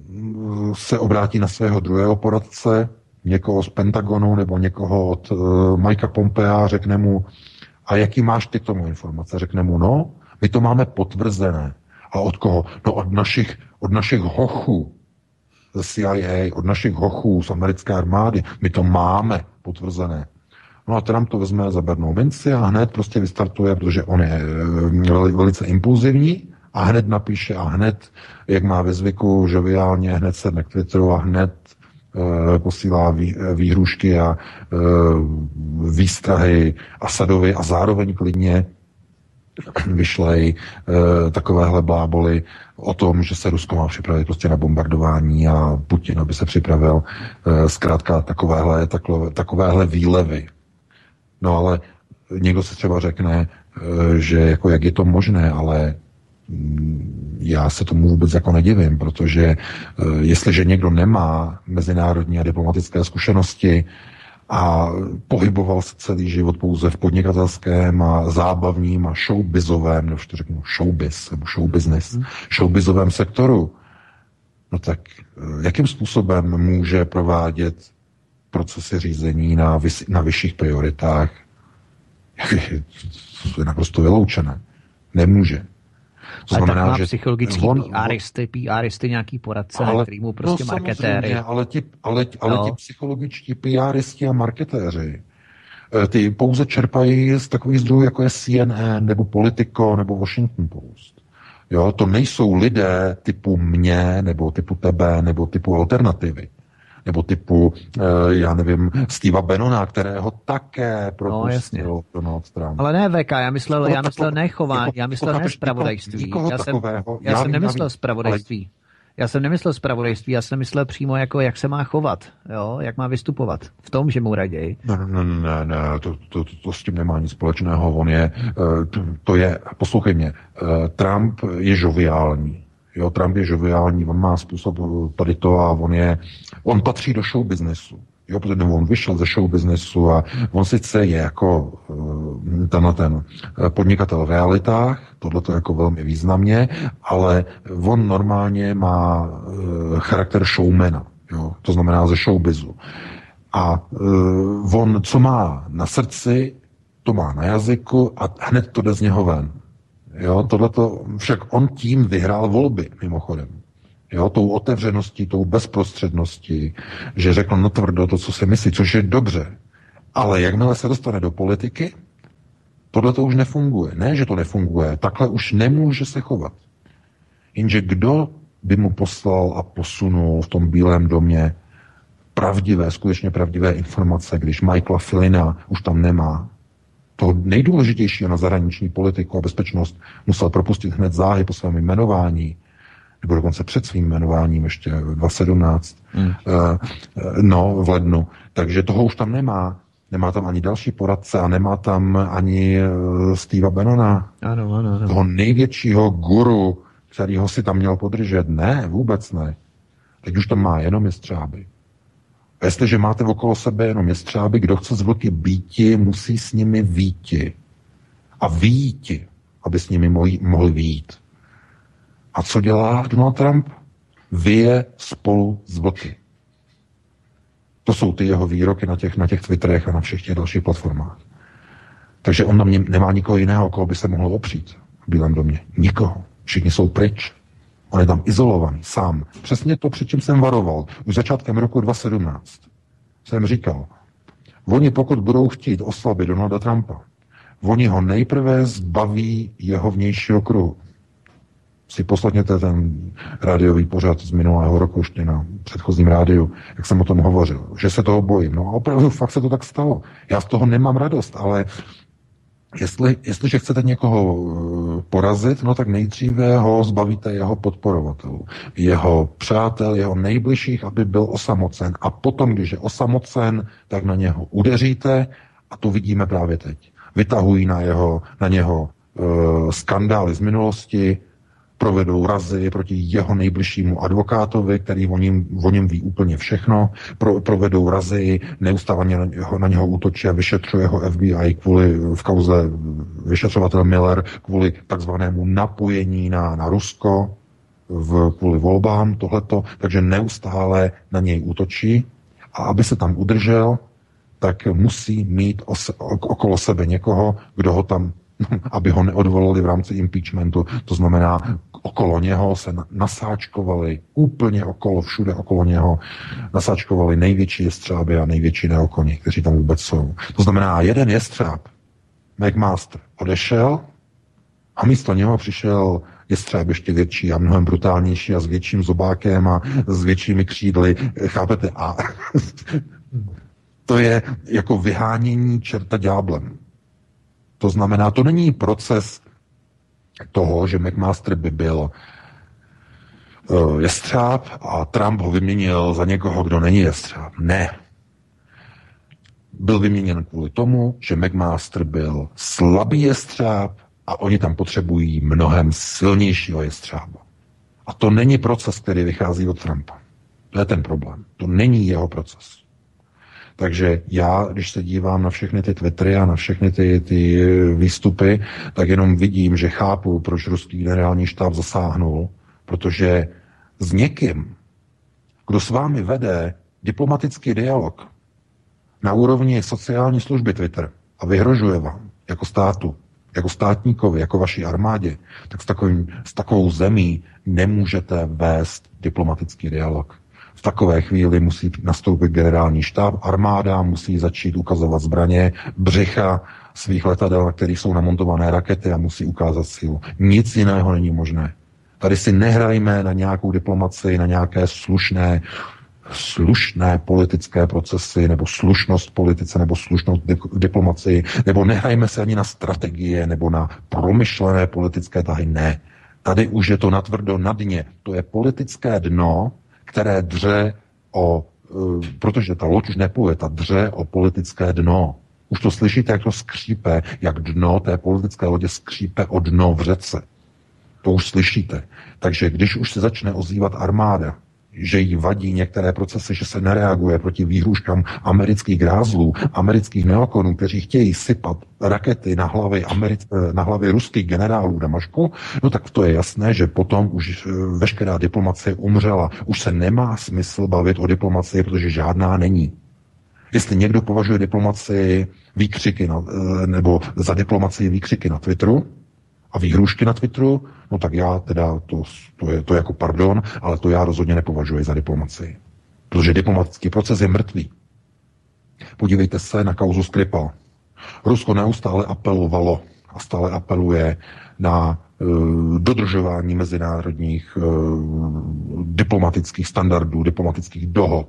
mm, se obrátí na svého druhého poradce, někoho z Pentagonu nebo někoho od uh, Mikea Pompea řekne mu, a jaký máš ty tomu informace? Řekne mu, no, my to máme potvrzené. A od koho? No od našich, od našich hochů ze CIA, od našich hochů z americké armády. My to máme potvrzené. No a Trump to vezme za bernou minci a hned prostě vystartuje, protože on je eh, velice impulzivní a hned napíše a hned, jak má ve zvyku, žoviálně, hned se k Twitteru a hned posílá vý, výhrušky a e, výstrahy Asadovi a zároveň klidně vyšlej takovéhle bláboli o tom, že se Rusko má připravit prostě na bombardování a Putin aby se připravil zkrátka takovéhle, takové, takovéhle výlevy. No ale někdo se třeba řekne, že jako jak je to možné, ale já se tomu vůbec jako nedivím, protože eh, jestliže někdo nemá mezinárodní a diplomatické zkušenosti a pohyboval se celý život pouze v podnikatelském a zábavním a showbizovém, nebo to řeknu showbiz, nebo showbusiness, hmm. showbizovém sektoru, no tak eh, jakým způsobem může provádět procesy řízení na, vys- na vyšších prioritách? To je naprosto vyloučené. Nemůže. To ale znamená, tak má že psychologický on, PRisty, PRisty nějaký poradce, ale, který mu prostě no, marketéry. Ale ti, ale, ale no. ti psychologičtí PRisti a marketéři, eh, ty pouze čerpají z takových zdrojů, jako je CNN, nebo Politico, nebo Washington Post. Jo, to nejsou lidé typu mě, nebo typu tebe, nebo typu alternativy nebo typu, eh, já nevím, Steva Benona, kterého také propustil no, Donald Trump. Ale ne VK, já myslel, já myslel ne chování, já myslel ne spravodajství. Já jsem, já jsem nemyslel spravodajství. Já jsem nemyslel zpravodajství, já jsem myslel přímo jako, jak se má chovat, jo? jak má vystupovat. V tom, že mu raději. Ne, ne, ne, ne to, to, to, to s tím nemá nic společného. On je, eh, to, to je, poslouchej mě, eh, Trump je žoviální. Jo, Trump je žoviální, on má způsob tady to a on je, on patří do show businessu. Jo, protože on vyšel ze show businessu a on sice je jako eh, ten, ten eh, podnikatel v realitách, tohle to jako velmi významně, ale on normálně má charakter showmana, jo, to znamená ze showbizu. A on, co má na srdci, to má na jazyku a hned to jde z něho ven. Jo, tohleto, však on tím vyhrál volby, mimochodem. Jo, tou otevřeností, tou bezprostředností, že řekl no tvrdo to, co si myslí, což je dobře. Ale jakmile se dostane do politiky, tohle to už nefunguje. Ne, že to nefunguje, takhle už nemůže se chovat. Jenže kdo by mu poslal a posunul v tom Bílém domě pravdivé, skutečně pravdivé informace, když Michaela Filina už tam nemá, toho nejdůležitějšího na zahraniční politiku a bezpečnost musel propustit hned záhy po svém jmenování, nebo dokonce před svým jmenováním ještě 2017, hmm. Eh, no, v lednu. Takže toho už tam nemá. Nemá tam ani další poradce a nemá tam ani uh, Steva Benona. Ano, ano, ano. Toho největšího guru, kterýho si tam měl podržet. Ne, vůbec ne. Teď už tam má jenom jestřáby. A jestliže máte okolo sebe jenom jestřáby, kdo chce z vlky býti, musí s nimi výti. A výti, aby s nimi mohli, mohli výjít. A co dělá Donald Trump? Vyje spolu s vlky. To jsou ty jeho výroky na těch, na těch Twitterech a na všech těch dalších platformách. Takže on na mě nemá nikoho jiného, koho by se mohl opřít v Bílém domě. Nikoho. Všichni jsou pryč. On je tam izolovaný, sám. Přesně to, před čím jsem varoval. Už začátkem roku 2017 jsem říkal, oni pokud budou chtít oslabit Donalda Trumpa, Oni ho nejprve zbaví jeho vnějšího kruhu. Si poslechněte ten rádiový pořad z minulého roku, ještě na předchozím rádiu, jak jsem o tom hovořil, že se toho bojím. No a opravdu fakt se to tak stalo. Já z toho nemám radost, ale Jestli, jestliže chcete někoho eh, porazit, no tak nejdříve ho zbavíte jeho podporovatelů, jeho přátel, jeho nejbližších, aby byl osamocen. A potom, když je osamocen, tak na něho udeříte a to vidíme právě teď. Vytahují na, jeho, na něho uh, skandály z minulosti, provedou razy proti jeho nejbližšímu advokátovi, který o něm, o něm ví úplně všechno, pro, provedou razy, neustále na něho, na něho útočí a vyšetřuje ho FBI kvůli v kauze vyšetřovatel Miller kvůli takzvanému napojení na, na Rusko v, kvůli volbám, tohleto, takže neustále na něj útočí. A aby se tam udržel, tak musí mít ose, okolo sebe někoho, kdo ho tam aby ho neodvolali v rámci impeachmentu. To znamená, okolo něho se nasáčkovali, úplně okolo, všude okolo něho, nasáčkovali největší jestřáby a největší neokoni, kteří tam vůbec jsou. To znamená, jeden jestřáb, McMaster, odešel a místo něho přišel jestřáb ještě větší a mnohem brutálnější a s větším zobákem a s většími křídly. Chápete? A to je jako vyhánění čerta ďáblem. To znamená, to není proces toho, že McMaster by byl uh, jestřáb a Trump ho vyměnil za někoho, kdo není jestřáb. Ne. Byl vyměněn kvůli tomu, že McMaster byl slabý jestřáb a oni tam potřebují mnohem silnějšího jestřába. A to není proces, který vychází od Trumpa. To je ten problém. To není jeho proces. Takže já, když se dívám na všechny ty Twittery a na všechny ty, ty výstupy, tak jenom vidím, že chápu, proč ruský generální štáb zasáhnul, protože s někým, kdo s vámi vede diplomatický dialog na úrovni sociální služby Twitter a vyhrožuje vám jako státu, jako státníkovi, jako vaší armádě, tak s, takovým, s takovou zemí nemůžete vést diplomatický dialog. V takové chvíli musí nastoupit generální štáb, armáda musí začít ukazovat zbraně, břicha svých letadel, na kterých jsou namontované rakety a musí ukázat sílu. Nic jiného není možné. Tady si nehrajme na nějakou diplomaci, na nějaké slušné, slušné politické procesy, nebo slušnost politice, nebo slušnost diplomaci, nebo nehrajme se ani na strategie, nebo na promyšlené politické tahy. Ne. Tady už je to natvrdo na dně. To je politické dno, které dře o, e, protože ta loď už nepluje, ta dře o politické dno. Už to slyšíte, jak to skřípe, jak dno té politické lodě skřípe o dno v řece. To už slyšíte. Takže když už se začne ozývat armáda, že jí vadí některé procesy, že se nereaguje proti výhruškám amerických grázlů, amerických neokonů, kteří chtějí sypat rakety na hlavy, eh, na hlavy ruských generálů Damašku, no tak to je jasné, že potom už eh, veškerá diplomacie umřela. Už se nemá smysl bavit o diplomacii, protože žádná není. Jestli někdo považuje diplomacii výkřiky na, eh, nebo za diplomacii výkřiky na Twitteru, a výhrušky na Twitteru, no tak já teda, to, to, je, to je jako pardon, ale to já rozhodně nepovažuji za diplomacii. Protože diplomatický proces je mrtvý. Podívejte se na kauzu Skripal. Rusko neustále apelovalo a stále apeluje na uh, dodržování mezinárodních uh, diplomatických standardů, diplomatických dohod.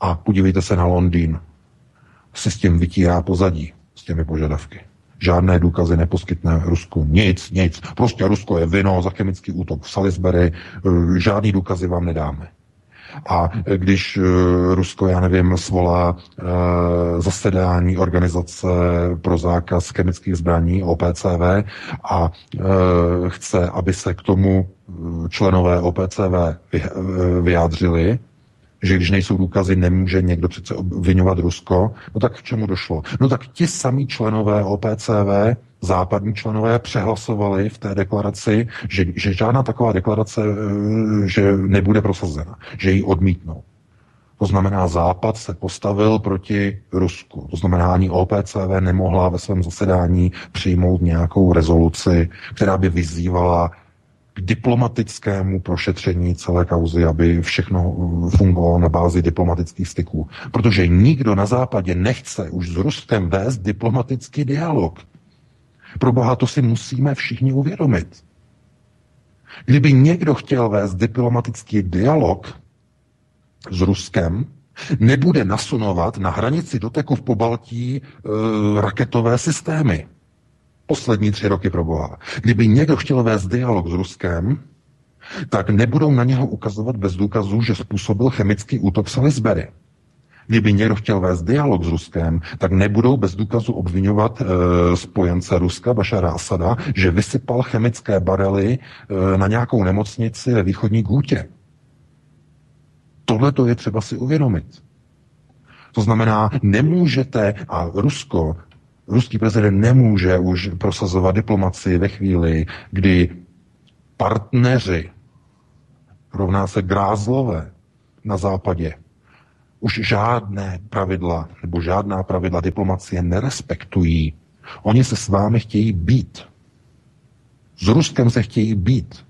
A podívejte se na Londýn. Se s tím vytírá pozadí, s těmi požadavky. Žádné důkazy neposkytne Rusku. Nic, nic. Prostě Rusko je vino za chemický útok v Salisbury. Eh, žádný důkazy vám nedáme. A když eh, Rusko, já nevím, svolá zasedání organizace pro zákaz chemických zbraní OPCV a chce, aby se k tomu členové OPCV vy, vyjádřili, že když nejsou důkazy, nemůže někdo přece obvinovat Rusko. No tak k čemu došlo? No tak ti samí členové OPCV, západní členové, přehlasovali v té deklaraci, že, že žádná taková deklarace eh, že nebude prosazena, že ji odmítnou. To znamená, Západ se postavil proti Rusku. To znamená, ani OPCV nemohla ve svém zasedání přijmout nějakou rezoluci, která by vyzývala k diplomatickému prošetření celé kauzy, aby všechno uh, fungovalo na bázi diplomatických styků. Protože nikdo na západě nechce už s Ruskem vést diplomatický dialog. Pro boha to si musíme všichni uvědomit. Kdyby někdo chtěl vést diplomatický dialog s Ruskem, nebude nasunovat na hranici doteku v Pobaltí e, raketové systémy. Poslední tři roky pro boha. Kdyby někdo chtěl vést dialog s Ruskem, tak nebudou na něho ukazovat bez důkazů, že způsobil chemický útok Salisbury. Kdyby někdo chtěl vést dialog s Ruskem, tak nebudou bez důkazu obvinovat e, spojence Ruska, Bašara Asada, že vysypal chemické barely e, na nějakou nemocnici ve východní Gútě. Tohle to je třeba si uvědomit. To znamená, nemůžete, a Rusko, ruský prezident nemůže už prosazovat diplomaci ve chvíli, kdy partneři rovná se grázlové na západě už žádné pravidla nebo žádná pravidla diplomacie nerespektují. Oni se s vámi chtějí být. S Ruskem se chtějí být.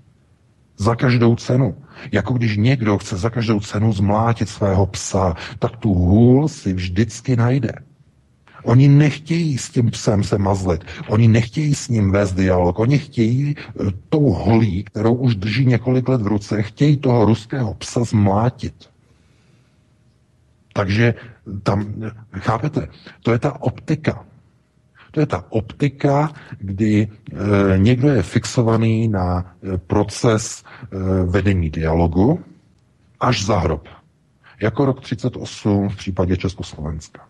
Za každou cenu. Jako když někdo chce za každou cenu zmlátit svého psa, tak tu hůl si vždycky najde. Oni nechtějí s tím psem se mazlit, oni nechtějí s ním vést dialog, oni chtějí eh, tou holí, kterou už drží několik let v ruce, chtějí toho ruského psa zmlátit. Takže tam, chápete, to je ta optika. To je ta optika, kdy e, někdo je fixovaný na proces e, vedení dialogu až za hrob. Jako rok 38 v případě Československa.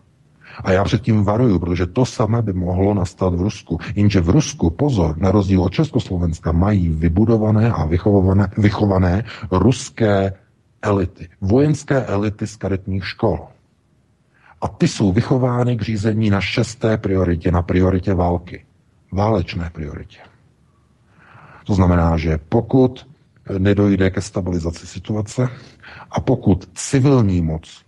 A já předtím varuju, protože to samé by mohlo nastat v Rusku. Jenže v Rusku, pozor, na rozdíl od Československa, mají vybudované a vychované, vychované ruské elity. Vojenské elity z karetních škol. A ty jsou vychovány k řízení na šesté prioritě, na prioritě války. Válečné prioritě. To znamená, že pokud nedojde ke stabilizaci situace a pokud civilní moc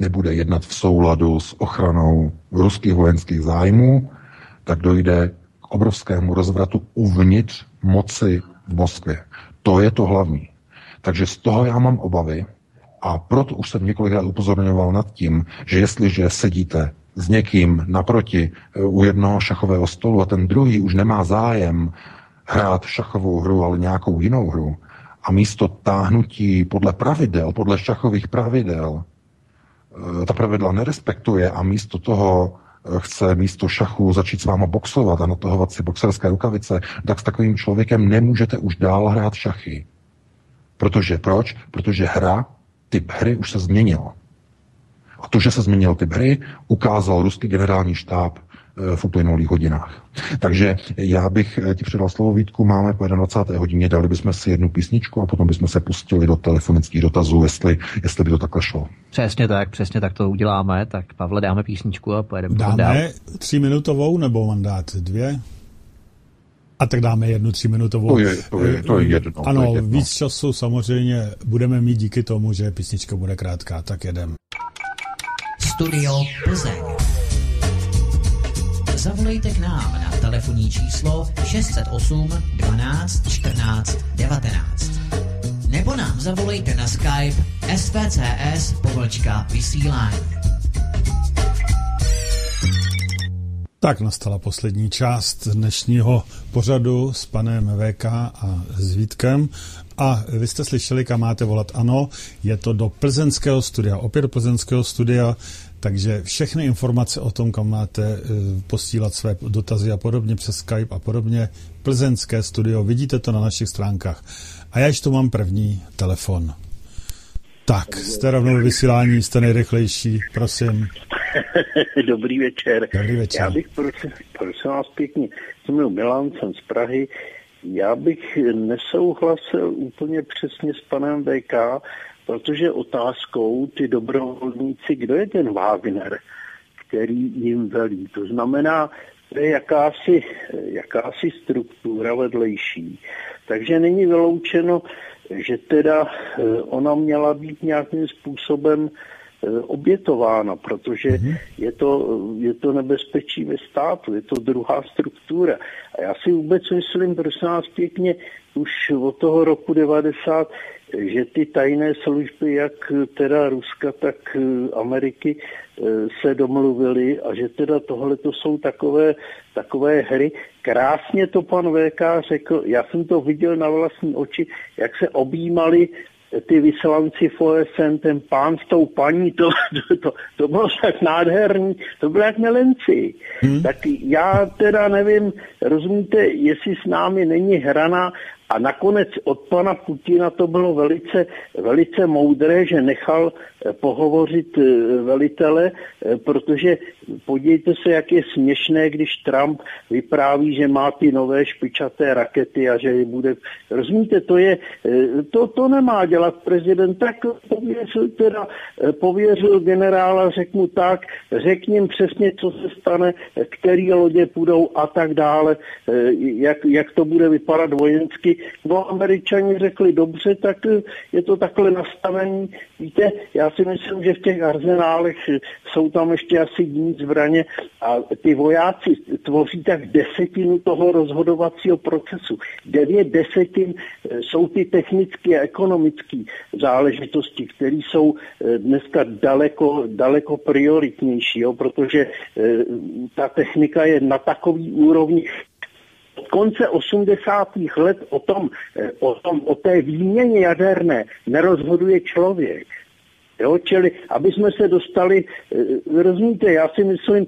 nebude jednat v souladu s ochranou ruských vojenských zájmů, tak dojde k obrovskému rozvratu uvnitř moci v Moskvě. To je to hlavní. Takže z toho já mám obavy a proto už jsem několikrát upozorňoval nad tím, že jestliže sedíte s někým naproti eh, u jednoho šachového stolu a ten druhý už nemá zájem hrát šachovou hru, ale nějakou jinou hru, a místo táhnutí podle pravidel, podle šachových pravidel, ta pravidla nerespektuje a místo toho eh, chce místo šachu začít s váma boxovat a natahovat si boxerské rukavice, tak s takovým člověkem nemůžete už dál hrát šachy. Protože proč? Protože hra, typ hry už se změnil. A to, že se změnil typ hry, ukázal ruský generální štáb v uplynulých hodinách. Takže já bych eh, ti předal slovo Vítku, máme po 21. hodině, dali bychom si jednu písničku a potom bychom se pustili do telefonických dotazů, jestli, jestli by to takhle šlo. Přesně tak, přesně tak to uděláme, tak Pavle dáme písničku a pojedeme dáme dál. tříminutovou nebo mandát dvě? A tak dáme jednu tříminutovou. To je, to je, to je jedno. Ano, to je jedno. víc času samozřejmě budeme mít díky tomu, že písnička bude krátká, tak jedem. Studio Plzeň. Zavolejte k nám na telefonní číslo 608 12 14 19. Nebo nám zavolejte na Skype svcs pobočka vysílání. Tak nastala poslední část dnešního pořadu s panem VK a s Vítkem. A vy jste slyšeli, kam máte volat. Ano, je to do plzeňského studia, opět do plzeňského studia, takže všechny informace o tom, kam máte eh, posílat své dotazy a podobně přes Skype a podobně, plzeňské studio, vidíte to na našich stránkách. A já ještě tu mám první telefon. Tak, jste rovnou ve vysílání, jste nejrychlejší, prosím. Dobrý večer. Dobrý večer. Já bych, prosím, prosím vás pěkně, jsem Milan, jsem z Prahy. Já bych nesouhlasil úplně přesně s panem VK, protože otázkou ty dobrovolníci, kdo je ten Wagner, který jim velí. To znamená, to je jakási, jakási struktura vedlejší. Takže není vyloučeno, že teda eh, ona měla být nějakým způsobem obětována, protože mm-hmm. je, to, je to nebezpečí ve státu, je to druhá struktura. A já si vůbec myslím, prosím vás pěkně, už od toho roku 90, že ty tajné služby, jak teda Ruska, tak Ameriky, se domluvili a že teda tohle to jsou takové, takové hry. Krásně to pan VK řekl, já jsem to viděl na vlastní oči, jak se objímali ty vyslanci v OSN, ten pán s tou paní, to, to, to, to bylo tak nádherný, to bylo jak milenci. Hmm. Tak já teda nevím, rozumíte, jestli s námi není hraná a nakonec od pana Putina to bylo velice, velice moudré, že nechal eh, pohovořit eh, velitele, eh, protože podívejte se, jak je směšné, když Trump vypráví, že má ty nové špičaté rakety a že je bude... Rozumíte, to je, to, to nemá dělat prezident, tak pověřil, teda, pověřil generála, řekl mu tak, řekni přesně, co se stane, který lodě půjdou a tak dále, jak, jak to bude vypadat vojensky No američani řekli, dobře, tak eh, je to takhle nastavený. Víte, já si myslím, že v těch arzenálech eh, jsou tam ještě asi jiné zbraně a ty vojáci tvoří tak desetinu toho rozhodovacího procesu. Devět desetin eh, jsou ty technické a ekonomické záležitosti, které jsou dneska daleko, daleko prioritnější, jo, protože ta technika je na takový úrovni, od konce 80. let o tom, eh, o, tom, o té výměně jaderné nerozhoduje člověk. Jo, čili, aby jsme se dostali, eh, rozumíte, já si myslím,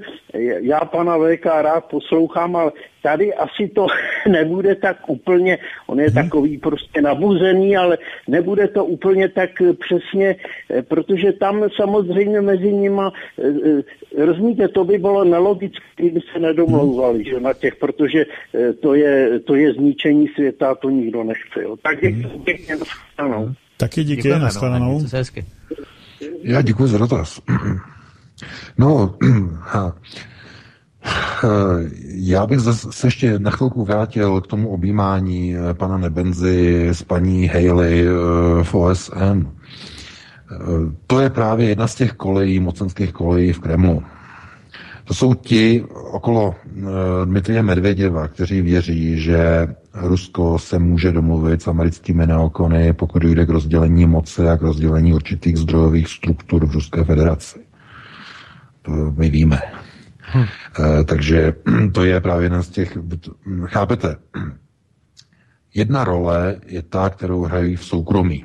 já pana VK rád poslouchám, ale tady asi to nebude tak úplně, on je hmm. takový prostě nabuzený, ale nebude to úplně tak přesně, eh, protože tam samozřejmě mezi nima, eh, rozumíte, to by bylo nelogické, kdyby se nedomlouvali, že na těch, protože to je, to je zničení světa, to nikdo nechce. Jo. Tak děkuji hmm. pěkně, Taky díky, na No, já děkuji za dotaz. No, já bych se ještě na chvilku vrátil k tomu objímání eh, pana Nebenzy s paní Haley eh, v OSN. Eh, to je právě jedna z těch kolejí, mocenských kolejí v Kremlu. To jsou ti okolo Dmitrie Medvěděva, kteří věří, že Rusko se může domluvit s americkými neokony, pokud dojde k rozdělení moci a k rozdělení určitých zdrojových struktur v Ruské federaci. To my víme. Hm. E, takže to je právě jeden z těch... Chápete? Jedna role je ta, kterou hrají v soukromí.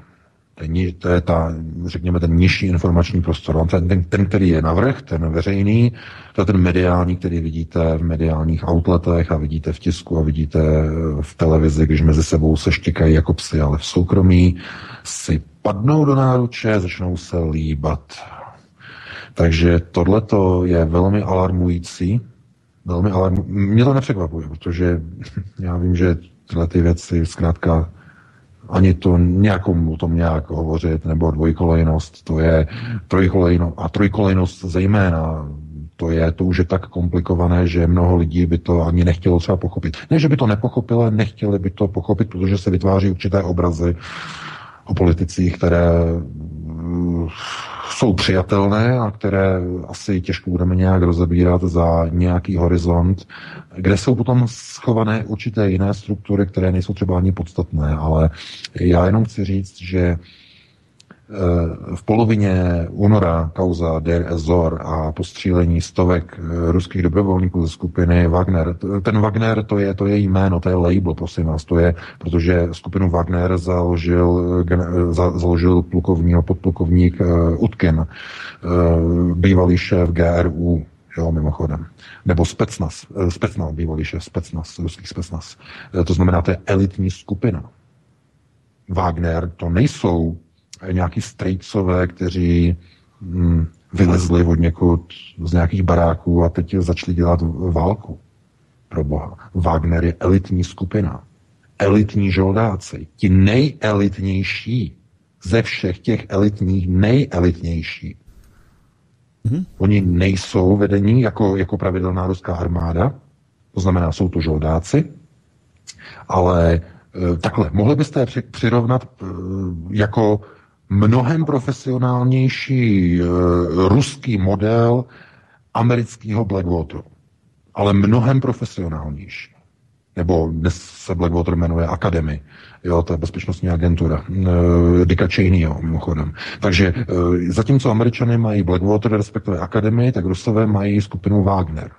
To je ta, řekněme, ten nižší informační prostor. Ten, ten, ten, který je navrh, ten veřejný, to je ten mediální, který vidíte v mediálních outletech a vidíte v tisku a vidíte v televizi, když mezi sebou se štěkají jako psy, ale v soukromí si padnou do náruče, začnou se líbat. Takže tohleto je velmi alarmující. Velmi alarmující. Mě to nepřekvapuje, protože já vím, že tyhle ty věci zkrátka ani to nějakom o tom nějak hovořit, nebo dvojkolejnost, to je trojkolejnost, a trojkolejnost zejména, to je, to už je tak komplikované, že mnoho lidí by to ani nechtělo třeba pochopit. Ne, že by to nepochopilo, nechtěli by to pochopit, protože se vytváří určité obrazy o politicích, které jsou přijatelné a které asi těžko budeme nějak rozebírat za nějaký horizont, kde jsou potom schované určité jiné struktury, které nejsou třeba ani podstatné, ale já jenom chci říct, že v polovině února kauza Der Ezor a postřílení stovek eh, ruských dobrovolníků ze skupiny Wagner. Ten Wagner to je, to je jméno, to je label, prosím vás, to je, protože skupinu Wagner založil, eh, založil plukovní, podplukovník eh, Utkin, bývalý šéf GRU, jo, mimochodem. Nebo Specnaz, Specnaz, bývalý šéf Specnaz, ruský Specnaz. To znamená, to je elitní skupina. Wagner to nejsou nějaký strejcové, kteří hm, vylezli od někud z nějakých baráků a teď začali dělat válku. Pro boha. Wagner je elitní skupina. Elitní žoldáci. Ti nejelitnější ze všech těch elitních nejelitnější. Mm-hmm. Oni nejsou vedení jako, jako pravidelná ruská armáda, to znamená, jsou to žoldáci, ale e, takhle, mohli byste je přirovnat e, jako mnohem profesionálnější e, ruský model amerického Blackwateru. Ale mnohem profesionálnější. Nebo dnes se Blackwater jmenuje Academy. Jo, to je bezpečnostní agentura. E, Dicka Cheneyho, mimochodem. Takže e, zatímco američany mají Blackwater, respektive Academy, tak Rusové mají skupinu Wagner.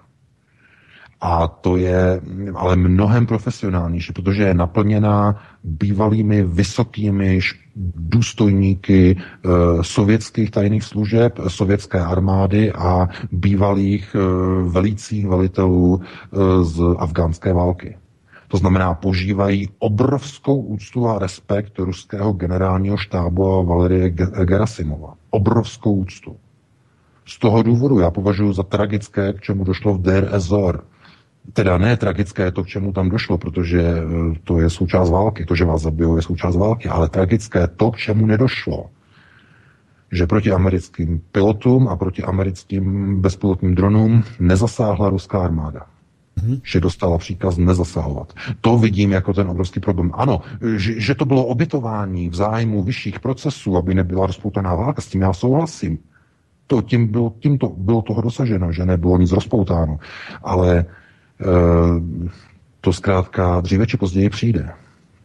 A to je ale mnohem profesionálnější, protože je naplněná bývalými vysokými důstojníky e, sovětských tajných služeb, sovětské armády a bývalých e, velících velitelů e, z afgánské války. To znamená, požívají obrovskou úctu a respekt ruského generálního štábu a Valerie Gerasimova. Obrovskou úctu. Z toho důvodu já považuji za tragické, k čemu došlo v Der Ezor, teda ne tragické to, k čemu tam došlo, protože e, to je součást války, to, že vás zabijou, je součást války, ale tragické to, k čemu nedošlo. Že proti americkým pilotům a proti americkým bezpilotním dronům nezasáhla ruská armáda. Mm-hmm. Že dostala příkaz nezasahovat. To vidím jako ten obrovský problém. Ano, že, že to bylo obětování v zájmu vyšších procesů, aby nebyla rozpoutaná válka, s tím já souhlasím. To tím bylo, tím to bylo toho dosaženo, že nebylo nic rozpoutáno. Ale to zkrátka dříve či později přijde.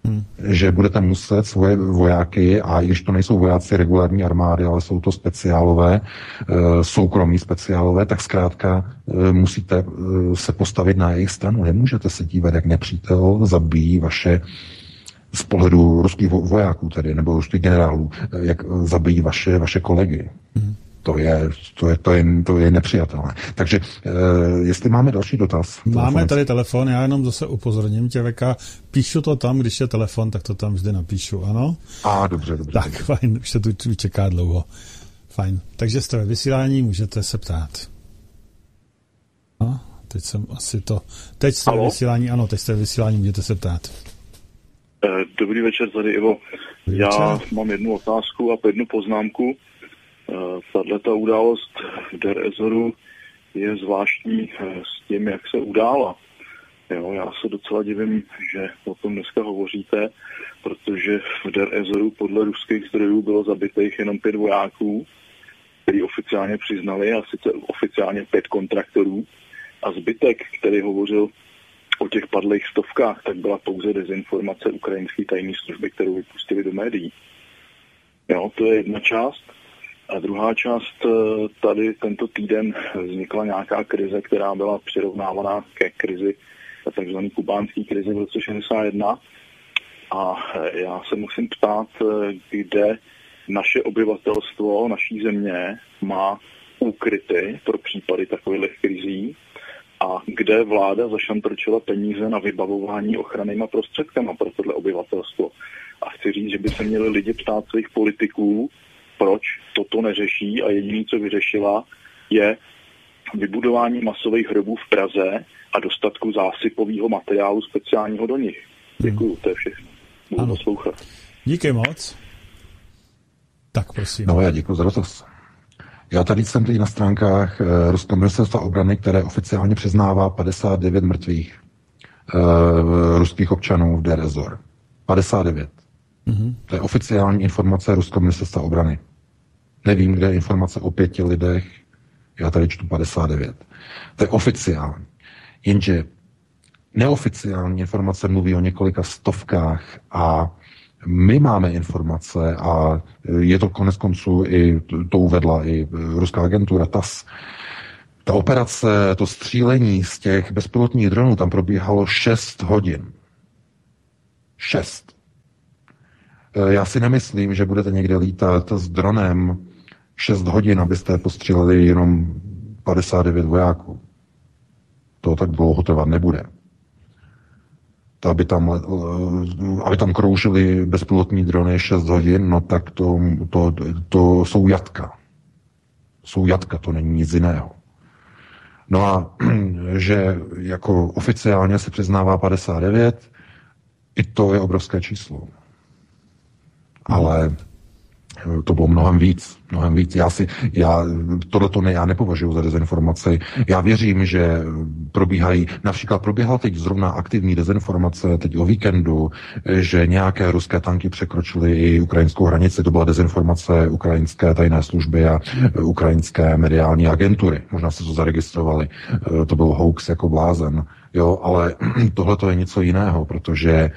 Hmm. Že budete muset svoje vojáky, a i když to nejsou vojáci regulární armády, ale jsou to speciálové, eh, soukromí speciálové, tak zkrátka eh, musíte se postavit na jejich stranu. Nemůžete se dívat, jak nepřítel zabíjí vaše z pohledu ruských vojáků tedy, nebo ruských generálů, jak zabíjí vaše, vaše kolegy. Hmm. To je, to je, to je, to je nepřijatelné. Takže e, jestli máme další dotaz. Máme tady telefon, já jenom zase upozorním tě, Veka, píšu to tam, když je telefon, tak to tam vždy napíšu, ano? A dobře, dobře. Tak, dobře. fajn, už se tu čeká dlouho. Fajn. Takže jste ve vysílání, můžete se ptát. No, teď jsem asi to... Teď jste ve vysílání, ano, teď jste ve vysílání, můžete se ptát. Eh, dobrý večer, tady Ivo. Dobrý Já večer. mám jednu otázku a jednu poznámku. Eh, Tahle ta událost v Der Ezoru je zvláštní eh, s tím, jak se udála. Jo, já se docela divím, že o tom dneska hovoříte, protože v Der Ezoru podle ruských zdrojů bylo zabitých jenom pět vojáků, který oficiálně přiznali, a sice oficiálně pět kontraktorů. A zbytek, který hovořil o těch padlých stovkách, tak byla pouze dezinformace ukrajinské tajné služby, kterou vypustili do médií. Jo, to je jedna část. A druhá část, eh, tady tento týden vznikla nějaká krize, která byla přirovnávaná ke krizi, takzvané kubánské krizi v roce 61. A eh, já se musím ptát, eh, kde naše obyvatelstvo naší země má úkryty pro případy takových krizí a kde vláda zašantrčila peníze na vybavování ochrannýma prostředkama pro tohle obyvatelstvo. A chci říct, že by se měli lidi ptát svých politiků, proč toto neřeší a jediné, co vyřešila, je vybudování masových hrobů v Praze a dostatku zásypového materiálu speciálního do nich. Děkuju, to je všechno. Budu ano. poslouchat. Díky moc. Tak prosím. No já děkuji za dotaz. Já tady jsem teď na stránkách uh, Ruského ministerstva obrany, které oficiálně přiznává 59 mrtvých uh, ruských občanů v Derezor. 59. Mm-hmm. To je oficiální informace Ruského ministerstva obrany. Nevím, kde je informace o pěti lidech, já tady čtu 59. To je oficiální. Jenže neoficiální informace mluví o několika stovkách a my máme informace a je to konec konců i, to uvedla i ruská agentura TAS, ta operace, to střílení z těch bezpilotních dronů tam probíhalo 6 hodin. 6. E, já si nemyslím, že budete někde lítat s dronem 6 hodin, abyste postříleli jenom 59 vojáků. To tak dlouho trvat nebude. To, aby tam, aby tam kroužili bezpilotní drony 6 hodin, no tak to, to, to jsou jatka. Jsou jatka, to není nic jiného. No a že jako oficiálně se přiznává 59, i to je obrovské číslo. Ale to bylo mnohem víc. mnohem víc. Já si, já, tohleto ne, já nepovažuji za dezinformaci. Já věřím, že probíhají, například proběhla teď zrovna aktivní dezinformace teď o víkendu, že nějaké ruské tanky překročily i ukrajinskou hranici. To byla dezinformace ukrajinské tajné služby a ukrajinské mediální agentury. Možná se to zaregistrovali. To byl hoax jako blázen. Jo, ale tohle to je něco jiného, protože eh,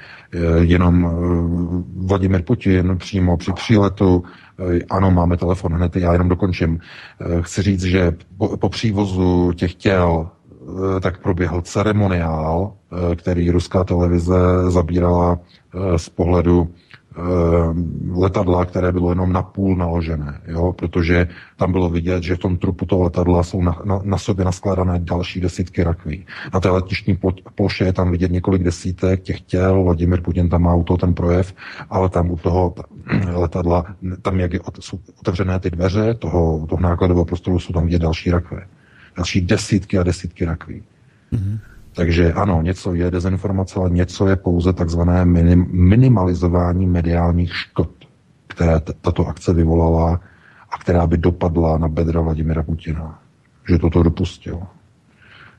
jenom eh, Vladimir Putin přímo při příletu Eh, ano, máme telefon hned, já jenom dokončím. Chci říct, že po, po přívozu těch těl tak proběhl ceremoniál, který ruská televize zabírala z pohledu letadla, které bylo jenom napůl naložené, jo? protože tam bylo vidět, že v tom trupu toho letadla jsou na, na, na sobě naskládané další desítky rakví. Na té letišní ploše je tam vidět několik desítek těch těl, Vladimir Putin tam má u toho ten projev, ale tam u toho letadla, tam jak je, jsou otevřené ty dveře toho, toho nákladového prostoru, jsou tam vidět další rakve. Další desítky a desítky rakví. Mm-hmm. Takže ano, něco je dezinformace, ale něco je pouze takzvané minim, minimalizování mediálních škod, které t- tato akce vyvolala a která by dopadla na bedra Vladimira Putina. Že toto dopustil.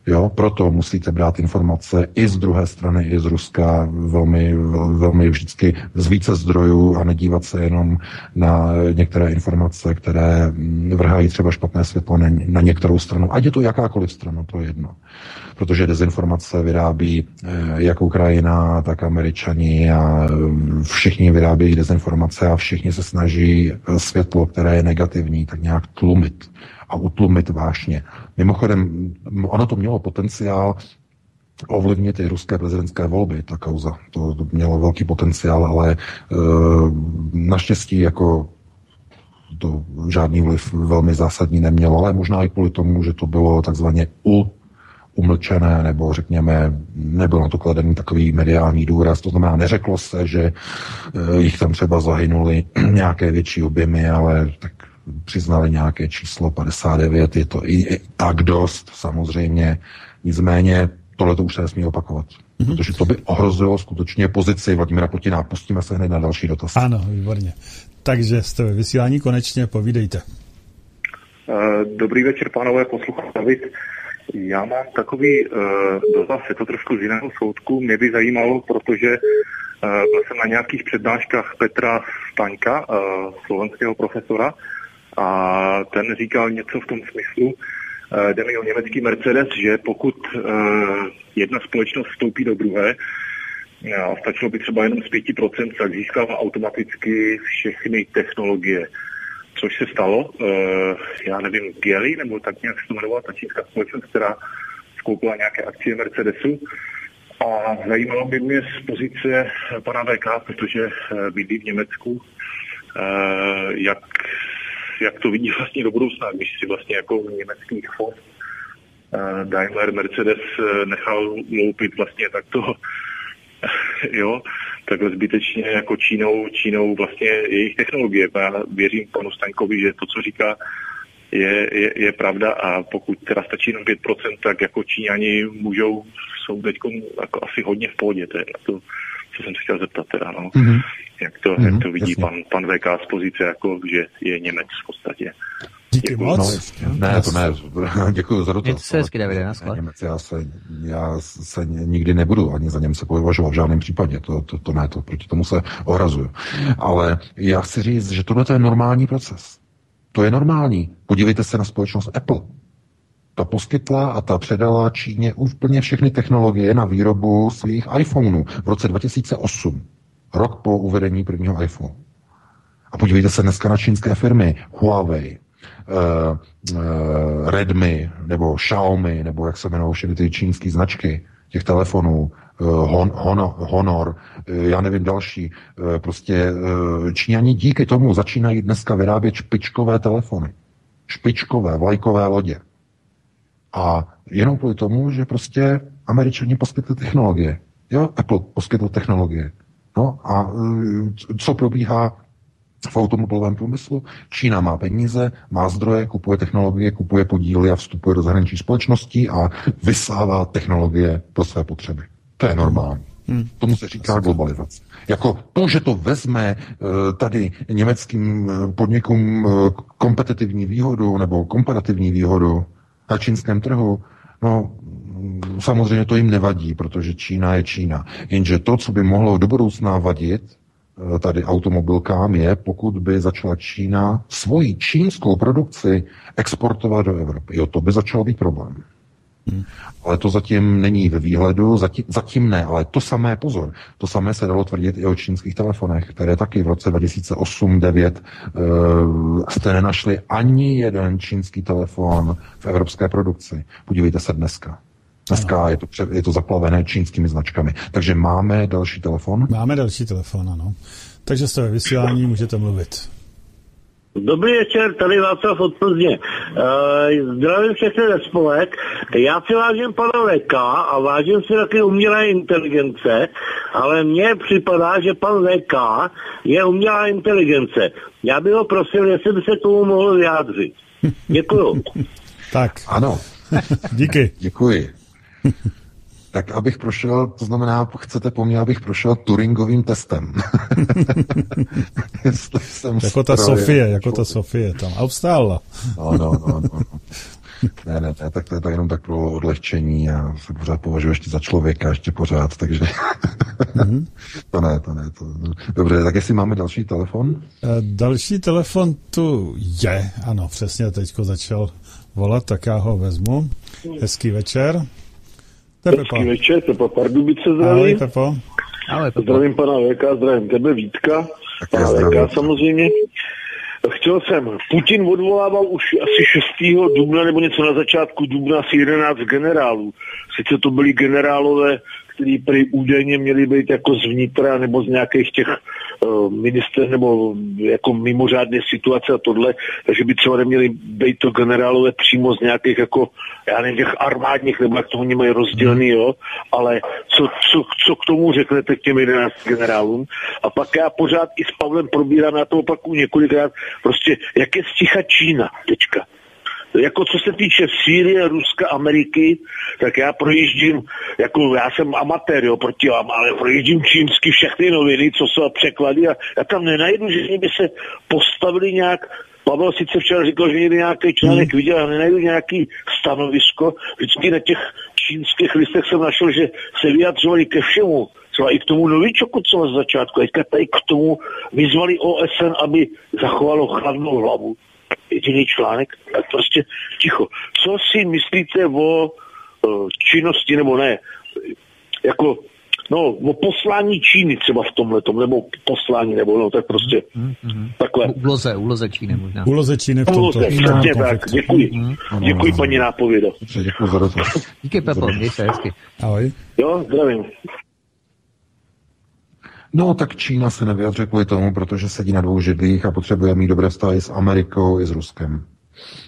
Jo, proto musíte brát informace i z druhé strany, i z Ruska velmi, velmi vždycky z více zdrojů a nedívat se jenom na některé informace, které vrhají třeba špatné světlo na některou stranu. Ať je to jakákoliv strana, to je jedno. Protože dezinformace vyrábí eh, jak Ukrajina, tak Američani a všichni vyrábějí dezinformace a všichni se snaží eh, světlo, které je negativní, tak nějak tlumit a utlumit vášně. Mimochodem, ono to mělo potenciál ovlivnit i ruské prezidentské volby, ta kauza. To, mělo velký potenciál, ale e, naštěstí jako to žádný vliv velmi zásadní nemělo, ale možná i kvůli tomu, že to bylo takzvaně u umlčené, nebo řekněme, nebyl na to kladený takový mediální důraz. To znamená, neřeklo se, že e, jich tam třeba zahynuli nějaké větší objemy, ale tak přiznali nějaké číslo 59, je to i, i tak dost samozřejmě, nicméně tohle to už se nesmí opakovat. Mm-hmm. Protože to by ohrozilo skutečně pozici Vladimira Putina. Pustíme se hned na další dotaz. Ano, výborně. Takže jste ve vysílání konečně, povídejte. Eh, dobrý večer, pánové, posluchač David. Já mám takový uh, dotaz, je to trošku z jiného soudku. Mě by zajímalo, protože uh, byl jsem na nějakých přednáškách Petra Staňka, uh, slovenského profesora, a ten říkal něco v tom smyslu, eh, jde mi o německý Mercedes, že pokud eh, jedna společnost vstoupí do druhé, a stačilo by třeba jenom z 5%, tak získává automaticky všechny technologie. Což se stalo, eh, já nevím, Geely, nebo tak nějak se to jmenovala ta čínská společnost, která skoupila nějaké akcie Mercedesu. A zajímalo by mě z pozice pana VK, protože bydlí v Německu, jak jak to vidí vlastně do budoucna, když si vlastně jako německý Ford uh, Daimler Mercedes uh, nechal loupit vlastně takto jo, takhle zbytečně jako Čínou, Čínou vlastně jejich technologie. Já věřím panu Staňkovi, že to, co říká, je, je, je pravda a pokud teda stačí jenom 5%, tak jako Číňani můžou, jsou teď jako asi hodně v pohodě. To je to, co jsem se chtěl zeptat teda, no. Mm-hmm. Jak, to, mm-hmm, jak to vidí pan, pan VK z pozice, jako, že je Němec v podstatě. Díky moc. No, ne, to ne, děkuji za dotaz. Mějte se hezky, Davide, na Němec, já se, já se nikdy nebudu ani za Němce považovat v žádném případě, to, to, to ne, to proti tomu se ohrazuju. Ale já chci říct, že tohle je normální proces. To je normální. Podívejte se na společnost Apple ta poskytla a ta předala Číně úplně všechny technologie na výrobu svých iPhoneů v roce 2008, rok po uvedení prvního iPhone. A podívejte se dneska na čínské firmy Huawei, uh, uh, Redmi nebo Xiaomi, nebo jak se jmenují všechny ty čínské značky těch telefonů, uh, Hon, Honor, Honor, já nevím další. Prostě Číňani díky tomu začínají dneska vyrábět špičkové telefony. Špičkové, vlajkové lodě. A jenom kvůli tomu, že prostě američani poskytli technologie. Jo, Apple poskytl technologie. No a e, co probíhá v automobilovém průmyslu? Čína má peníze, má zdroje, kupuje technologie, kupuje podíly a vstupuje do zahraniční společností a vysává technologie pro své potřeby. To je normální. Hmm. Tomu se říká globalizace. Jako to, že to vezme eh, tady německým eh, podnikům kompetitivní výhodu nebo komparativní výhodu na čínském trhu, no samozřejmě to jim nevadí, protože Čína je Čína. Jenže to, co by mohlo do budoucna vadit tady automobilkám, je, pokud by začala Čína svoji čínskou produkci exportovat do Evropy. Jo, to by začal být problém. Hmm. Ale to zatím není ve výhledu, zatím, zatím ne, ale to samé, pozor, to samé se dalo tvrdit i o čínských telefonech, které taky v roce 2008-2009 uh, eh, jste nenašli ani jeden čínský telefon v evropské produkci. Podívejte se dneska. Dneska je to, je to zaplavené čínskými značkami. Takže máme další telefon? Máme další telefon, ano. Takže jste ve vysílání, můžete mluvit. Dobrý večer, tady Václav od Plzně. Uh, zdravím všechny ve spolek. Já si vážím pana VK a vážím si taky umělé inteligence, ale mně připadá, že pan VK je umělá inteligence. Já bych ho prosil, jestli by se tomu mohl vyjádřit. Děkuju. tak. Ano. Díky. Děkuji. Tak abych prošel, to znamená, chcete po mně, abych prošel Turingovým testem. jsem jako ta Sofie, jako ta Sofie tam. A obstála. no, no, no, no. Ne, ne, ne, tak to je to jenom tak pro odlehčení a se pořád považuji ještě za člověka, ještě pořád, takže mm-hmm. to ne, to ne. To... Dobře, tak jestli máme další telefon? Eh, další telefon tu je, ano, přesně teďko začal volat, tak já ho vezmu. Hezký večer. Hezký večer, Pepa Pardubice zdraví. Ahoj, Pepo. Ahoj, Pepo. Zdravím pana VK, zdravím tebe Vítka. Pana VK samozřejmě. Chtěl jsem, Putin odvolával už asi 6. dubna nebo něco na začátku dubna asi 11 generálů. Sice to byli generálové, kteří prý údajně měli být jako zvnitra nebo z nějakých těch uh, minister nebo jako mimořádné situace a tohle, takže by třeba neměli být to generálové přímo z nějakých jako, já nevím, těch armádních, nebo jak to oni mají rozdělený, jo, ale co, co, co k tomu řeknete k těm 11 generálům? A pak já pořád i s Pavlem probírám, na to opaku několikrát, prostě jak je sticha Čína, tečka jako co se týče Sýrie, Ruska, Ameriky, tak já projíždím, jako já jsem amatér, jo, proti vám, ale projíždím čínsky všechny noviny, co jsou překlady a já tam nenajdu, že by se postavili nějak Pavel sice včera říkal, že někdy nějaký článek hmm. viděl, ale nenajdu nějaký stanovisko. Vždycky na těch čínských listech jsem našel, že se vyjadřovali ke všemu. Třeba i k tomu novičoku, co na začátku. Teďka tady k tomu vyzvali OSN, aby zachovalo chladnou hlavu jediný článek, tak prostě ticho. Co si myslíte o uh, činnosti, nebo ne, jako No, o poslání Číny třeba v tomhle, nebo poslání, nebo no, tak prostě mm-hmm. takhle. Uloze, uloze Číny možná. Uloze Číny v tomto. Uloze, přesně tak, děkuji. Mm-hmm. Děkuji, paní nápověda. Děkuji za dotaz. Díky, Pepo, měj se hezky. Ahoj. Jo, zdravím. No, tak Čína se nevyjadřuje kvůli tomu, protože sedí na dvou židlích a potřebuje mít dobré vztahy s Amerikou i s Ruskem.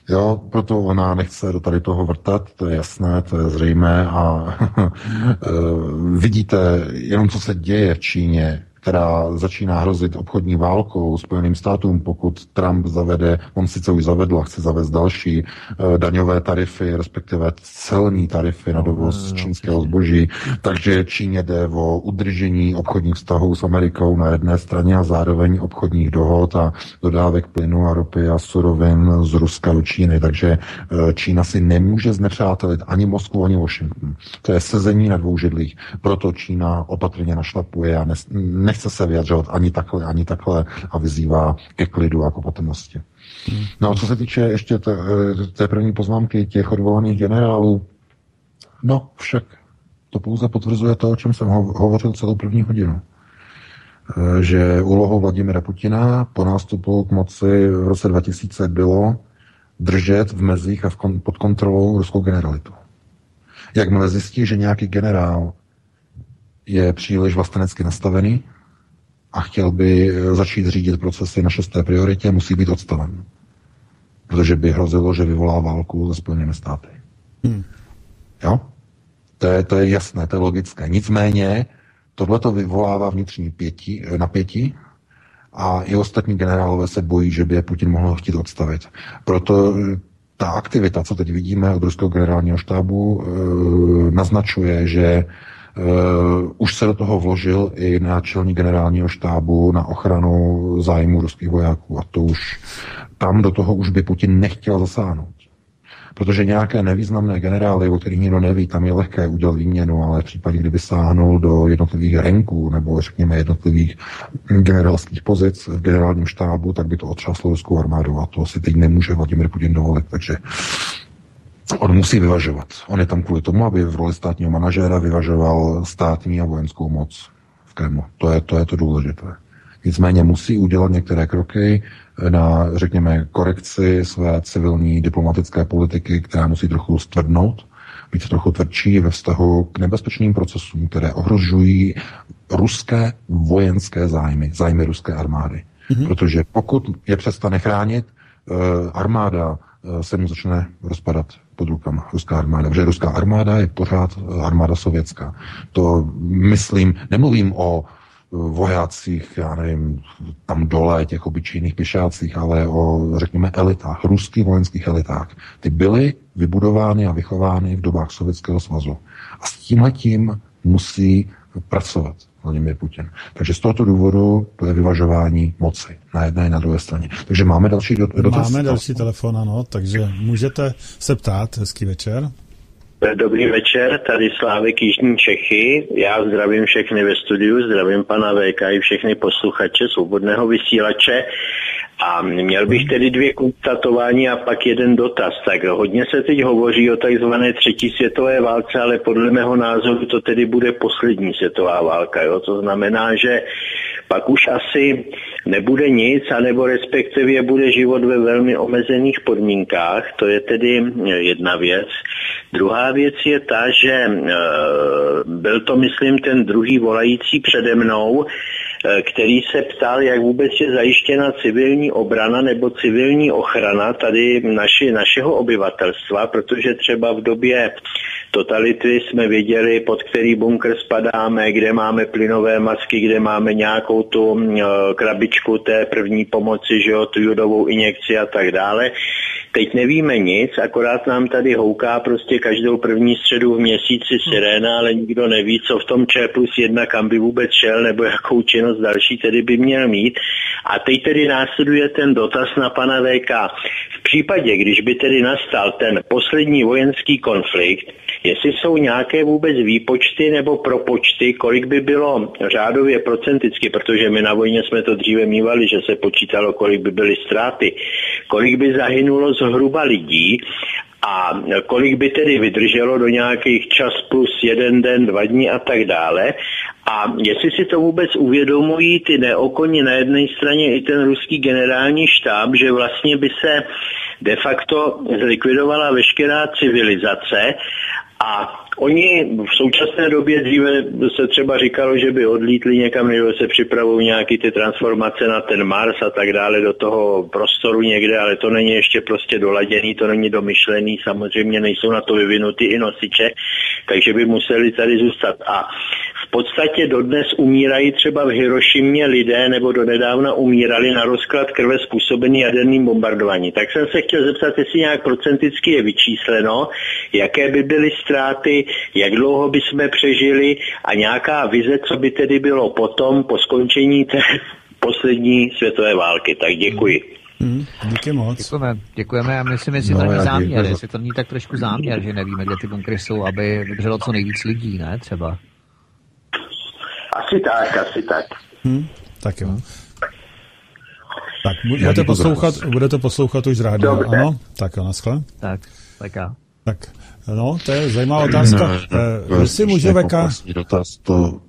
Jo, proto ona nechce do tady toho vrtat, to je jasné, to je zřejmé a vidíte jenom, co se děje v Číně, která začíná hrozit obchodní válkou Spojeným státům, pokud Trump zavede, on sice už zavedl a chce zavést další uh, daňové tarify, respektive celní tarify na dovoz no, čínského zboží, takže Číně jde o udržení obchodních vztahů s Amerikou na jedné straně a zároveň obchodních dohod a dodávek plynu a ropy a surovin z Ruska do Číny, takže uh, Čína si nemůže znepřátelit ani Moskvu, ani Washington. To je sezení na dvou židlích. Proto Čína opatrně našlapuje a ne, nechce se vyjadřovat ani takhle, ani takhle a vyzývá ke klidu a k opatrnosti. No a co se týče ještě té, té první poznámky těch odvolaných generálů, no však to pouze potvrzuje to, o čem jsem hovořil celou první hodinu. E, že úlohou Vladimira Putina po nástupu k moci v roce 2000 bylo držet v mezích a v kon, pod kontrolou ruskou generalitu. Jakmile zjistí, že nějaký generál je příliš vlastenecky nastavený, a chtěl by eh, začít řídit procesy na šesté prioritě, musí být odstaven. Protože by hrozilo, že vyvolá válku se Spojenými státy. Hmm. Jo? To je, to je jasné, to je logické. Nicméně tohle to vyvolává vnitřní pěti, eh, napětí a i ostatní generálové se bojí, že by je Putin mohl chtít odstavit. Proto eh, ta aktivita, co teď vidíme od ruského generálního štábu, naznačuje, že už se do toho vložil i náčelní generálního štábu na ochranu zájmu ruských vojáků a to už tam do toho už by Putin nechtěl zasáhnout. Protože nějaké nevýznamné generály, o kterých nikdo neví, tam je lehké udělat výměnu, ale v případě, kdyby sáhnul do jednotlivých renků nebo řekněme jednotlivých generálských pozic v generálním štábu, tak by to otřáslo ruskou armádu a to si teď nemůže Vladimir Putin dovolit. Takže On musí vyvažovat. On je tam kvůli tomu, aby v roli státního manažéra vyvažoval státní a vojenskou moc v Kremlu. To je to, je to důležité. Nicméně musí udělat některé kroky na, řekněme, korekci své civilní diplomatické politiky, která musí trochu stvrdnout, být trochu tvrdší ve vztahu k nebezpečným procesům, které ohrožují ruské vojenské zájmy, zájmy ruské armády. Mm-hmm. Protože pokud je přestane chránit, eh, armáda se mu začne rozpadat pod rukama. Ruská armáda. Protože ruská armáda je pořád eh, armáda sovětská. To myslím, nemluvím o vojácích, já nevím, tam dole, těch obyčejných pěšácích, ale o, řekněme, elitách, ruských vojenských elitách. Ty byly vybudovány a vychovány v dobách Sovětského svazu. A s tímhletím musí pracovat Vladimir Putin. Takže z tohoto důvodu to je vyvažování moci na jedné i na druhé straně. Takže máme další dotaz. Máme další telefon, ano, takže můžete se ptát. Hezký večer. Dobrý večer, tady Slávek Jižní Čechy. Já zdravím všechny ve studiu, zdravím pana VK i všechny posluchače svobodného vysílače. A měl bych tedy dvě konstatování a pak jeden dotaz. Tak hodně se teď hovoří o takzvané třetí světové válce, ale podle mého názoru to tedy bude poslední světová válka. Jo? To znamená, že pak už asi nebude nic, anebo respektive bude život ve velmi omezených podmínkách. To je tedy jedna věc. Druhá věc je ta, že e, byl to, myslím, ten druhý volající přede mnou, který se ptal, jak vůbec je zajištěna civilní obrana nebo civilní ochrana tady naši, našeho obyvatelstva, protože třeba v době totality jsme věděli, pod který bunkr spadáme, kde máme plynové masky, kde máme nějakou tu e, krabičku té první pomoci, že jo, tu judovou injekci a tak dále. Teď nevíme nic, akorát nám tady houká prostě každou první středu v měsíci siréna, ale nikdo neví, co v tom Č plus jedna, kam by vůbec šel, nebo jakou činnost další tedy by měl mít. A teď tedy následuje ten dotaz na pana VK. V případě, když by tedy nastal ten poslední vojenský konflikt, jestli jsou nějaké vůbec výpočty nebo propočty, kolik by bylo řádově procenticky, protože my na vojně jsme to dříve mývali, že se počítalo, kolik by byly ztráty, kolik by zahynulo zhruba lidí a kolik by tedy vydrželo do nějakých čas plus jeden den, dva dní a tak dále. A jestli si to vůbec uvědomují ty neokoni na jedné straně i ten ruský generální štáb, že vlastně by se de facto zlikvidovala veškerá civilizace a Oni v současné době dříve se třeba říkalo, že by odlítli někam, nebo se připravují nějaký ty transformace na ten Mars a tak dále do toho prostoru někde, ale to není ještě prostě doladěný, to není domyšlený, samozřejmě nejsou na to vyvinuty i nosiče, takže by museli tady zůstat. A podstatě dodnes umírají třeba v Hirošimě lidé, nebo do nedávna umírali na rozklad krve způsobený jaderným bombardováním. Tak jsem se chtěl zeptat, jestli nějak procenticky je vyčísleno, jaké by byly ztráty, jak dlouho by jsme přežili a nějaká vize, co by tedy bylo potom, po skončení té poslední světové války. Tak děkuji. Hmm, díky moc. Děkujeme, děkujeme a myslím, jestli no, to není záměr, jestli to není tak trošku záměr, že nevíme, kde ty bunkry jsou, aby vydrželo co nejvíc lidí, ne třeba. Asi tak, asi tak. Hmm, tak jo. Tak, budete poslouchat, budete poslouchat už rádio, Dobře. ano? Tak jo, naschle. Tak, tak já. Tak, no, to je zajímavá otázka. No, Jestli může VK... Dotaz, to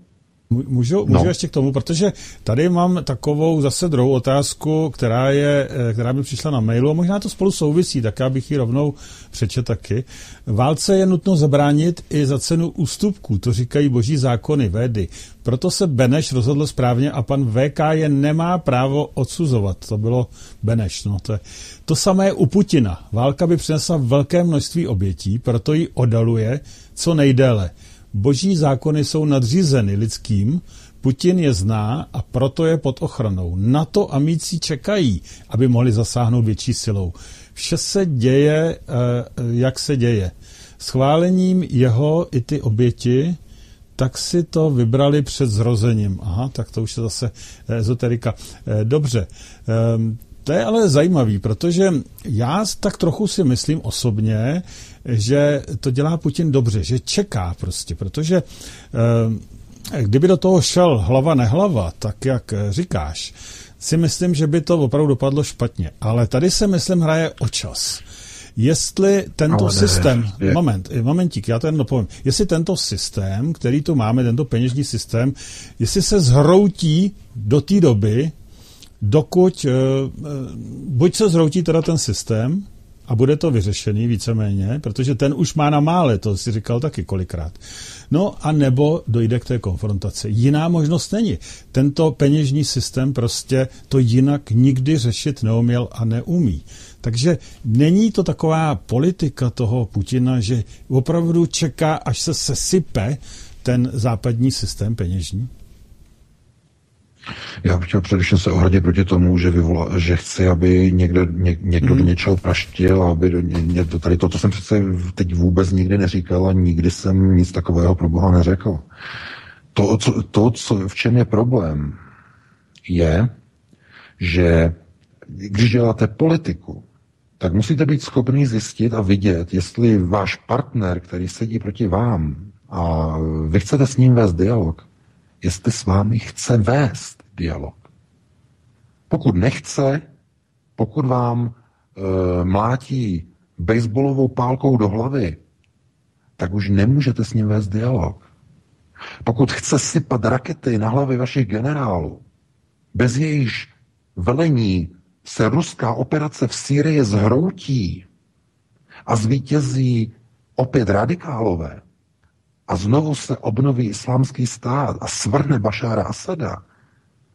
Můžu, můžu no. ještě k tomu, protože tady mám takovou zase druhou otázku, která, je, eh, která by přišla na mailu a možná to spolu souvisí, tak já bych ji rovnou přečet taky. Válce je nutno zabránit i za cenu ústupků, to říkají boží zákony, védy. Proto se Beneš rozhodl správně a pan VK je nemá právo odsuzovat. To bylo Beneš. No, to, je. to samé u Putina. Válka by přinesla velké množství obětí, proto ji odaluje co nejdéle. Boží zákony jsou nadřízeny lidským, Putin je zná a proto je pod ochranou. Na to amíci čekají, aby mohli zasáhnout větší silou. Vše se děje, eh, jak se děje. Schválením jeho i ty oběti, tak si to vybrali před zrozením. Aha, tak to už je zase ezoterika. Dobře. Ehm, to je ale zajímavý, protože já tak trochu si myslím osobně, že to dělá Putin dobře, že čeká prostě, protože eh, kdyby do toho šel hlava nehlava, tak jak říkáš, si myslím, že by to opravdu dopadlo špatně. Ale tady se myslím hraje o čas. Jestli tento ne, systém, je. moment, momentík, já to jen dopovím, jestli tento systém, který tu máme, tento peněžní systém, jestli se zhroutí do té doby, dokud, buď se zhroutí teda ten systém, a bude to vyřešený víceméně, protože ten už má na mále, to si říkal taky kolikrát. No a nebo dojde k té konfrontaci. Jiná možnost není. Tento peněžní systém prostě to jinak nikdy řešit neuměl a neumí. Takže není to taková politika toho Putina, že opravdu čeká, až se sesype ten západní systém peněžní? Já bych chtěl především se ohradit proti tomu, že, vyvola, že chci, aby někdo, ně, někdo mm. do něčeho praštil, aby do, ně, to, tady to, to jsem přece teď vůbec nikdy neříkal a nikdy jsem nic takového pro Boha neřekl. To, co, to co, v čem je problém, je, že když děláte politiku, tak musíte být schopni zjistit a vidět, jestli váš partner, který sedí proti vám, a vy chcete s ním vést dialog, jestli s vámi chce vést dialog. Pokud nechce, pokud vám e, mlátí baseballovou pálkou do hlavy, tak už nemůžete s ním vést dialog. Pokud chce sypat rakety na hlavy vašich generálů, bez jejíž velení se ruská operace v Sýrii zhroutí a zvítězí opět radikálové, a znovu se obnoví islámský stát a svrhne Bašára Asada,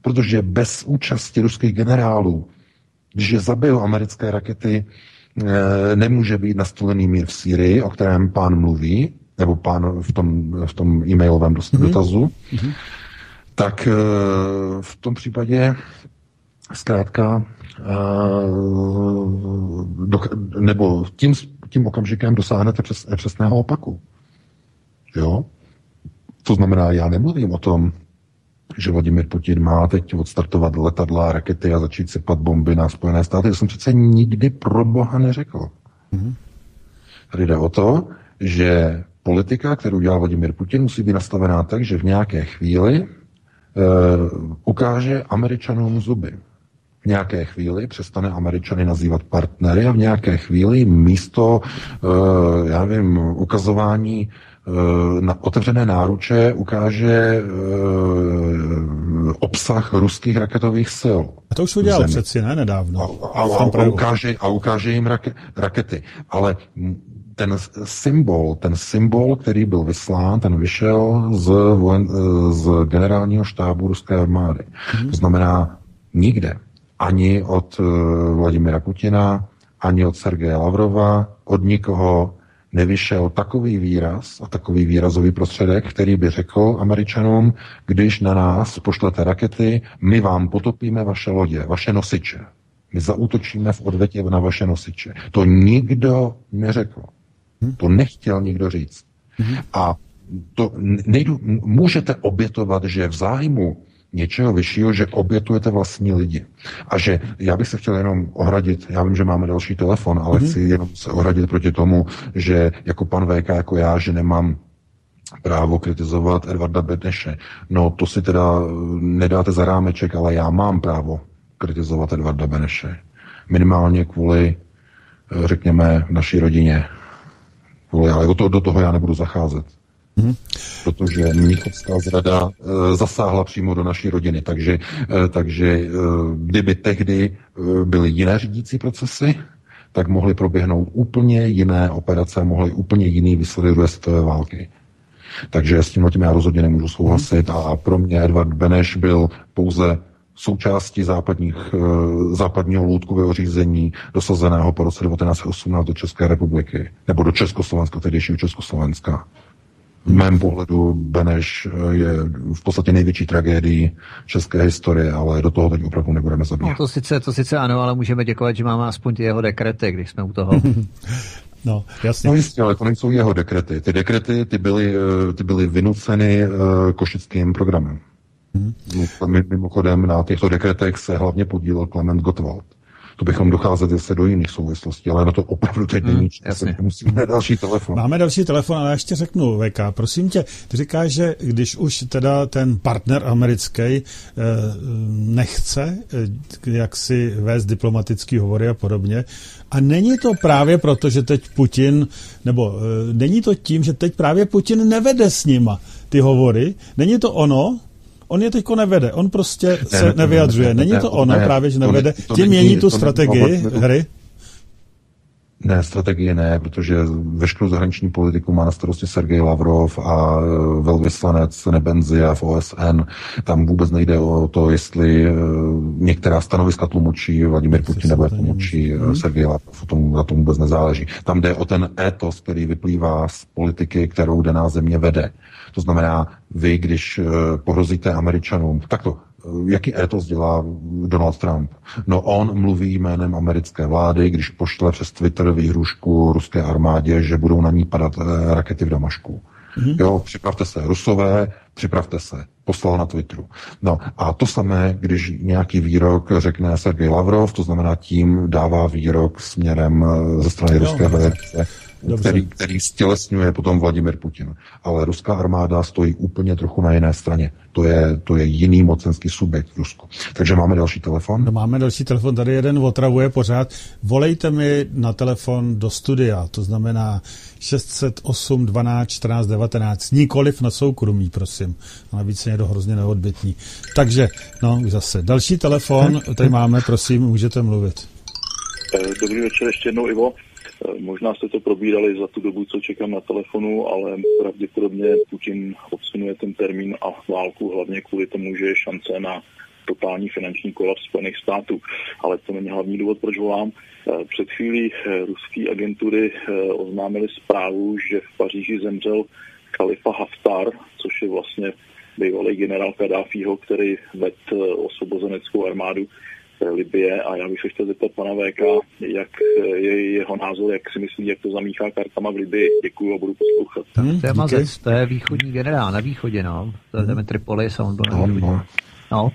protože bez účasti ruských generálů, když je zabijou americké rakety, eh, nemůže být nastolený mír v Sýrii, o kterém pán mluví, nebo pán v tom, v tom e-mailovém mm-hmm. dotazu, mm-hmm. tak eh, v tom případě zkrátka eh, nebo tím, tím okamžikem dosáhnete přes, přesného opaku. Jo? To znamená, já nemluvím o tom, že Vladimir Putin má teď odstartovat letadla, rakety a začít sypat bomby na Spojené státy. To jsem přece nikdy pro boha neřekl. Mm-hmm. Tady jde o to, že politika, kterou dělá Vladimir Putin, musí být nastavená tak, že v nějaké chvíli e, ukáže Američanům zuby. V nějaké chvíli přestane Američany nazývat partnery a v nějaké chvíli místo, e, já nevím, ukazování na otevřené náruče ukáže uh, obsah ruských raketových sil. A to už udělal přeci, ne, nedávno. A, a, a, ukáže, a ukáže jim rake, rakety. Ale ten symbol, ten symbol, který byl vyslán, ten vyšel z, vojen, z generálního štábu ruské armády. Hmm. To znamená nikde. Ani od Vladimira Putina, ani od Sergeje Lavrova, od nikoho nevyšel takový výraz a takový výrazový prostředek, který by řekl američanům, když na nás pošlete rakety, my vám potopíme vaše lodě, vaše nosiče. My zautočíme v odvetě na vaše nosiče. To nikdo neřekl. To nechtěl nikdo říct. A to nejdu, můžete obětovat, že v zájmu něčeho vyššího, že obětujete vlastní lidi. A že já bych se chtěl jenom ohradit, já vím, že máme další telefon, ale mm-hmm. chci jenom se ohradit proti tomu, že jako pan VK, jako já, že nemám právo kritizovat Edvarda Beneše. No to si teda nedáte za rámeček, ale já mám právo kritizovat Edvarda Beneše. Minimálně kvůli, řekněme, naší rodině. Kvůli, ale do toho, do toho já nebudu zacházet. Mm-hmm. Protože Mnichovská zrada e, zasáhla přímo do naší rodiny. Takže, e, takže e, kdyby tehdy e, byly jiné řídící procesy, tak mohly proběhnout úplně jiné operace, mohly úplně jiný výsledek druhé světové války. Takže s tím já rozhodně nemůžu souhlasit a pro mě Edward Beneš byl pouze součástí západních, západního loutkového řízení dosazeného po roce 1918 do České republiky, nebo do Československa, tehdejšího Československa. V mém pohledu Beneš eh, je v podstatě největší tragédií české historie, ale do toho teď opravdu nebudeme zabíhat. No to sice, to sice ano, ale můžeme děkovat, že máme aspoň ty jeho dekrety, když jsme u toho. No, jasně. No jistě, ale to nejsou jeho dekrety. Ty dekrety, ty byly, eh, ty byly vynuceny uh, košickým programem. Hmm. Mimochodem na těchto dekretech se hlavně podílel Klement Gottwald to bychom docházet zase do jiných souvislostí, ale na to opravdu teď není hmm, Musíme další telefon. Máme další telefon, ale já ještě řeknu, VK, prosím tě, ty říkáš, že když už teda ten partner americký eh, nechce eh, jak si vést diplomatický hovory a podobně, a není to právě proto, že teď Putin, nebo eh, není to tím, že teď právě Putin nevede s nima ty hovory, není to ono, On je teďko nevede, on prostě ne, se ne, nevyjadřuje. Ne, Není to ono ne, právě, že nevede, to, to tím mění tu strategii hry? Ne, strategie ne, protože veškerou zahraniční politiku má na starosti Sergej Lavrov a e, velvyslanec Nebenzia v OSN. Tam vůbec nejde o to, jestli e, některá stanoviska tlumočí Vladimir Putin nebo tlumočí hmm. Sergej Lavrov. O tom, na tom vůbec nezáleží. Tam jde o ten étos, který vyplývá z politiky, kterou daná země vede. To znamená, vy, když pohrozíte Američanům, tak to jaký étos dělá Donald Trump? No on mluví jménem americké vlády, když pošle přes Twitter výhrušku ruské armádě, že budou na ní padat eh, rakety v Damašku. Mm-hmm. Jo, připravte se, Rusové, připravte se. Poslal na Twitteru. No a to samé, když nějaký výrok řekne Sergej Lavrov, to znamená tím dává výrok směrem eh, ze strany no, Ruské federace který, který stělesňuje potom Vladimir Putin. Ale ruská armáda stojí úplně trochu na jiné straně. To je, to je jiný mocenský subjekt v Rusku. Takže máme další telefon. No, máme další telefon, tady jeden otravuje pořád. Volejte mi na telefon do studia, to znamená 608 12 14 19, nikoliv na soukromí, prosím. A navíc je někdo hrozně neodbytní. Takže, no, zase. Další telefon, tady máme, prosím, můžete mluvit. Eh, dobrý večer ještě jednou, Ivo. Eh, možná jste to probírali za tu dobu, co čekám na telefonu, ale pravděpodobně Putin odsunuje ten termín a válku hlavně kvůli tomu, že je šance na totální finanční kolaps Spojených států. Ale to není hlavní důvod, proč volám. Eh, před chvílí eh, ruské agentury oznámili zprávu, že v Paříži zemřel Khalifa Haftar, což je vlastně bývalý generál Kadáfího, který ved osvobozeneckou armádu Libie a já bych se chtěl zeptat pana VK, jak je jeho názor, jak si myslí, jak to zamíchá kartama v Libii. Děkuji a budu poslouchat. Hmm, to je mazec, to je východní generál na východě, no. To je hmm. Tripolis a on byl na východě. No. no.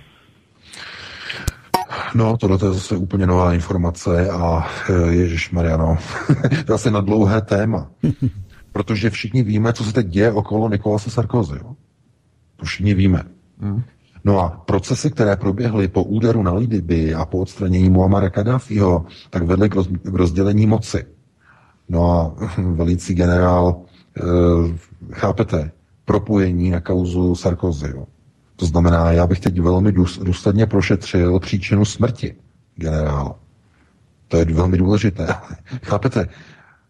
No, tohle je zase úplně nová informace a eh, Ježíš Mariano, to je asi na dlouhé téma. Protože všichni víme, co se teď děje okolo Nikolase Sarkozy. To všichni víme. Hmm. No a procesy, které proběhly po úderu na Liby a po odstranění Muamara Kadáfího, tak vedly k, roz, k rozdělení moci. No a velící generál, e, chápete, propojení na kauzu Sarkozy. Jo. To znamená, já bych teď velmi důsledně prošetřil příčinu smrti generála. To je velmi důležité. Chápete?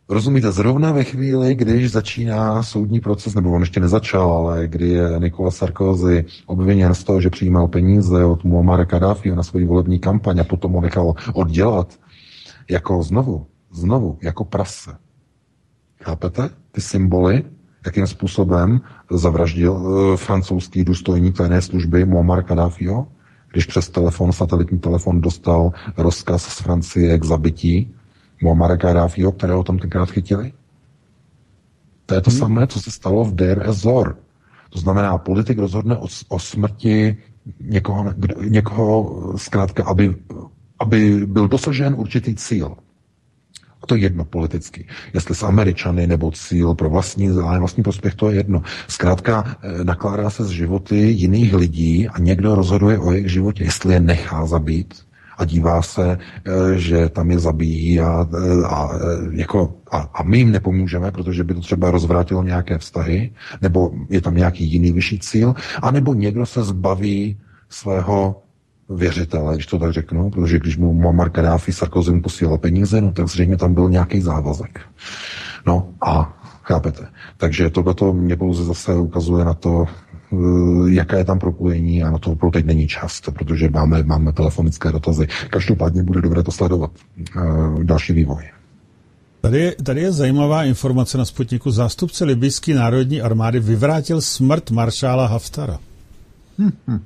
Rozumíte, zrovna ve chvíli, když začíná soudní proces, nebo on ještě nezačal, ale kdy je Nikola Sarkozy obviněn z toho, že přijímal peníze od Muammara Kadáfi na svoji volební kampaň a potom ho nechal oddělat, jako znovu, znovu, jako prase. Chápete? Ty symboly, jakým způsobem zavraždil uh, francouzský důstojník tajné služby Muammar Kadáfiho, když přes telefon, satelitní telefon dostal rozkaz z Francie k zabití Muammara Gaddafiho, kterého tam tenkrát chytili. To je to hmm. samé, co se stalo v Deir ez-Zor. To znamená, politik rozhodne o, o smrti někoho, někoho zkrátka, aby, aby byl dosažen určitý cíl. A to je jedno politicky. Jestli s Američany nebo cíl pro vlastní zájem, vlastní prospěch, to je jedno. Zkrátka eh, nakládá se z životy jiných lidí a někdo rozhoduje o jejich životě, jestli je nechá zabít, a dívá se, eh, že tam je zabíjí a, eh, a, eh, jako, a, a my jim nepomůžeme, protože by to třeba rozvrátilo nějaké vztahy, nebo je tam nějaký jiný vyšší cíl, anebo někdo se zbaví svého věřitele, když to tak řeknu, protože když mu Muammar Gaddafi Sarkozy posílal peníze, no tak zřejmě tam byl nějaký závazek. No a chápete. Takže tohle mě pouze zase ukazuje na to, jaké je tam propojení a na to pro teď není čas, protože máme, máme telefonické dotazy. Každopádně bude dobré to sledovat. Uh, další vývoj. Tady je, tady je zajímavá informace na Sputniku. Zástupce libijské národní armády vyvrátil smrt maršála Haftara. Hm, hm.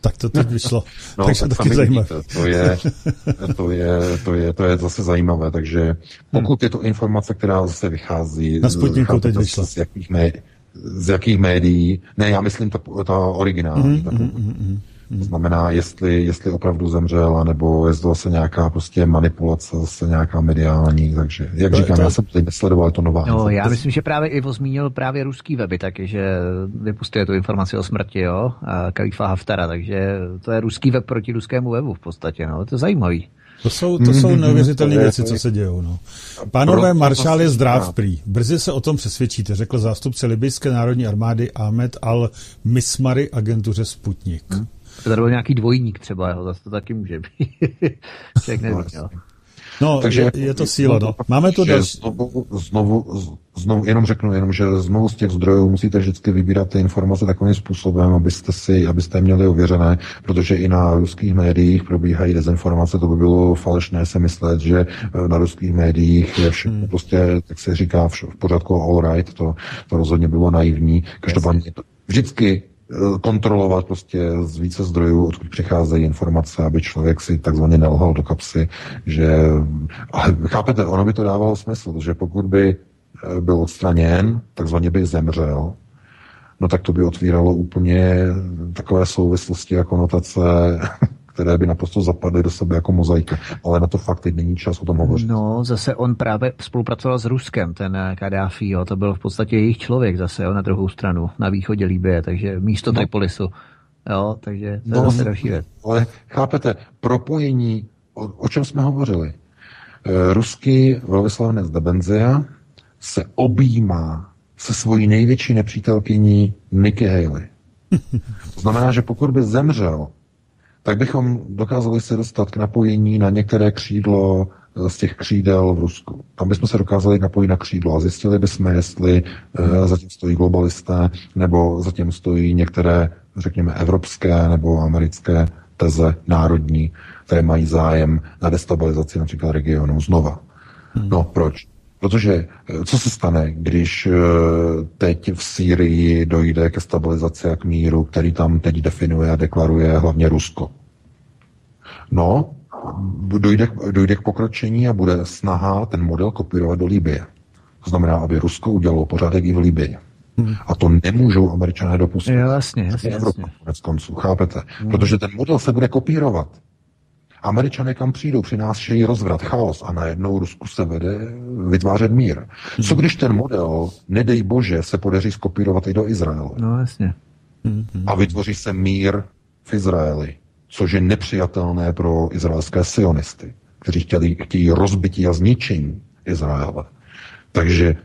Tak to teď vyšlo. no, takže tak taky zajímavé. To je, to, je, to, je, to je zase zajímavé, takže pokud hmm. je to informace, která zase vychází Na Sputniku teď vyšlo. Z jakých, mé, z jakých médií, ne, já myslím ta, ta originální. Mm, mm, mm, mm. To znamená, jestli, jestli opravdu zemřel, nebo je to zase nějaká prostě manipulace, zase nějaká mediální, takže jak to, říkám, to... já jsem teď nesledoval, to nová. No, já myslím, že právě Ivo zmínil právě ruský weby, takže vypustuje tu informaci o smrti, jo, Kalifa Haftara, takže to je ruský web proti ruskému webu v podstatě, no, to je zajímavý. To jsou, to jsou neuvěřitelné věci, co se dějou. No. Pánové, maršál je zdrav prý. Brzy se o tom přesvědčíte, řekl zástupce Libyjské národní armády Ahmed al-Mismary agentuře Sputnik. Hmm. To byl nějaký dvojník třeba, jo, zase to taky může být. Člověk neví, jo. No, Takže je, je to síla, no. Máme to další. Znovu, znovu, znovu, jenom řeknu, jenom, že znovu z těch zdrojů musíte vždycky vybírat ty informace takovým způsobem, abyste si, abyste je měli ověřené, protože i na ruských médiích probíhají dezinformace, to by bylo falešné se myslet, že eh, na ruských médiích je všechno hmm. prostě, tak se říká, v pořádku all right, to, to rozhodně bylo naivní. Každopádně vždycky kontrolovat prostě z více zdrojů, odkud přicházejí informace, aby člověk si takzvaně nelhal do kapsy, že, ale chápete, ono by to dávalo smysl, že pokud by eh, byl odstraněn, takzvaně by zemřel, no tak to by otvíralo úplně takové souvislosti a konotace které by naprosto zapadly do sebe jako mozaika. Ale na to fakt teď není čas o tom hovořit. No, zase on právě spolupracoval s Ruskem, ten Kadáfi, jo, to byl v podstatě jejich člověk zase, jo, na druhou stranu, na východě Líbie, takže místo no. Tripolisu. Jo, takže to no, je zase další věc. Ale chápete, propojení, o, o čem jsme hovořili? E, ruský velvyslanec Debenzia se objímá se svojí největší nepřítelkyní Nikki Haley. To znamená, že pokud by zemřel tak bychom dokázali se dostat k napojení na některé křídlo eh, z těch křídel v Rusku. Tam bychom se dokázali napojit na křídlo a zjistili bychom, jestli uh, zatím stojí globalisté, nebo zatím stojí některé, řekněme, evropské nebo americké teze národní, které mají zájem na destabilizaci například regionu znova. Hmm. No, proč? Protože eh, co se stane, když teď v Sýrii dojde ke stabilizaci a k míru, který tam teď definuje a deklaruje hlavně Rusko? No, dojde, dojde k pokročení a bude snaha ten model kopírovat do Libie. To znamená, aby Rusko udělalo pořádek i v Libii. Hmm. A to nemůžou američané dopustit. Jo, jasně, jasně, jasně. konec konců, chápete? Hmm. Protože ten model se bude kopírovat. Američané kam přijdou, přinášejí rozvrat, chaos a najednou Rusku se vede vytvářet mír. Hmm. Co když ten model, nedej bože, se podaří skopírovat i do Izraele? No jasně. Hmm. A vytvoří se mír v Izraeli což je nepřijatelné pro izraelské sionisty, kteří chtěli, chtějí rozbití a zničení Izraele. Takže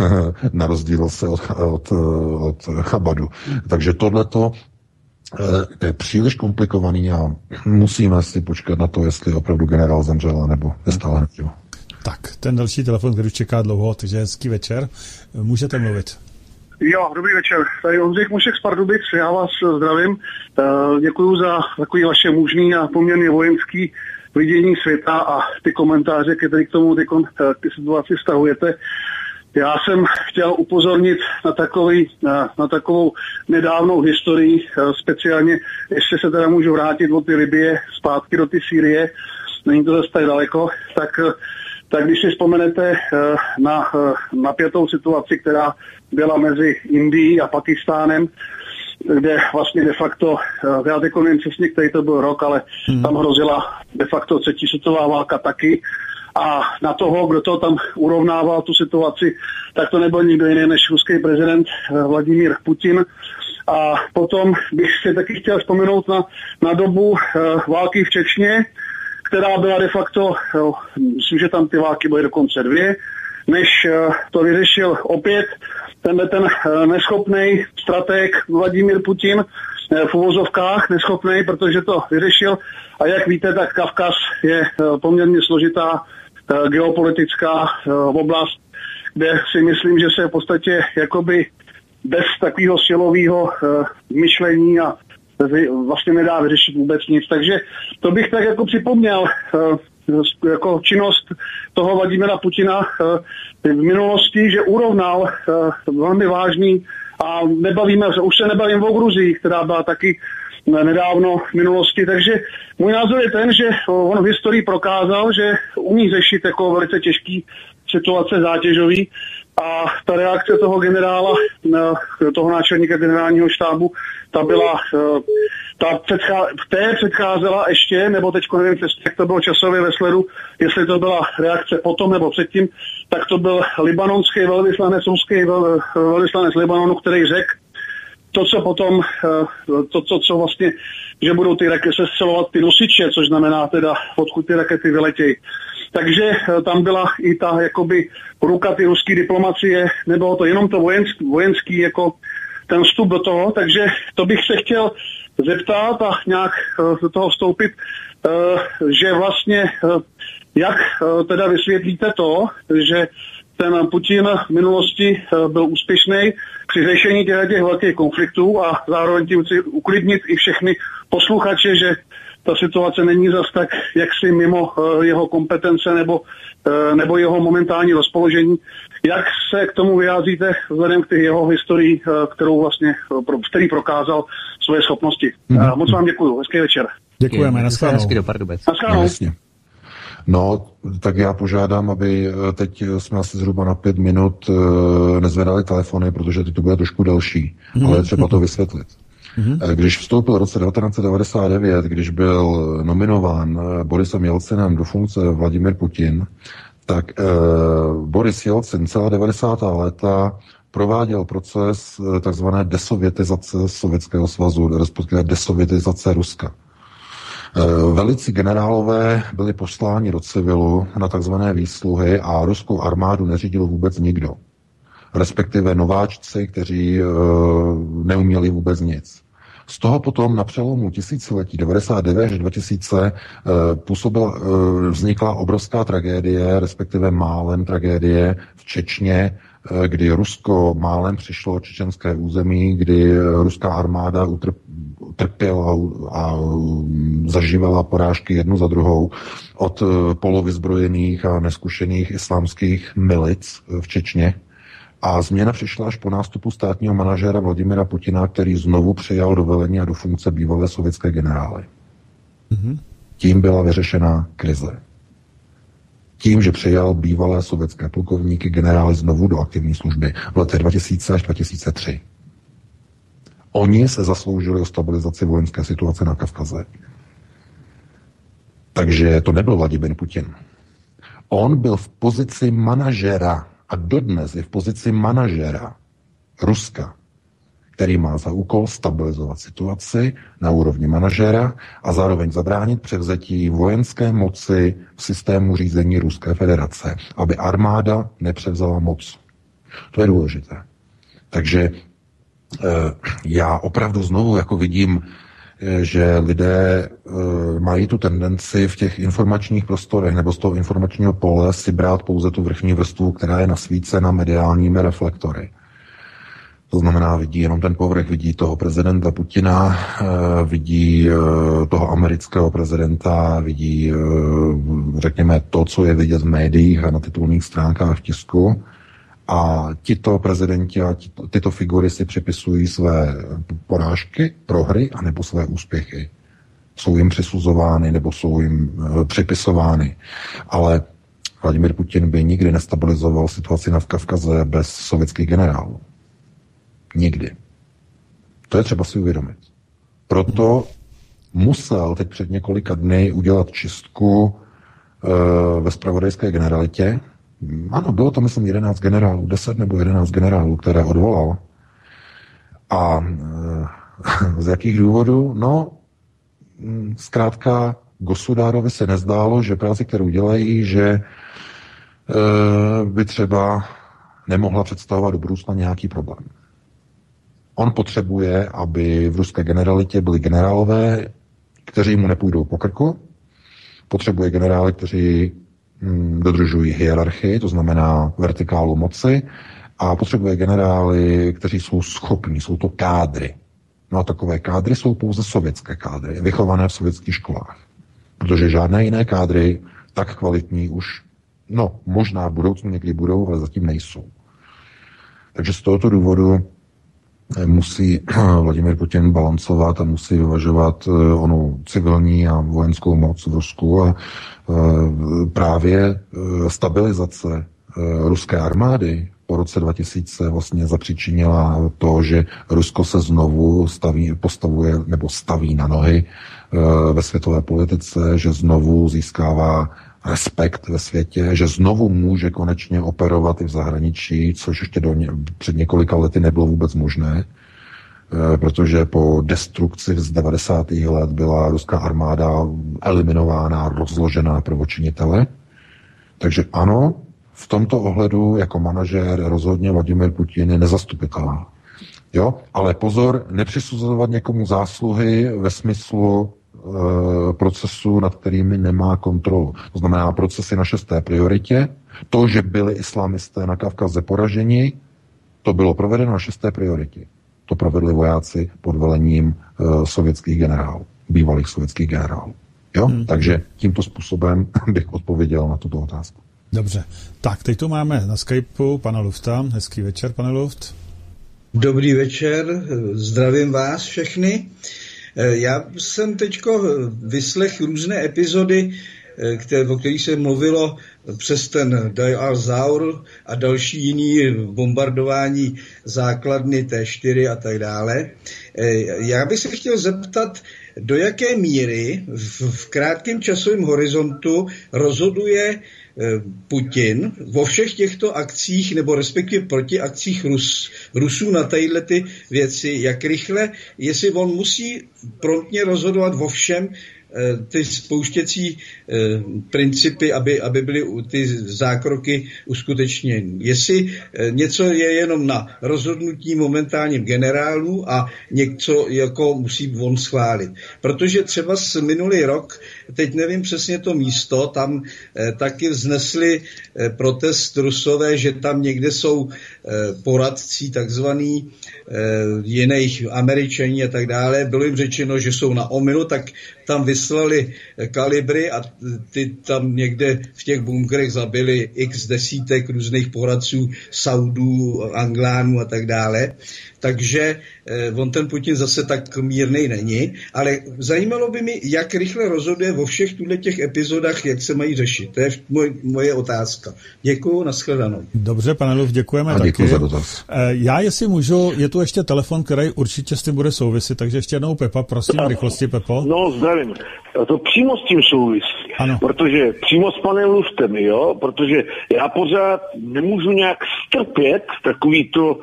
na rozdíl se od, od, od Chabadu. Takže tohleto eh, je příliš komplikovaný a musíme si počkat na to, jestli opravdu generál zemřel nebo je stále neživo. Tak, ten další telefon, který už čeká dlouho, takže hezký večer. Můžete mluvit. Jo, dobrý večer. Tady Ondřej Mošek z Pardubic, já vás zdravím. Eh, Děkuji za takový vaše mužný a poměrně vojenský vidění světa a ty komentáře, které k tomu ty, eh, ty situaci vztahujete. Já jsem chtěl upozornit na, takový, na, na takovou nedávnou historii, eh, speciálně, ještě se teda můžu vrátit od ty Libie zpátky do ty Sýrie, není to zase tak daleko, tak tak když si vzpomenete eh, na eh, napětou situaci, která byla mezi Indií a Pakistánem, kde vlastně de facto, eh, já teď nevím přesně, který to byl rok, ale hmm. tam hrozila de facto třetí světová válka taky. A na toho, kdo to tam urovnával tu situaci, tak to nebyl nikdo jiný než ruský prezident Vladimír Putin. A potom bych si taky chtěl vzpomenout na, na dobu uh, války v Čečně, která byla de facto, jo, myslím, že tam ty války byly dokonce dvě, než eh, to vyřešil opět tenhle ten eh, neschopný strateg Vladimír Putin eh, v uvozovkách neschopný, protože to vyřešil. A jak víte, tak Kavkaz je poměrně složitá geopolitická oblast, kde si myslím, že se v podstatě jakoby bez takového silového myšlení a vlastně nedá vyřešit vůbec nic. Takže to bych tak jako připomněl eh, jako činnost toho Vladimira Putina eh, v minulosti, že urovnal eh, velmi vážný a nebavíme, už se nebavím o Gruzii, která byla taky nedávno v minulosti. Takže můj názor je ten, že on v historii prokázal, že umí řešit jako velice těžký situace zátěžový a ta reakce toho generála, toho náčelníka generálního štábu, ta byla, eh, ta předchá, té předcházela ještě, nebo teď nevím jak to bylo časově ve sledu, jestli to byla reakce potom nebo předtím, tak to byl libanonský velvyslanec, ruský velvyslanec Libanonu, který řekl, to, co potom, eh, to, to, co vlastně, že budou ty rakety sestřelovat ty nosiče, což znamená teda, odkud ty rakety vyletějí. Takže eh, tam byla i ta jakoby ruka ty ruské diplomacie, nebylo to jenom to vojenský, vojenský jako ten vstup do toho, takže to bych se chtěl zeptat a nějak eh, do toho vstoupit, že vlastně jak teda vysvětlíte to, že ten Putin v minulosti byl úspěšný při řešení těch, těch velkých konfliktů a zároveň tím chci uklidnit i všechny posluchače, že ta situace není zas tak jaksi mimo uh, jeho kompetence nebo, uh, nebo jeho momentální rozpoložení. Jak se k tomu vyjádříte vzhledem k jeho historii, kterou vlastně, pro, který prokázal svoje schopnosti? Mm-hmm. Moc vám děkuji, hezký večer. Děkujeme, naschledanou. Hezký do Pardubec. Naschledanou. No, tak já požádám, aby eh, teď jsme asi zhruba na pět minut eh, nezvedali telefony, protože teď to bude trošku delší, mm-hmm. ale třeba to vysvětlit. Mm-hmm. Když vstoupil v roce 1999, když byl nominován Borisem Jelcinem do funkce Vladimir Putin, tak eh, Boris Jelcin celá 90. léta prováděl proces takzvané desovětizace Sovětského svazu, respektive desovětizace Ruska. Eh, velici generálové byli posláni do civilu na takzvané výsluhy a ruskou armádu neřídil vůbec nikdo. Respektive nováčci, kteří eh, neuměli vůbec nic. Z toho potom na přelomu tisíciletí 99 až 2000 eh, působila, vznikla obrovská tragédie, respektive málem tragédie v Čečně, kdy Rusko málem přišlo o čečenské území, kdy ruská armáda utrp, trpěla a zažívala porážky jednu za druhou od eh, polovyzbrojených a neskušených islámských milic v Čečně. A změna přišla až po nástupu státního manažera Vladimira Putina, který znovu přijal do velení a do funkce bývalé sovětské generály. Mm-hmm. Tím byla vyřešena krize. Tím, že přijal bývalé sovětské plukovníky generály znovu do aktivní služby v letech 2000 až 2003. Oni se zasloužili o stabilizaci vojenské situace na Kavkaze. Takže to nebyl Vladimir Putin. On byl v pozici manažera a dodnes je v pozici manažera Ruska, který má za úkol stabilizovat situaci na úrovni manažera a zároveň zabránit převzetí vojenské moci v systému řízení Ruské federace, aby armáda nepřevzala moc. To je důležité. Takže Eh, já opravdu znovu jako vidím, eh, že lidé eh, mají tu tendenci v těch informačních prostorech nebo z toho informačního pole si brát pouze tu vrchní vrstvu, která je nasvícena mediálními reflektory. To znamená, vidí jenom ten povrch, vidí toho prezidenta Putina, vidí toho amerického prezidenta, vidí, řekněme, to, co je vidět v médiích a na titulních stránkách v tisku a tito prezidenti a tyto figury si připisují své porážky, prohry a nebo své úspěchy. Jsou jim přisuzovány nebo jsou jim připisovány. Ale Vladimir Putin by nikdy nestabilizoval situaci na Kavkaze bez sovětských generálů. Nikdy. To je třeba si uvědomit. Proto musel teď před několika dny udělat čistku e, ve spravodajské generalitě, ano, bylo to, myslím, 11 generálů, 10 nebo 11 generálů, které odvolal. A e, z jakých důvodů? No, mm, zkrátka Gosudárovi se nezdálo, že práci, kterou dělají, že e, by třeba nemohla představovat do budoucna nějaký problém. On potřebuje, aby v ruské generalitě byli generálové, kteří mu nepůjdou po krku, potřebuje generály, kteří Mm, dodržují hierarchii, to znamená vertikálu moci, a potřebuje generály, kteří jsou schopní, jsou to kádry. No a takové kádry jsou pouze sovětské kádry, vychované v sovětských školách. Protože žádné jiné kádry tak kvalitní už, no, možná v budoucnu někdy budou, ale zatím nejsou. Takže z tohoto důvodu musí Vladimir Putin balancovat a musí vyvažovat onu civilní a vojenskou moc v Rusku a právě stabilizace ruské armády po roce 2000 vlastně zapříčinila to, že Rusko se znovu staví, postavuje nebo staví na nohy ve světové politice, že znovu získává respekt ve světě, že znovu může konečně operovat i v zahraničí, což ještě do ně, před několika lety nebylo vůbec možné, eh, protože po destrukci z 90. let byla ruská armáda eliminována, rozložená prvočinitele. Takže ano, v tomto ohledu jako manažer rozhodně Vladimir Putin je nezastupitelný. Jo? Ale pozor, nepřisuzovat někomu zásluhy ve smyslu procesů, nad kterými nemá kontrolu. To znamená procesy na šesté prioritě. To, že byli islamisté na Kavkaze poraženi, to bylo provedeno na šesté prioritě. To provedli vojáci pod velením uh, sovětských generálů, bývalých sovětských generálů. Jo? Hmm. Takže tímto způsobem bych odpověděl na tuto otázku. Dobře. Tak, teď tu máme na Skypeu pana Lufta. Hezký večer, pane Luft. Dobrý večer, zdravím vás všechny. Eh, já jsem teď vyslech různé epizody, eh, které, o kterých se mluvilo přes ten Dial Zaur a další jiný bombardování základny T4 a tak dále. Eh, já bych se chtěl zeptat, do jaké míry v, v krátkém časovém horizontu rozhoduje Eh, Putin vo všech těchto akcích, nebo respektive proti akcích Rus, Rusů na tadyhle ty věci, jak rychle, jestli on musí promptně rozhodovat vo všem, Eh, ty spouštěcí eh, principy, aby, aby byly ty zákroky uskutečněny. Jestli eh, něco je jenom na rozhodnutí momentálním generálů a něco jako musí on schválit. Protože třeba z minulý rok, teď nevím přesně to místo, tam taky vznesli protest Rusové, že tam někde jsou poradcí takzvaný jiných američaní a tak dále. Bylo jim řečeno, že jsou na omilu, tak tam vyslali kalibry a ty tam někde v těch bunkrech zabili x desítek různých poradců Saudů, Anglánů a tak dále. Takže eh, on ten Putin zase tak mírný není, ale zajímalo by mi, jak rychle rozhoduje vo všech tuhle těch epizodách, jak se mají řešit. To je moj, moje otázka. Děkuji, nashledanou. Dobře, pane Luf, děkujeme a taky. za dotaz. Eh, já, jestli můžu, je tu ještě telefon, který určitě s tím bude souviset, takže ještě jednou Pepa, prosím, v rychlosti, Pepo. No, zdravím. To přímo s tím souvisí. Ano. Protože přímo s panem Luftem, jo, protože já pořád nemůžu nějak strpět takový to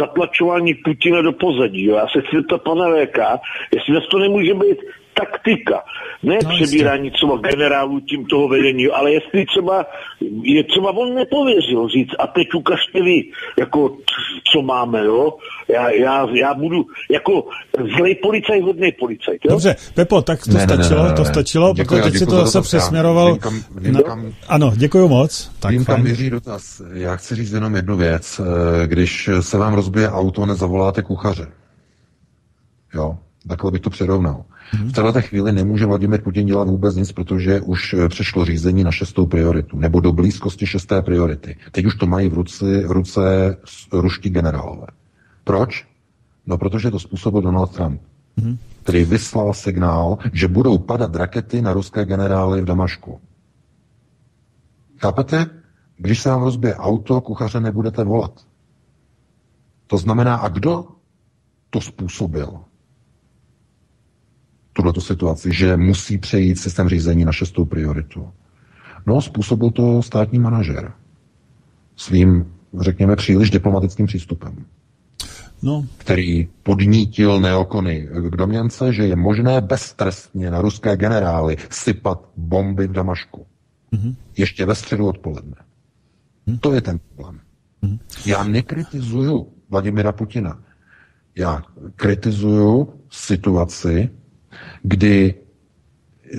zatlačování Putina do pozadí. Jo. Já se chci zeptat pana VK, jestli to nemůže být taktika, ne no, přebírání třeba generálů tím toho vedení, ale jestli třeba, je třeba on nepověřil říct a teď ukažte vy, jako co máme, jo. Já, já, já budu jako zlej policaj, hodný policajt. Jo? Dobře, Pepo, tak to ne, stačilo, ne, ne, ne. to stačilo, děkuji, protože teď si to zase přesměroval. Vím, kam, vím, no, kam, ano, děkuji moc. Tak vím, fajn. kam měří dotaz. Já chci říct jenom jednu věc. Eh, když se vám rozbije auto, nezavoláte kuchaře. Jo, takhle bych to přirovnal. V této chvíli nemůže Vladimir Putin dělat vůbec nic, protože už eh, přešlo řízení na šestou prioritu, nebo do blízkosti šesté priority. Teď už to mají v ruce, ruce ruští generálové. Proč? No, protože to způsobil Donald Trump, který vyslal signál, že budou padat rakety na ruské generály v Damašku. Chápete? Když se vám rozbije auto, kuchaře nebudete volat. To znamená, a kdo to způsobil? Tuto situaci, že musí přejít systém řízení na šestou prioritu. No, způsobil to státní manažer svým, řekněme, příliš diplomatickým přístupem. No. který podnítil neokony k domněnce, že je možné beztrestně na ruské generály sypat bomby v Damašku. Mm-hmm. Ještě ve středu odpoledne. Mm-hmm. To je ten problém. Mm-hmm. Já nekritizuju Vladimira Putina. Já kritizuju situaci, kdy e,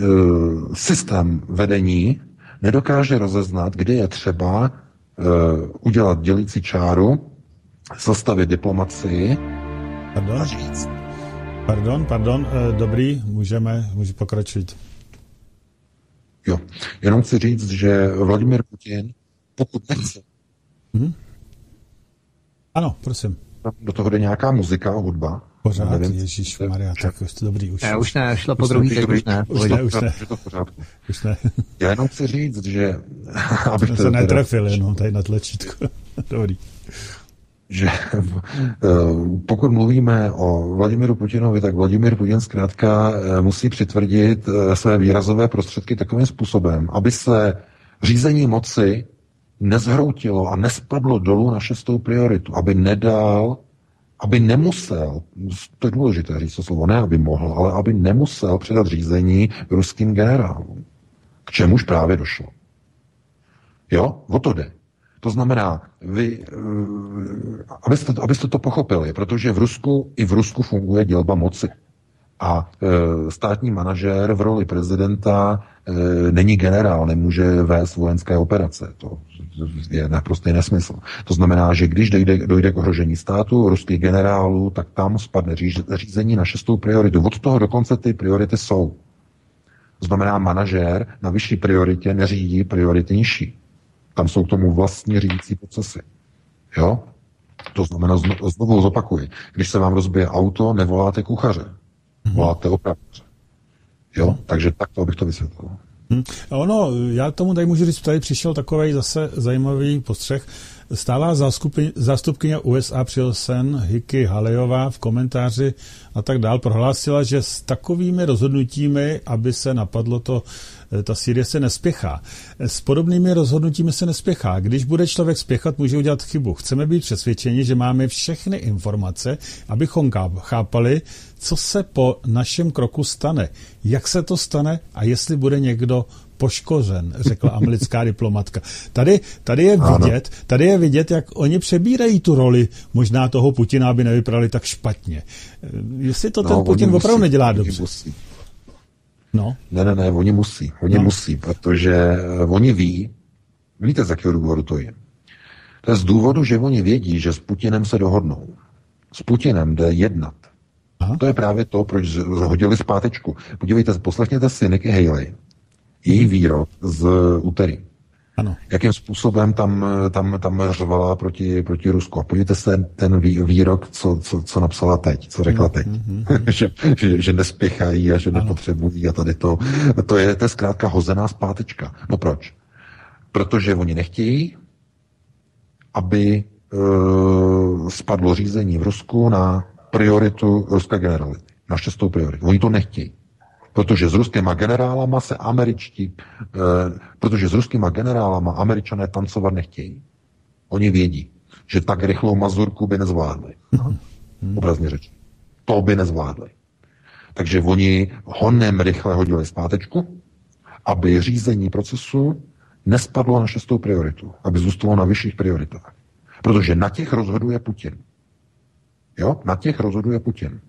systém vedení nedokáže rozeznat, kdy je třeba e, udělat dělící čáru, zastavit diplomacii pardon? a říct. Pardon, pardon, e, dobrý, můžeme, můžeme pokračovat. Jo, jenom chci říct, že Vladimir Putin, pokud nechce, hmm? Ano, prosím. do toho jde nějaká muzika, hudba. Pořád, nevím, Ježíš Maria, tak už to dobrý. Už, ne, už ne, šlo po druhý, teď už ne. Už ne, už ne. Už ne. Já jenom chci říct, že... Abych to se netrefil jenom tady na tlačítko. dobrý že eh, pokud mluvíme o Vladimiru Putinovi, tak Vladimir Putin zkrátka eh, musí přitvrdit eh, své výrazové prostředky takovým způsobem, aby se řízení moci nezhroutilo a nespadlo dolů na šestou prioritu, aby nedal, aby nemusel, to je důležité říct to slovo, ne aby mohl, ale aby nemusel předat řízení ruským generálům. K čemuž právě došlo. Jo, o to jde. To znamená, vy, eh, abyste, abyste to pochopili, protože v Rusku i v Rusku funguje dělba moci. A e, státní manažér v roli prezidenta e, není generál, nemůže vést vojenské operace. To je naprostý nesmysl. To znamená, že když dojde, dojde k ohrožení státu, ruských generálů, tak tam spadne řízení na šestou prioritu. Od toho dokonce ty priority jsou. To znamená, manažér na vyšší prioritě neřídí priority nižší. Tam jsou k tomu vlastní řídící procesy. Jo? To znamená, znovu zopakuji, když se vám rozbije auto, nevoláte kuchaře, mhm. voláte opravce. Jo? Takže takto bych to vysvětlil. Hmm. Ono, já tomu tady můžu říct, tady přišel takový zase zajímavý postřeh. Stálá zástupkyně USA při OSN Hiky Halejová v komentáři a tak dál prohlásila, že s takovými rozhodnutími, aby se napadlo to ta Sýrie se nespěchá. S podobnými rozhodnutími se nespěchá. Když bude člověk spěchat, může udělat chybu. Chceme být přesvědčeni, že máme všechny informace, abychom chápali, co se po našem kroku stane, jak se to stane a jestli bude někdo poškozen, řekla americká diplomatka. Tady, tady, je vidět, tady je vidět, jak oni přebírají tu roli možná toho Putina, aby nevypadali tak špatně. Eh, jestli to no, ten Putin musí, opravdu nedělá dobře. Musí. No. Ne, ne, ne, oni musí. Oni no. musí, protože uh, oni ví, víte, z jakého důvodu to je. To je z důvodu, že oni vědí, že s Putinem se dohodnou. S Putinem jde jednat. Aha. To je právě to, proč zhodili zpátečku. Podívejte, poslechněte si Nikki Haley, její výrok z úterý. Ano. Jakým způsobem tam, tam, tam řvala proti, proti Rusku. A podívejte se ten výrok, co, co, co napsala teď, co řekla teď. Mm-hmm. že, že, že nespěchají a že ano. nepotřebují a tady to. To je, to je zkrátka hozená zpátečka. No proč? Protože oni nechtějí, aby uh, spadlo řízení v Rusku na prioritu ruské generality. Na šestou prioritu. Oni to nechtějí. Protože s ruskýma generálama se američtí, e, protože s ruskýma generálama američané tancovat nechtějí. Oni vědí, že tak rychlou mazurku by nezvládli. Hmm. Obrazně řečeno. To by nezvládli. Takže oni honem rychle hodili zpátečku, aby řízení procesu nespadlo na šestou prioritu, aby zůstalo na vyšších prioritách. Protože na těch rozhoduje Putin. Jo, na těch rozhoduje Putin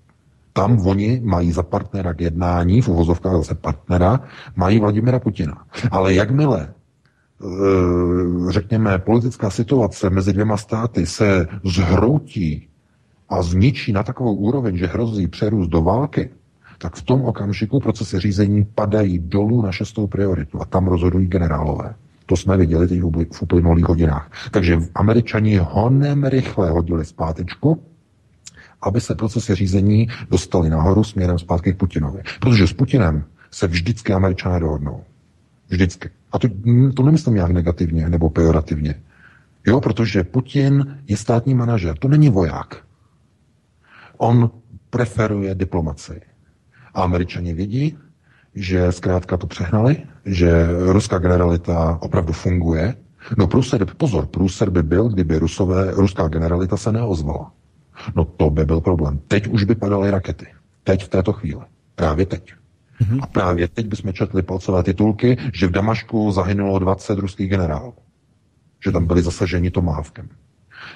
tam oni mají za partnera k jednání, v uvozovkách zase partnera, mají Vladimira Putina. Ale jakmile e, řekněme, politická situace mezi dvěma státy se zhroutí a zničí na takovou úroveň, že hrozí přerůst do války, tak v tom okamžiku procesy řízení padají dolů na šestou prioritu a tam rozhodují generálové. To jsme viděli teď v uplynulých hodinách. Takže američani honem rychle hodili zpátečku aby se procesy řízení dostaly nahoru směrem zpátky k Putinovi. Protože s Putinem se vždycky američané dohodnou. Vždycky. A to, to nemyslím nějak negativně nebo pejorativně. Jo, protože Putin je státní manažer, to není voják. On preferuje diplomaci. A američani vědí, že zkrátka to přehnali, že ruská generalita opravdu funguje. No průser, pozor, průser by byl, kdyby rusové, ruská generalita se neozvala. No to by byl problém. Teď už by padaly rakety. Teď v této chvíli. Právě teď. Mm-hmm. A právě teď bychom četli palcové titulky, že v Damašku zahynulo 20 ruských generálů. Že tam byli zasaženi Tomávkem.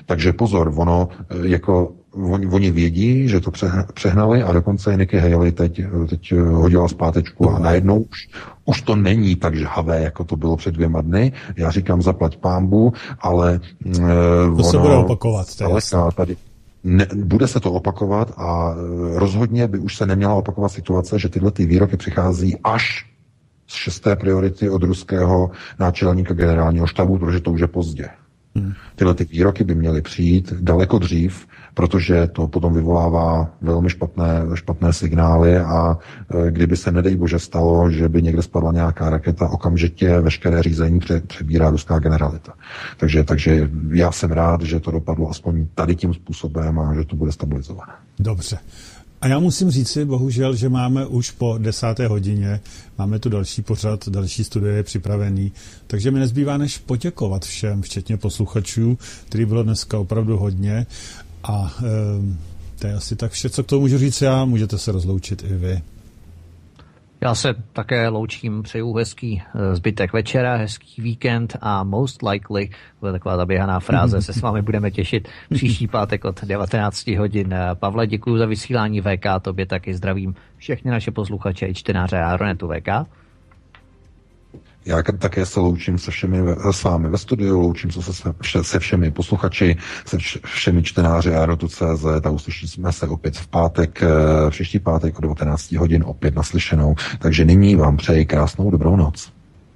Takže pozor, ono, eh, jako, oni, oni vědí, že to přehnali a dokonce i Nikki Haley teď, teď hodila zpátečku a najednou už, už to není tak žhavé, jako to bylo před dvěma dny. Já říkám zaplať pámbu, ale uh, to ono, se bude opakovat. To je tady, ne, bude se to opakovat a e, rozhodně by už se neměla opakovat situace, že tyhle ty výroky přichází až z šesté priority od ruského náčelníka generálního štabu, protože to už je pozdě. Hmm. Tyhle ty výroky by měly přijít daleko dřív, protože to potom vyvolává velmi špatné, špatné signály a e, kdyby se, nedej bože, stalo, že by někde spadla nějaká raketa, okamžitě veškeré řízení pře, přebírá ruská generalita. Takže, takže já jsem rád, že to dopadlo aspoň tady tím způsobem a že to bude stabilizované. Dobře. A já musím říci, bohužel, že máme už po desáté hodině, máme tu další pořad, další studie je připravený, takže mi nezbývá než poděkovat všem, včetně posluchačů, který bylo dneska opravdu hodně. A e, to je asi tak vše, co k tomu můžu říct já, můžete se rozloučit i vy. Já se také loučím, přeju hezký eh, zbytek večera, hezký víkend a most likely, to je taková zaběhaná fráze, se s vámi budeme těšit příští pátek od 19 hodin. Eh, Pavle, děkuji za vysílání VK, tobě taky zdravím všechny naše posluchače i čtenáře Aeronetu VK. Já také se loučím se všemi s vámi ve studiu, loučím se se, se všemi posluchači, se všemi čtenáři Aerotu.cz a uslyšíme se opět v pátek, eh, příští pátek o 19 hodin opět naslyšenou. Takže nyní vám přeji krásnou dobrou noc.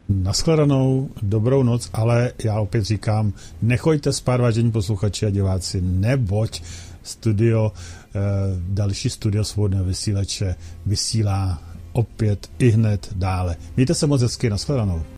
Naschledanou, dobrou noc, ale já opět říkám, nechoďte spát, vážení posluchači a diváci, neboť studio, eh, další studio svobodného vysílače vysílá opět i hned dále. Mějte se moc hezky, nashledanou.